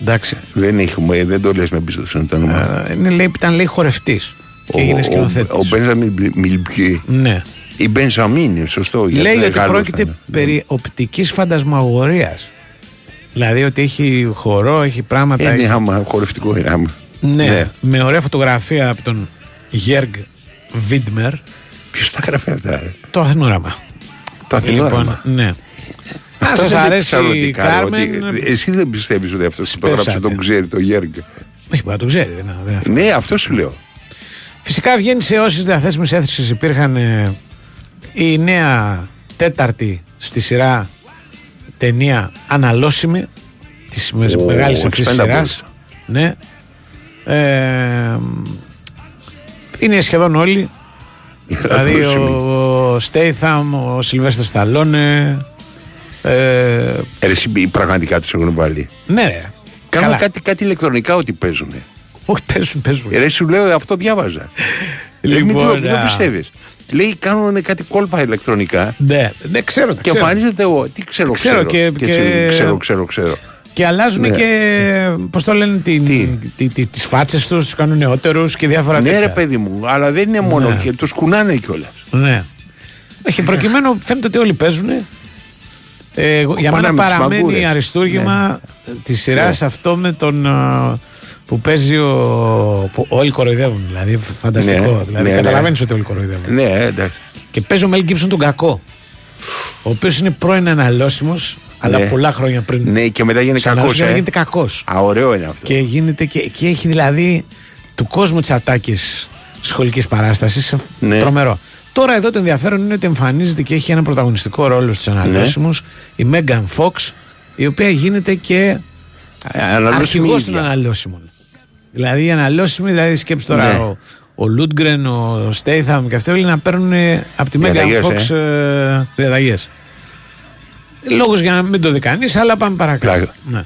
Εντάξει. Δεν, έχουμε, δεν το λες με εμπιστοσύνη το όνομα. Ε, είναι, λέει, ήταν λέει χορευτής και έγινε σκηνοθέτης. Ο, ο Μπένζαμιν Μιλμπιέ. Ναι. Η Μπενζαμίν, σωστό. γιατί Λέει ότι Γάλλος πρόκειται ήταν. περί οπτικής φαντασμαγορίας. Δηλαδή ότι έχει χορό, έχει πράγματα. Ε, ναι, έχει- άμα χορευτικό είναι. άμα. ναι, με ωραία φωτογραφία από τον Γέργ Βίντμερ. Ποιος τα γράφει αυτά, ρε; Το Αθηνόραμα. Το Αθηνόραμα. Λοιπόν, ναι. Αν Αυτός σας δεν είναι αρέσει η ψαλωτικά, ρε, Κάρμεν. ότι- Εσύ δεν πιστεύεις ότι αυτός που το γράψε Σπέσατε. τον ξέρει, το Γέργ. Όχι, μπορεί να το ξέρει. Δεν, δεν είναι αυτό. Ναι, αυτό σου λέω. Φυσικά βγαίνει σε όσε διαθέσιμες αίθουσες υπήρχαν ε, η νέα τέταρτη στη σειρά ταινία Αναλώσιμη της Ω, μεγάλης της αυτής Expendables. σειράς. Ναι. Ε, είναι σχεδόν όλοι. δηλαδή ο Στέιθαμ, ο Σιλβέστερ Σταλόνε. Ε, Ε, Εσύ πραγματικά τους έχουν βάλει. ναι, ρε. Κάνουν Καλά. κάτι, κάτι ηλεκτρονικά ότι παίζουν. Όχι, παίζουν, παίζουν. Ε, ρε, σου λέω αυτό διάβαζα. Λοιπόν, Λοιπόν, μην το, μην το α. πιστεύεις. Λέει κάνουν κάτι κόλπα ηλεκτρονικά. Ναι, ναι, ξέρω. τα Και ξέρω. εμφανίζεται ο. Τι ξέρω, Ξέρω ξέρω. και- και- ξέρω, ξέρω, ξέρω, ξέρω. Και αλλάζουν Ναι. και. Πώς το λένε, την, τι, τι, τις φάτσες τους, τους κάνουν νεότερους και διάφορα Ναι, τέτοια. ρε παιδί μου, αλλά δεν είναι μόνο. Ναι. Και τους κουνάνε κιόλας. Ναι. Όχι, προκειμένου φαίνεται ότι όλοι παίζουν. Ε, εγώ- για Πάνε μένα με τις παραμένει μαγκούρες. αριστούργημα της σειράς Ναι. αυτό με τον. α, που παίζει ο. που όλοι κοροϊδεύουν. Δηλαδή, φανταστικό. Ναι, δηλαδή, ναι, ναι. καταλαβαίνεις ότι όλοι κοροϊδεύουν. Ναι, εντάξει. Και παίζει ο Μέλ Γκίψον τον κακό. Ο οποίος είναι πρώην αναλώσιμος, αλλά Ναι. πολλά χρόνια πριν. Ναι, και μετά γίνεται Στους αναλώσιμους κακός, ε. γίνεται κακός. Α, ωραίο είναι αυτό. Και, γίνεται και, και έχει δηλαδή του κόσμου τις ατάκες σχολικής παράστασης. Ναι. Τρομερό. Τώρα εδώ το ενδιαφέρον είναι ότι εμφανίζεται και έχει ένα πρωταγωνιστικό ρόλο στους αναλώσιμου η Μέγαν Φόξ, η οποία γίνεται και αναλώσιμη αρχηγός ίδια. των αναλώσιμων. Δηλαδή οι αναλώσιμοι, δηλαδή σκέψεις τώρα Ναι. ο, ο Λούντγκρεν, ο Στέιθαμ και αυτοί όλοι να παίρνουν από τη Μέγαν Διαταγές, Φόξ ε. διαταγές. Λόγος για να μην το δει κανείς, αλλά πάμε παρακάτω. Πλάκα. Ναι.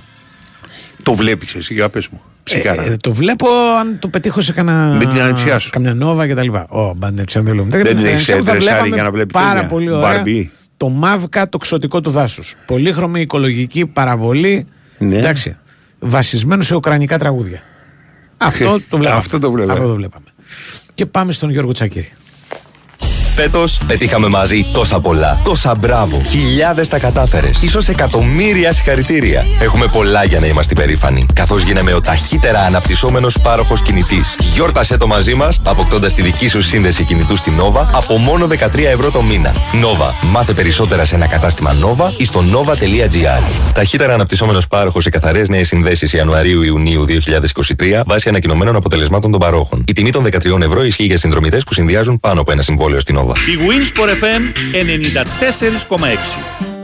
Το βλέπεις εσύ, για πες μου. Ψυχάρα. Ε, το βλέπω αν το πετύχω σε κανένα. Με την ανεψιά σου. Καμιά νόβα και τα λοιπά. Ω, μπαντεψιά δεν βλέπουμε. Δεν Με την έχεις ανεψιά μου θα τρεσάρει βλέπαμε για να βλέπει Πάρα τέτοια. πολύ ωραία. Μπαρμπί. Το μαύκα το ξωτικό του δάσους. Πολύχρωμη οικολογική παραβολή. Ναι. Εντάξει. Βασισμένο σε ουκρανικά τραγούδια. Αυτό το βλέπαμε. Αυτό το βλέπαμε. Αυτό το βλέπαμε. Και πάμε στον Γιώργο Τσακύρη. Φέτος πετύχαμε μαζί τόσα πολλά. Τόσα μπράβο. Χιλιάδες τα κατάφερες. σω εκατομμύρια συγχαρητήρια. Έχουμε πολλά για να είμαστε περήφανοι. Καθώς γίναμε ο ταχύτερα αναπτυσσόμενος πάροχος κινητής. Γιόρτασε το μαζί μας, αποκτώντας τη δική σου σύνδεση κινητού στην Nova από μόνο 13 ευρώ το μήνα. Nova. Μάθε περισσότερα σε ένα κατάστημα Nova ή στο nova.gr. Ταχύτερα αναπτυσσόμενος πάροχος σε καθαρές νέες συνδέσεις Ιανουαρίου-Ιουνίου 2023 βάσει ανακοινωμένων αποτελεσμάτων των παρόχων. Η τιμή των 13 ευρώ ισχύει για συνδρομητές που συνδυάζουν πάνω από ένα συμβόλαιο στην Nova. Η Winsport FM 94,6.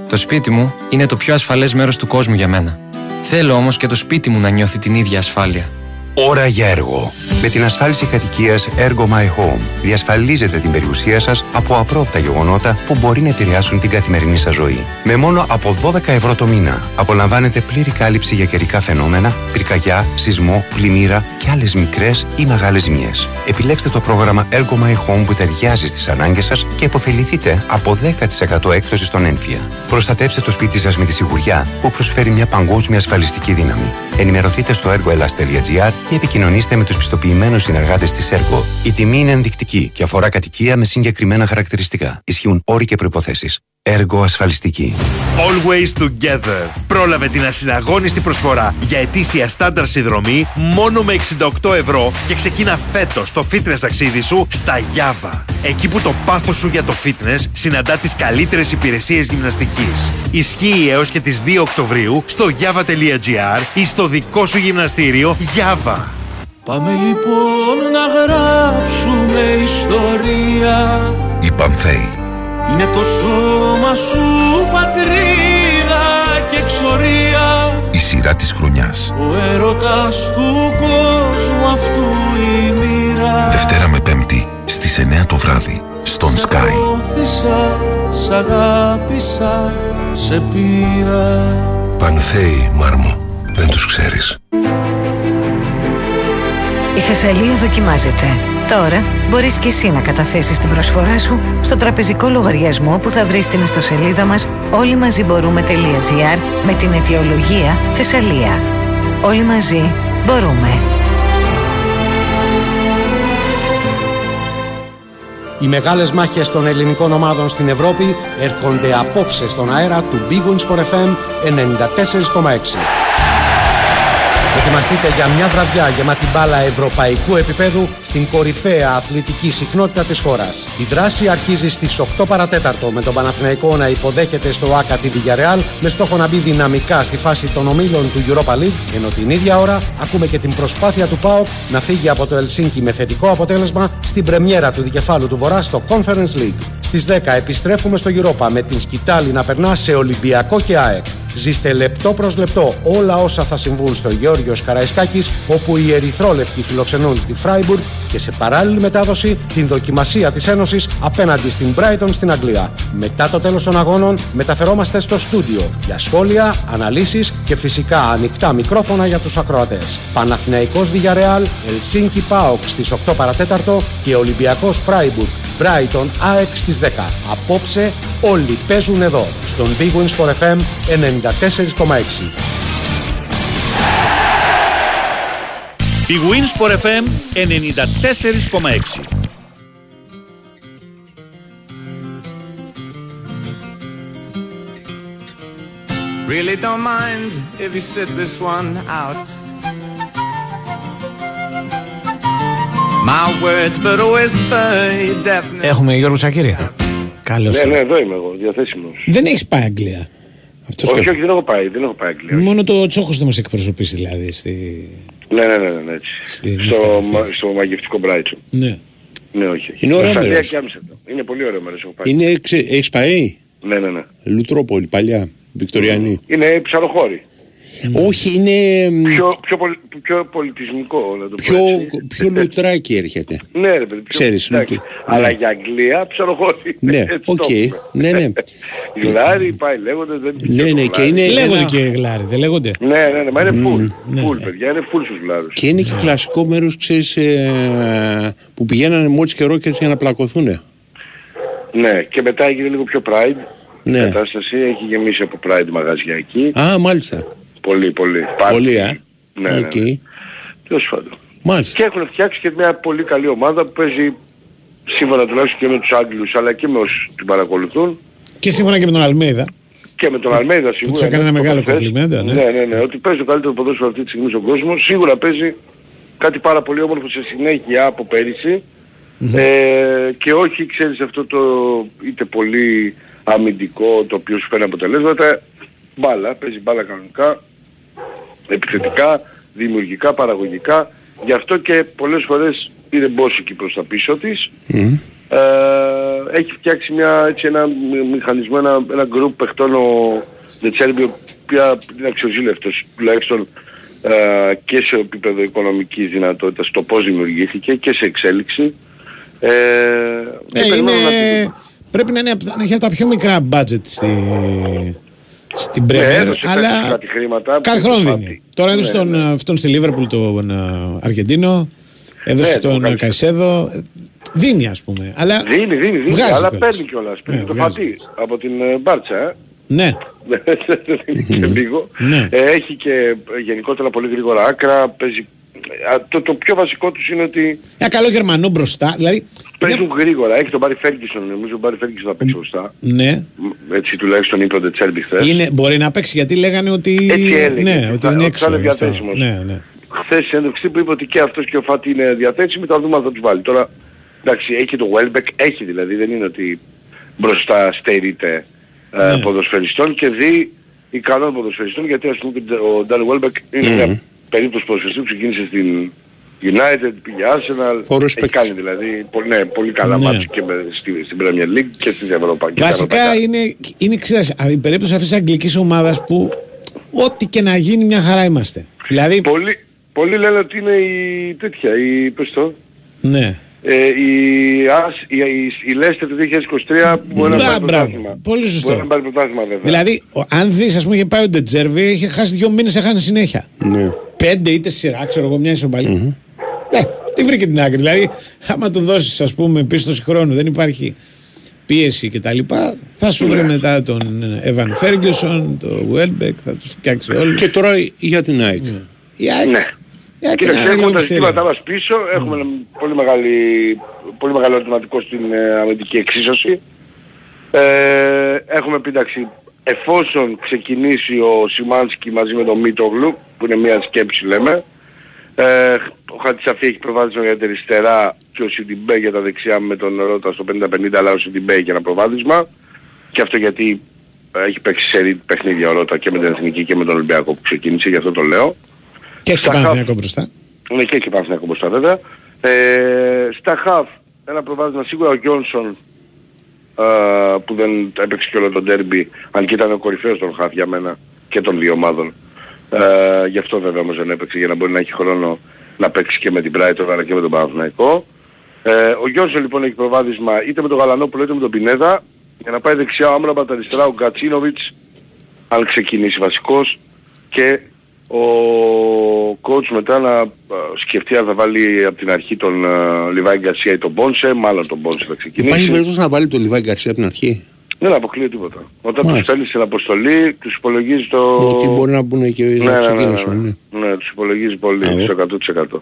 Το σπίτι μου είναι το πιο ασφαλές μέρος του κόσμου για μένα. Θέλω όμως και το σπίτι μου να νιώθει την ίδια ασφάλεια. Ώρα για έργο. Με την ασφάλιση κατοικίας Ergo My Home διασφαλίζετε την περιουσία σας από απρόπτα γεγονότα που μπορεί να επηρεάσουν την καθημερινή σας ζωή. Με μόνο από 12 ευρώ το μήνα απολαμβάνετε πλήρη κάλυψη για καιρικά φαινόμενα, πυρκαγιά, σεισμό, πλημμύρα και άλλες μικρές ή μεγάλες ζημιές. Επιλέξτε το πρόγραμμα Ergo My Home που ταιριάζει στις ανάγκες σας και υποφεληθείτε από 10% έκπτωση στον έμφυα. Προστατεύστε το σπίτι σας με τη σιγουριά που προσφέρει μια παγκόσμια ασφαλιστική δύναμη. Ενημερωθείτε στο ergoelas.gr ή επικοινωνήστε με τους πιστοποιημένους συνεργάτες της Ergo. Η τιμή είναι ενδεικτική και αφορά κατοικία με συγκεκριμένα χαρακτηριστικά. Ισχύουν όροι και προποθέσει. Έργο ασφαλιστική. Always Together. Πρόλαβε την ασυναγώνιστη προσφορά για ετήσια στάνταρ συνδρομή μόνο με 68 ευρώ και ξεκίνα φέτος το fitness ταξίδι σου στα Java. Εκεί που το πάθος σου για το fitness συναντά τις καλύτερες υπηρεσίες γυμναστικής. Ισχύει έως και τις 2 Οκτωβρίου στο java.gr ή στο δικό σου γυμναστήριο Java. Πάμε λοιπόν να γράψουμε ιστορία Οι Πανθέοι. Είναι το σώμα σου πατρίδα και εξορία Η σειρά της χρονιάς. Ο έρωτας του κόσμου αυτού η μοίρα Δευτέρα με Πέμπτη στις 9 το βράδυ στον Sky. Όθησα, σ' αγάπησα, σε πήρα Πανθέοι, Μάρμο. Δεν τους ξέρεις. Η Θεσσαλία δοκιμάζεται. Τώρα μπορείς και εσύ να καταθέσεις την προσφορά σου στο τραπεζικό λογαριασμό που θα βρεις στην ιστοσελίδα μας όλοι μαζί μπορούμε.gr με την αιτιολογία Θεσσαλία. Όλοι μαζί μπορούμε. Οι μεγάλες μάχες των ελληνικών ομάδων στην Ευρώπη έρχονται απόψε στον αέρα του Big Wins Sport FM 94,6. Ετοιμαστείτε για μια βραδιά γεμάτη μπάλα ευρωπαϊκού επίπεδου στην κορυφαία αθλητική συχνότητα της χώρας. Η δράση αρχίζει στις 8 παρατέταρτο με τον Παναθηναϊκό να υποδέχεται στο ΆΚΑ τη Villarreal με στόχο να μπει δυναμικά στη φάση των ομίλων του Europa League ενώ την ίδια ώρα ακούμε και την προσπάθεια του ΠΑΟΚ να φύγει από το Ελσίνκι με θετικό αποτέλεσμα στην πρεμιέρα του δικεφάλου του Βορρά στο Conference League. Στις 10 επιστρέφουμε στο Europa με την σκητάλη να περνά σε Ολυμπιακό και ΑΕΚ. Ζήστε λεπτό προς λεπτό όλα όσα θα συμβούν στο Γεώργιος Καραϊσκάκης όπου οι Ερυθρόλευκοι φιλοξενούν τη Φράιμπουργκ και σε παράλληλη μετάδοση την δοκιμασία της Ένωσης απέναντι στην Brighton στην Αγγλία. Μετά το τέλος των αγώνων μεταφερόμαστε στο στούντιο για σχόλια, αναλύσεις και φυσικά ανοιχτά μικρόφωνα για τους ακροατές. Παναθηναϊκός Villarreal, Ελσίνκι ΠΑΟΚ στις 8 παρατέταρτο και Ολυμπιακός Φράιμπουργκ Brighton ΑΕΚ στις 10. Απόψε όλοι παίζουν εδώ, στον Big Wins for FM 94,6. Η Wins for FM 94,6. Really don't mind if you sit this one out. My words, but a whisper, you definitely. Έχουμε Γιώργο Σακύρια. Καλώς Ναι, ναι, εδώ είμαι εγώ, διαθέσιμος. Δεν έχεις πάει Αγγλία. Αυτός όχι, και- όχι, δεν έχω πάει, δεν έχω πάει Αγγλία. Μόνο το Τσόχος δεν μας εκπροσωπήσει δηλαδή. Στη... Ναι, ναι, ναι, ναι, ναι, έτσι. Στη στο, νύχτα αυτή. μα, στο μαγευτικό Μπράιτσον. Ναι. Ναι, όχι. όχι. Είναι ωραίο Αυστραλία μέρος. και Άμστερνταμ. Είναι πολύ ωραίο μέρος, έχω πάει. Είναι, ξε, έχεις πάει, Ναι, ναι, ναι. Λουτρόπολη, παλιά, Βικτοριανή. Είναι ψαροχώρη. Όχι, είναι μ, Πιο, πιο, πολι- πιο πολιτισμικό, να το πω πιο, έτσι. πιο λουτράκι έρχεται. Ναι, ρε παιδί, πιο, Ξέρεις, εντάξει. λουτρ- Αλλά ναι. για Αγγλία ψαροχώρη. Ναι, Έτσι το οκ. έχουμε. Ναι, ναι. Γλάροι, πάει λέγοντας, δεν Ναι, ναι, και είναι Λέγονται ένα- και γλάροι, δεν λέγονται; Ναι, ναι, ναι, μα είναι full. ναι. Full, παιδιά, είναι full στους γλάρους. Και είναι και κλασικό μέρος, ξέρεις, ε, που πηγαίνανε mods και rockers και έτσι για να πλακωθούν. Ναι, και μετά έγινε λίγο πιο Pride. Ναι. Η κατάσταση έχει γεμίσει από Pride μαγαζιά εκεί. Α, μάλιστα. Πολύ, πολύ. Πάρτι. Πολύ, α. Ναι, ναι, Οκ. ναι. Τέλος πάντων. Μάλιστα. Και έχουν φτιάξει και μια πολύ καλή ομάδα που παίζει σύμφωνα τουλάχιστον και με τους Άγγλους αλλά και με όσους την παρακολουθούν Και σύμφωνα και με τον Αλμέιδα. και με τον Αλμέιδα σίγουρα. τους έκανε ναι, ένα το μεγάλο είπαμε χθες. κομπλιμέντα, ναι. Ναι, ναι, ναι. Ότι παίζει το καλύτερο ποδόσφαιρο αυτή τη στιγμή στον κόσμο. Σίγουρα παίζει κάτι πάρα πολύ όμορφο σε συνέχεια από πέρυσι. Ε, και όχι, ξέρεις, αυτό το είτε πολύ αμυντικό το οποίο σου φέρνει αποτελέσματα. Μπάλα, παίζει μπάλα κανονικά, επιθετικά, δημιουργικά, παραγωγικά. Γι' αυτό και πολλές φορές είναι μπόσικη προς τα πίσω της. Ε, έχει φτιάξει μια, έτσι, ένα μη- μηχανισμό, ένα, ένα γκρουπ παιχτών ο Δετσέρμπι, ο οποία είναι αξιοζήλευτος τουλάχιστον ε, και σε επίπεδο οικονομικής δυνατότητας το πώς δημιουργήθηκε και σε εξέλιξη. Ε, και Ε, περιμένω είναι... να- Πρέπει να, είναι, απ' τα- να έχει από τα πιο μικρά budget στη, στην Ναι, Premier, έδωσε αλλά πέρσι κάτι χρήματα. κάθε που χρόνο το δίνει. Τώρα έδωσε Ναι, τον, ναι. αυτόν στη Λίβερπουλ τον ε, Αργεντίνο, έδωσε Ναι, τον τον Καϊσέδο. Καϊσέδο. Ε, Δίνει ας πούμε. Αλλά Δίνει, δίνει, δίνει, βγάζει αλλά κιόλας. παίρνει κιόλας. Ναι, Παίρνει το βγάζει. φατί από την ε, Μπάρτσα, ε. Ναι. και λίγο. Ναι. Ε, έχει και ε, γενικότερα πολύ γρήγορα άκρα, παίζει α, το, το πιο βασικό τους είναι ότι Ένα καλό Γερμανό μπροστά. Δηλαδή, παίζουν γρήγορα. Έχει τον Μπάρι Φέργκισον, νομίζω τον Μπάρι Φέργκισον θα παίξει μπροστά. ναι, Μ, Έτσι τουλάχιστον είπε ο Ντετσέρμπι χθες. είναι, μπορεί να παίξει γιατί λέγανε ότι. Έτσι έλεγε. Ναι, ότι Θα- είναι θα έξω. είναι γι' αυτό. διαθέσιμος. Ναι, ναι. Χθες η συνέντευξη που είπε ότι και αυτός και ο Φάτι είναι διαθέσιμοι, θα δούμε αν θα τους βάλει. Τώρα, εντάξει, έχει το Welbeck, έχει δηλαδή, δεν είναι ότι μπροστά στερείται ε, Ναι. ποδοσφαιριστών και δει ικανών ποδοσφαιριστών, γιατί ας πούμε και ο Ντάνι Welbeck είναι μια περίπτωση ποδοσφαιριστή που ξεκίνησε στην United, πήγε Arsenal, Ωραίος έχει κάνει δηλαδή πολύ, ναι, πολύ καλά Ναι. μάτια και με, στη, στην Premier League και στην Ευρώπη. και στα Βασικά ευρωπαϊκά. είναι, είναι ξέρεις, α, η περίπτωση αυτής της αγγλικής ομάδας που ό,τι και να γίνει μια χαρά είμαστε. Δηλαδή, Πολλοί, πολλοί λένε ότι είναι η τέτοια, η, πες το, ναι. Ε, η, Άς, η, η, η Leicester του 2023 μπορεί να Μπράβο, πάρει μπράβο. πρωτάθλημα. Πολύ σωστό. Μπορεί να πάρει πρωτάθλημα βέβαια. Δηλαδή, ο- αν δεις, ας πούμε, είχε πάει ο Ντετζέρβι, είχε χάσει δύο μήνες, έχανε συνέχεια. Ναι. Πέντε είτε σειρά, ξέρω εγώ, μια ισοπαλία. Ναι, τι βρήκε την άκρη. Δηλαδή, άμα του δώσεις, ας πούμε, πίστοση χρόνου, δεν υπάρχει πίεση κτλ. Θα σου βρει μετά τον Εβαν Φέργκισον, τον Βέλμπεκ, θα τους φτιάξει όλους. Και τώρα για την ΑΕΚ. Η ΑΕΚ, Ναι. η ΑΕΚ Κοίταξε, είναι άλλη έχουμε τα μυστήρια. ζητήματά μας πίσω, έχουμε ένα πολύ, μεγάλη, πολύ μεγάλο ερωτηματικό στην ε, αμυντική εξίσωση. Ε, έχουμε πει εντάξει, εφόσον ξεκινήσει ο Σιμάνσκι μαζί με τον Μίτογλου, που είναι μια σκέψη λέμε, ε, ο Χατσαφή έχει προβάδισμα για την αριστερά και ο Σιντιμπέ για τα δεξιά με τον Ρότα στο 50-50, αλλά ο Σιντιμπέ έχει ένα προβάδισμα. Και αυτό γιατί ε, έχει παίξει σε παιχνίδια ο Ρότα και με την Εθνική και με τον Ολυμπιακό που ξεκίνησε, γι' αυτό το λέω. Και έχει και Στα Παναθηναϊκό μπροστά. Ναι, και έχει Παναθηναϊκό μπροστά βέβαια. Ε, στα χαφ, ένα προβάδισμα σίγουρα ο Γιόνσον ε, που δεν έπαιξε και όλο το ντέρμπι, αν και ήταν ο κορυφαίος των χαφ για μένα και των δύο ομάδων. Ε, γι' αυτό βέβαια όμως δεν έπαιξε για να μπορεί να έχει χρόνο να παίξει και με την Brighton αλλά και με τον Παναθηναϊκό. Ε, ο Γιόνσον λοιπόν έχει προβάδισμα είτε με τον Γαλανόπουλο είτε με τον Πινέδα για να πάει δεξιά ο Άμραμπατ αριστερά ο Γκατσίνοβιτς αν ξεκινήσει βασικός και ο coach μετά να ε, σκεφτεί αν θα βάλει από την αρχή τον ε, Λιβάη Γκαρσία ή τον Μπόνσε, μάλλον τον Μπόνσε θα ξεκινήσει. Υπάρχει περίπτωση να βάλει το Λιβάη Γκαρσία από την αρχή; Δεν αποκλείω τίποτα. Όταν τους Μάλιστα. στέλνει στην αποστολή, τους υπολογίζει το... Ότι μπορεί να μπουν και Ναι, να ναι, ναι, ξεκινήσουν. ναι, ναι. ναι, τους υπολογίζει πολύ, Α, στο 100%.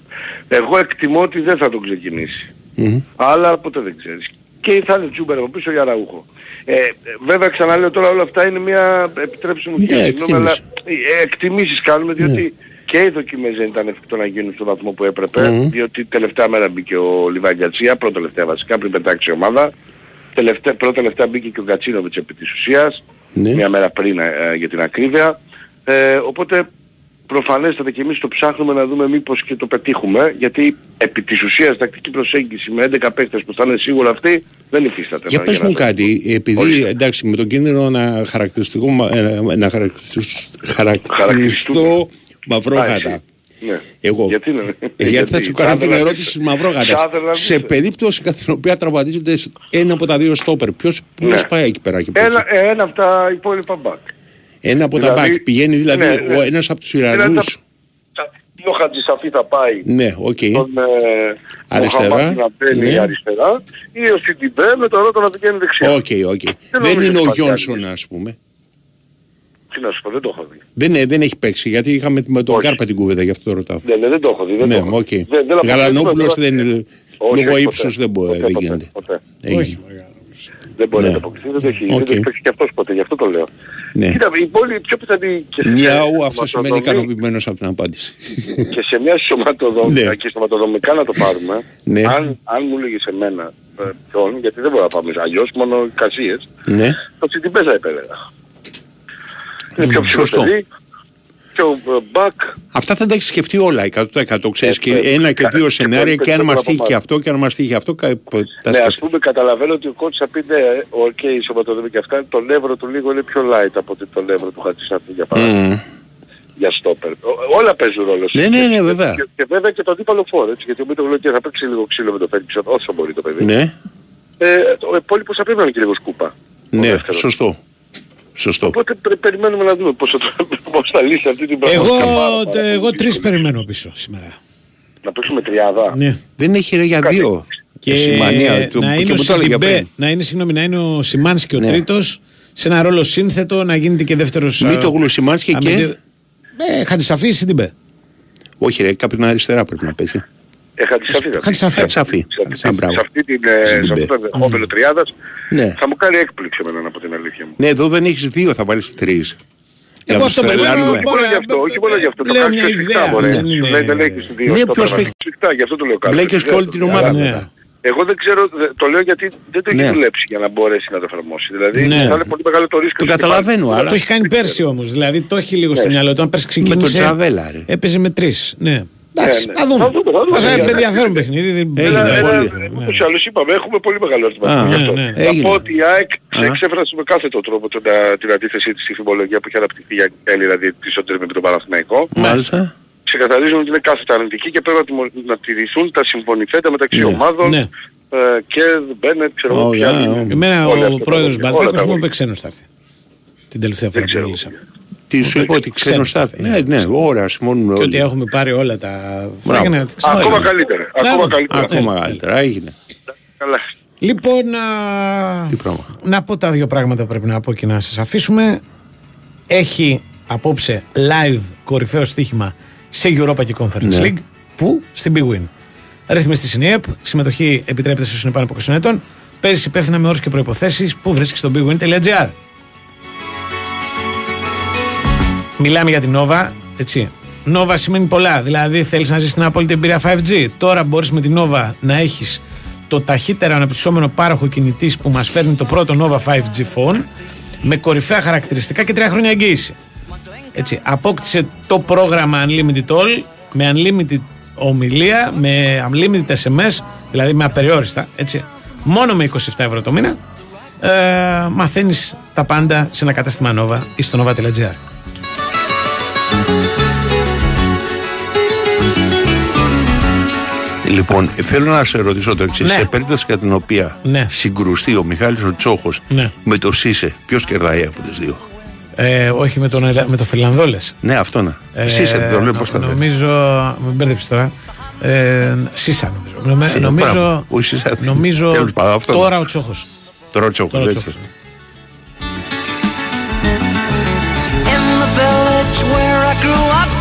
Εγώ εκτιμώ ότι δεν θα τον ξεκινήσει. Μμμ. Αλλά ποτέ δεν ξέρεις. Και θα είναι Τζούμπερ από πίσω για Ραούχο. Ε, ε, βέβαια ξαναλέω τώρα όλα αυτά είναι μια επιτρέψη μου Ναι, και συγγνώμη, αλλά εκτίμηση. ε, εκτιμήσεις κάνουμε διότι Ναι. και οι δοκιμές δεν ήταν εφικτό να γίνουν στον βαθμό που έπρεπε Μμμ. διότι τελευταία μέρα μπήκε ο Λιβάη Γκατσία, πρώτα τελευταία βασικά πριν πετάξει η ομάδα. Τελευταία, πρώτα τελευταία μπήκε και ο Γκατσίνοβιτς επί της ουσίας, Ναι. μια μέρα πριν ε, για την ακρίβεια. Ε, οπότε προφανέστατα και εμείς το ψάχνουμε να δούμε μήπως και το πετύχουμε, γιατί επί της ουσίας τακτική προσέγγιση με 11 παίκτες που θα είναι σίγουρα αυτοί δεν υφίσταται. Για να- πες να μου το- κάτι, επειδή εντάξει με τον κίνδυνο να χαρακτηριστικό, μα- ε, να χαρακτηριστώ, χαρακτηριστώ μαυρόγατα. Ναι. Εγώ. Γιατί, ναι. Ε, γιατί θα σου κάνω την Σάδερλαντ ερώτηση είσαι. μαυρόγατα. Σάδερλαντ Σε είσαι. περίπτωση κατά την οποία τραυματίζεται ένα από τα δύο στόπερ, ποιος Ναι. ποιος πάει εκεί πέρα και Ένα, ε, ένα από τα υπόλοιπα μπακ. Ένα από τα δηλαδή- μπακ πηγαίνει δηλαδή ναι, ναι. ο ένας από τους Δηλαδή Ιρανούς. θα- Ή ο Χατζησαφή θα πάει Ναι, οκ. τον ε, Αριστερά, Μοχαμαντί να μπαίνει ναι. αριστερά ή ο Σιντιμπέ με το Ρότα να πηγαίνει δεξιά. OK, OK. Δεν νομίζω είναι ο υπάρχει Γιόνσον ας πούμε. Τι να σου πω, δεν το έχω δει. Δεν, ε, δεν έχει παίξει γιατί είχαμε με τον Όχι. Κάρπα την κουβέντα γι' αυτό το ρωτάω. Ναι, ναι, δεν το έχω δει. Δεν Ναι, το έχω. οκ. Δεν- δεν αποκλείω Γαλανόπουλος τίποτα, δεν είναι. Όχι, Λόγω όχι, ύψους ποτέ. δεν μπορεί, Ποτέ, δεν ποτέ, γίνεται. ποτέ. Έχει. Δεν μπορεί Ναι. να το αποκτήσει, δεν το έχει, Οκ. δεν το έχει παίξει και αυτός ποτέ, γι' αυτό το λέω. Ναι. Κοίτα, η πόλη πιο πιθανή και σε Μιαού, μια αυτό σημαίνει σωματοδομή- ικανοποιημένος από την απάντηση. και σε μια σωματοδομικά Ναι. και σωματοδομικά να το πάρουμε, Ναι. αν, αν μου έλεγες εμένα ε, ποιον, γιατί δεν μπορώ να πάμε αλλιώς, μόνο κασίες, Ναι. το Τσιντιμπέ θα επέλεγα. Είναι πιο Μμ, ψηλό σωστό. παιδί, πιο ε, back, Αυτά θα τα έχεις σκεφτεί όλα 100%. Ξέρεις Ε, και ε, ένα και κα- δύο και σενάρια πολύ και αν περισσότερο μας από τύχει και εμάς. αυτό και αν μας τύχει αυτό. κα- Τα Ναι, ας σκέφτεται. πούμε καταλαβαίνω ότι ο κότσος θα πει ναι, οκ, η σωματοδομή και αυτά, το λεύρο του λίγο είναι πιο light από ότι το λεύρο του Χατζησαφή για παράδειγμα. Μμ. Για στόπερ. Ό- Όλα παίζουν ρόλο. Ναι, ναι, ναι, βέβαια. Και, και βέβαια και το αντίπαλο φόρο, έτσι, γιατί ο Μίτο λέει θα παίξει λίγο ξύλο με το Φέργκισον όσο μπορεί το παιδί. Ναι, Ε, ο υπόλοιπος θα πρέπει να είναι και λίγο σκούπα. ναι, δεύτερος. σωστό. Σωστό. Οπότε πρε- περιμένουμε να δούμε πώς θα, το- πώς θα λύσει αυτή την Εγώ, πραγματικά πάρα, πάρα εγώ πολύ τρεις δύσκολη. περιμένω πίσω σήμερα. Να παίξουμε τριάδα. Ναι. Δεν έχει ρε για Κάτι. δύο. Και, Σημανία. Το- να, είναι Και ο μου το έλεγε Σιντιμπέ, πριν. να είναι, συγγνώμη, να είναι ο Σιμάνσκι ο Ναι. τρίτος σε ένα ρόλο σύνθετο να γίνεται και δεύτερος Μη α, το γλουσιμάνσκι και. αμυντή- Ε, Χατζησαφή ή Σιντιμπέ. Όχι, ρε, κάποιον αριστερά πρέπει να παίζει. Ε, Χατζησαφή θα Χατζησαφή. Χατζησαφή. Σε- Α, μπράβο. σε αυτή την, ε, σε αυτό το ενδεχόμενο τριάδας Ναι. θα μου κάνει έκπληξη εμένα από την αλήθεια μου. Ναι, εδώ δεν έχεις δύο, θα βάλεις τρεις. Για Εγώ να αυτό τους περιμένω, τρελάνουμε. όχι μόνο γι' αυτό, όχι μόνο γι' αυτό. Το Λέω κάνεις μια πιο σφιχτά, ιδέα, μωρέ. δεν είναι- Σου λέει δεν έχεις δύο. Ναι, το πιο κάνεις σφιχτά. σφιχτά, γι' αυτό το λέω κάτι. Μπλέκες και όλη την ομάδα Αλλά- μετά. Εγώ δεν ξέρω, δε- το λέω γιατί δεν το έχεις Ναι. δουλέψει για να μπορέσει να το εφαρμόσει. Δηλαδή Ναι. θα είναι πολύ μεγάλο το ρίσκο. Το καταλαβαίνω, αλλά... Το έχει κάνει πέρσι όμως. Δηλαδή το έχει λίγο στο Ναι. μυαλό του. Αν πέρσι ξεκίνησε. τον Τζαβέλα, ρε. Έπαιζε με τρεις. Ναι. Εντάξει, ναι. θα δούμε. Θα δούμε, θα δούμε. Θα είναι Ναι, ενδιαφέρον ναι. παιχνίδι. δεν- Ένα, δεν- ένα, δεν- ούτως ή άλλως είπαμε, έχουμε πολύ μεγάλο αριθμό. Α, γι' αυτό. ναι, ναι. Να Έγινε. πω ότι η ΑΕΚ Α. εξέφρασε με κάθε το τρόπο τον, α, την αντίθεσή της στη φημολογία που είχε αναπτυχθεί για Έλλη, δηλαδή της Σόντερ με τον Παναθηναϊκό. Μάλιστα. Ξεκαθαρίζουν ότι είναι κάθετα αρνητική και πρέπει να, τιμω- να τηρηθούν τα συμφωνηθέντα μεταξύ Ναι. ομάδων Ναι. ε, και Μπένετ, ξέρω εγώ Ωραία, ποια άλλη. ωραία. Εμένα Όλα ο αυτά τα πρόεδρος λόγια, όλα Μπαλτάκο τα μου λόγια. είπε ξένος θα έρθει. Την τελευταία φορά που μίλησα. Τι σου είπα ότι ξένο στάθη. Ναι, ναι, ωραία, συμφωνούμε Και ότι όλοι. έχουμε πάρει όλα τα Μπράβο. φράγκα. Ακόμα καλύτερα. Ακόμα καλύτερα. Ακόμα καλύτερα, έγινε. Καλά. Λοιπόν, να... Τι πράγμα. να πω τα δύο πράγματα που πρέπει να πω και να σας αφήσουμε. Έχει απόψε live κορυφαίο στοίχημα σε Europa και Conference Ναι. League. Πού; Στην Big Win. Ρύθμιση στη ΣΥΝΙΕΠ. Συμμετοχή επιτρέπεται στους είναι πάνω από 20 ετών. Παίζει υπεύθυνα με όρους και προϋποθέσεις που βρίσκει στο bigwin.gr. Μιλάμε για την Nova, έτσι. Nova σημαίνει πολλά. Δηλαδή, θέλεις να ζήσει την απόλυτη εμπειρία 5G. Τώρα μπορείς με την Nova να έχεις το ταχύτερο αναπτυσσόμενο πάροχο κινητής που μας φέρνει το πρώτο Nova 5G phone με κορυφαία χαρακτηριστικά και τρία χρόνια εγγύηση. Έτσι, απόκτησε το πρόγραμμα Unlimited All με unlimited ομιλία, με unlimited SMS, δηλαδή με απεριόριστα, έτσι, μόνο με 27 ευρώ το μήνα. Ε, μαθαίνεις τα πάντα σε ένα κατάστημα Nova ή στο nova.gr. Λοιπόν, θέλω να σε ρωτήσω το εξής. Ναι. Σε περίπτωση κατά την οποία Ναι. συγκρουστεί ο Μιχάλης ο Τσόχος Ναι. με το Σίσε, ποιος κερδάει από τις δύο; Ε, όχι με τον, Ελα- με το Φιλανδόλες. Ναι, αυτό να. Ε, Σίσε, δεν το λέω νο- πώς θα λέει. Νομίζω. Με μπέρδεψε τώρα. Ε, Σίσα νομίζω. Νομε- Σίσα, νομίζω μπράβο. Ο Σίσα, νομίζω τέλος πάντων, αυτό τώρα ναι. ο Τσόχος. Τώρα ο Τσόχος, Τώρα ο έτσι. Τσόχος. In the village where I grew up, my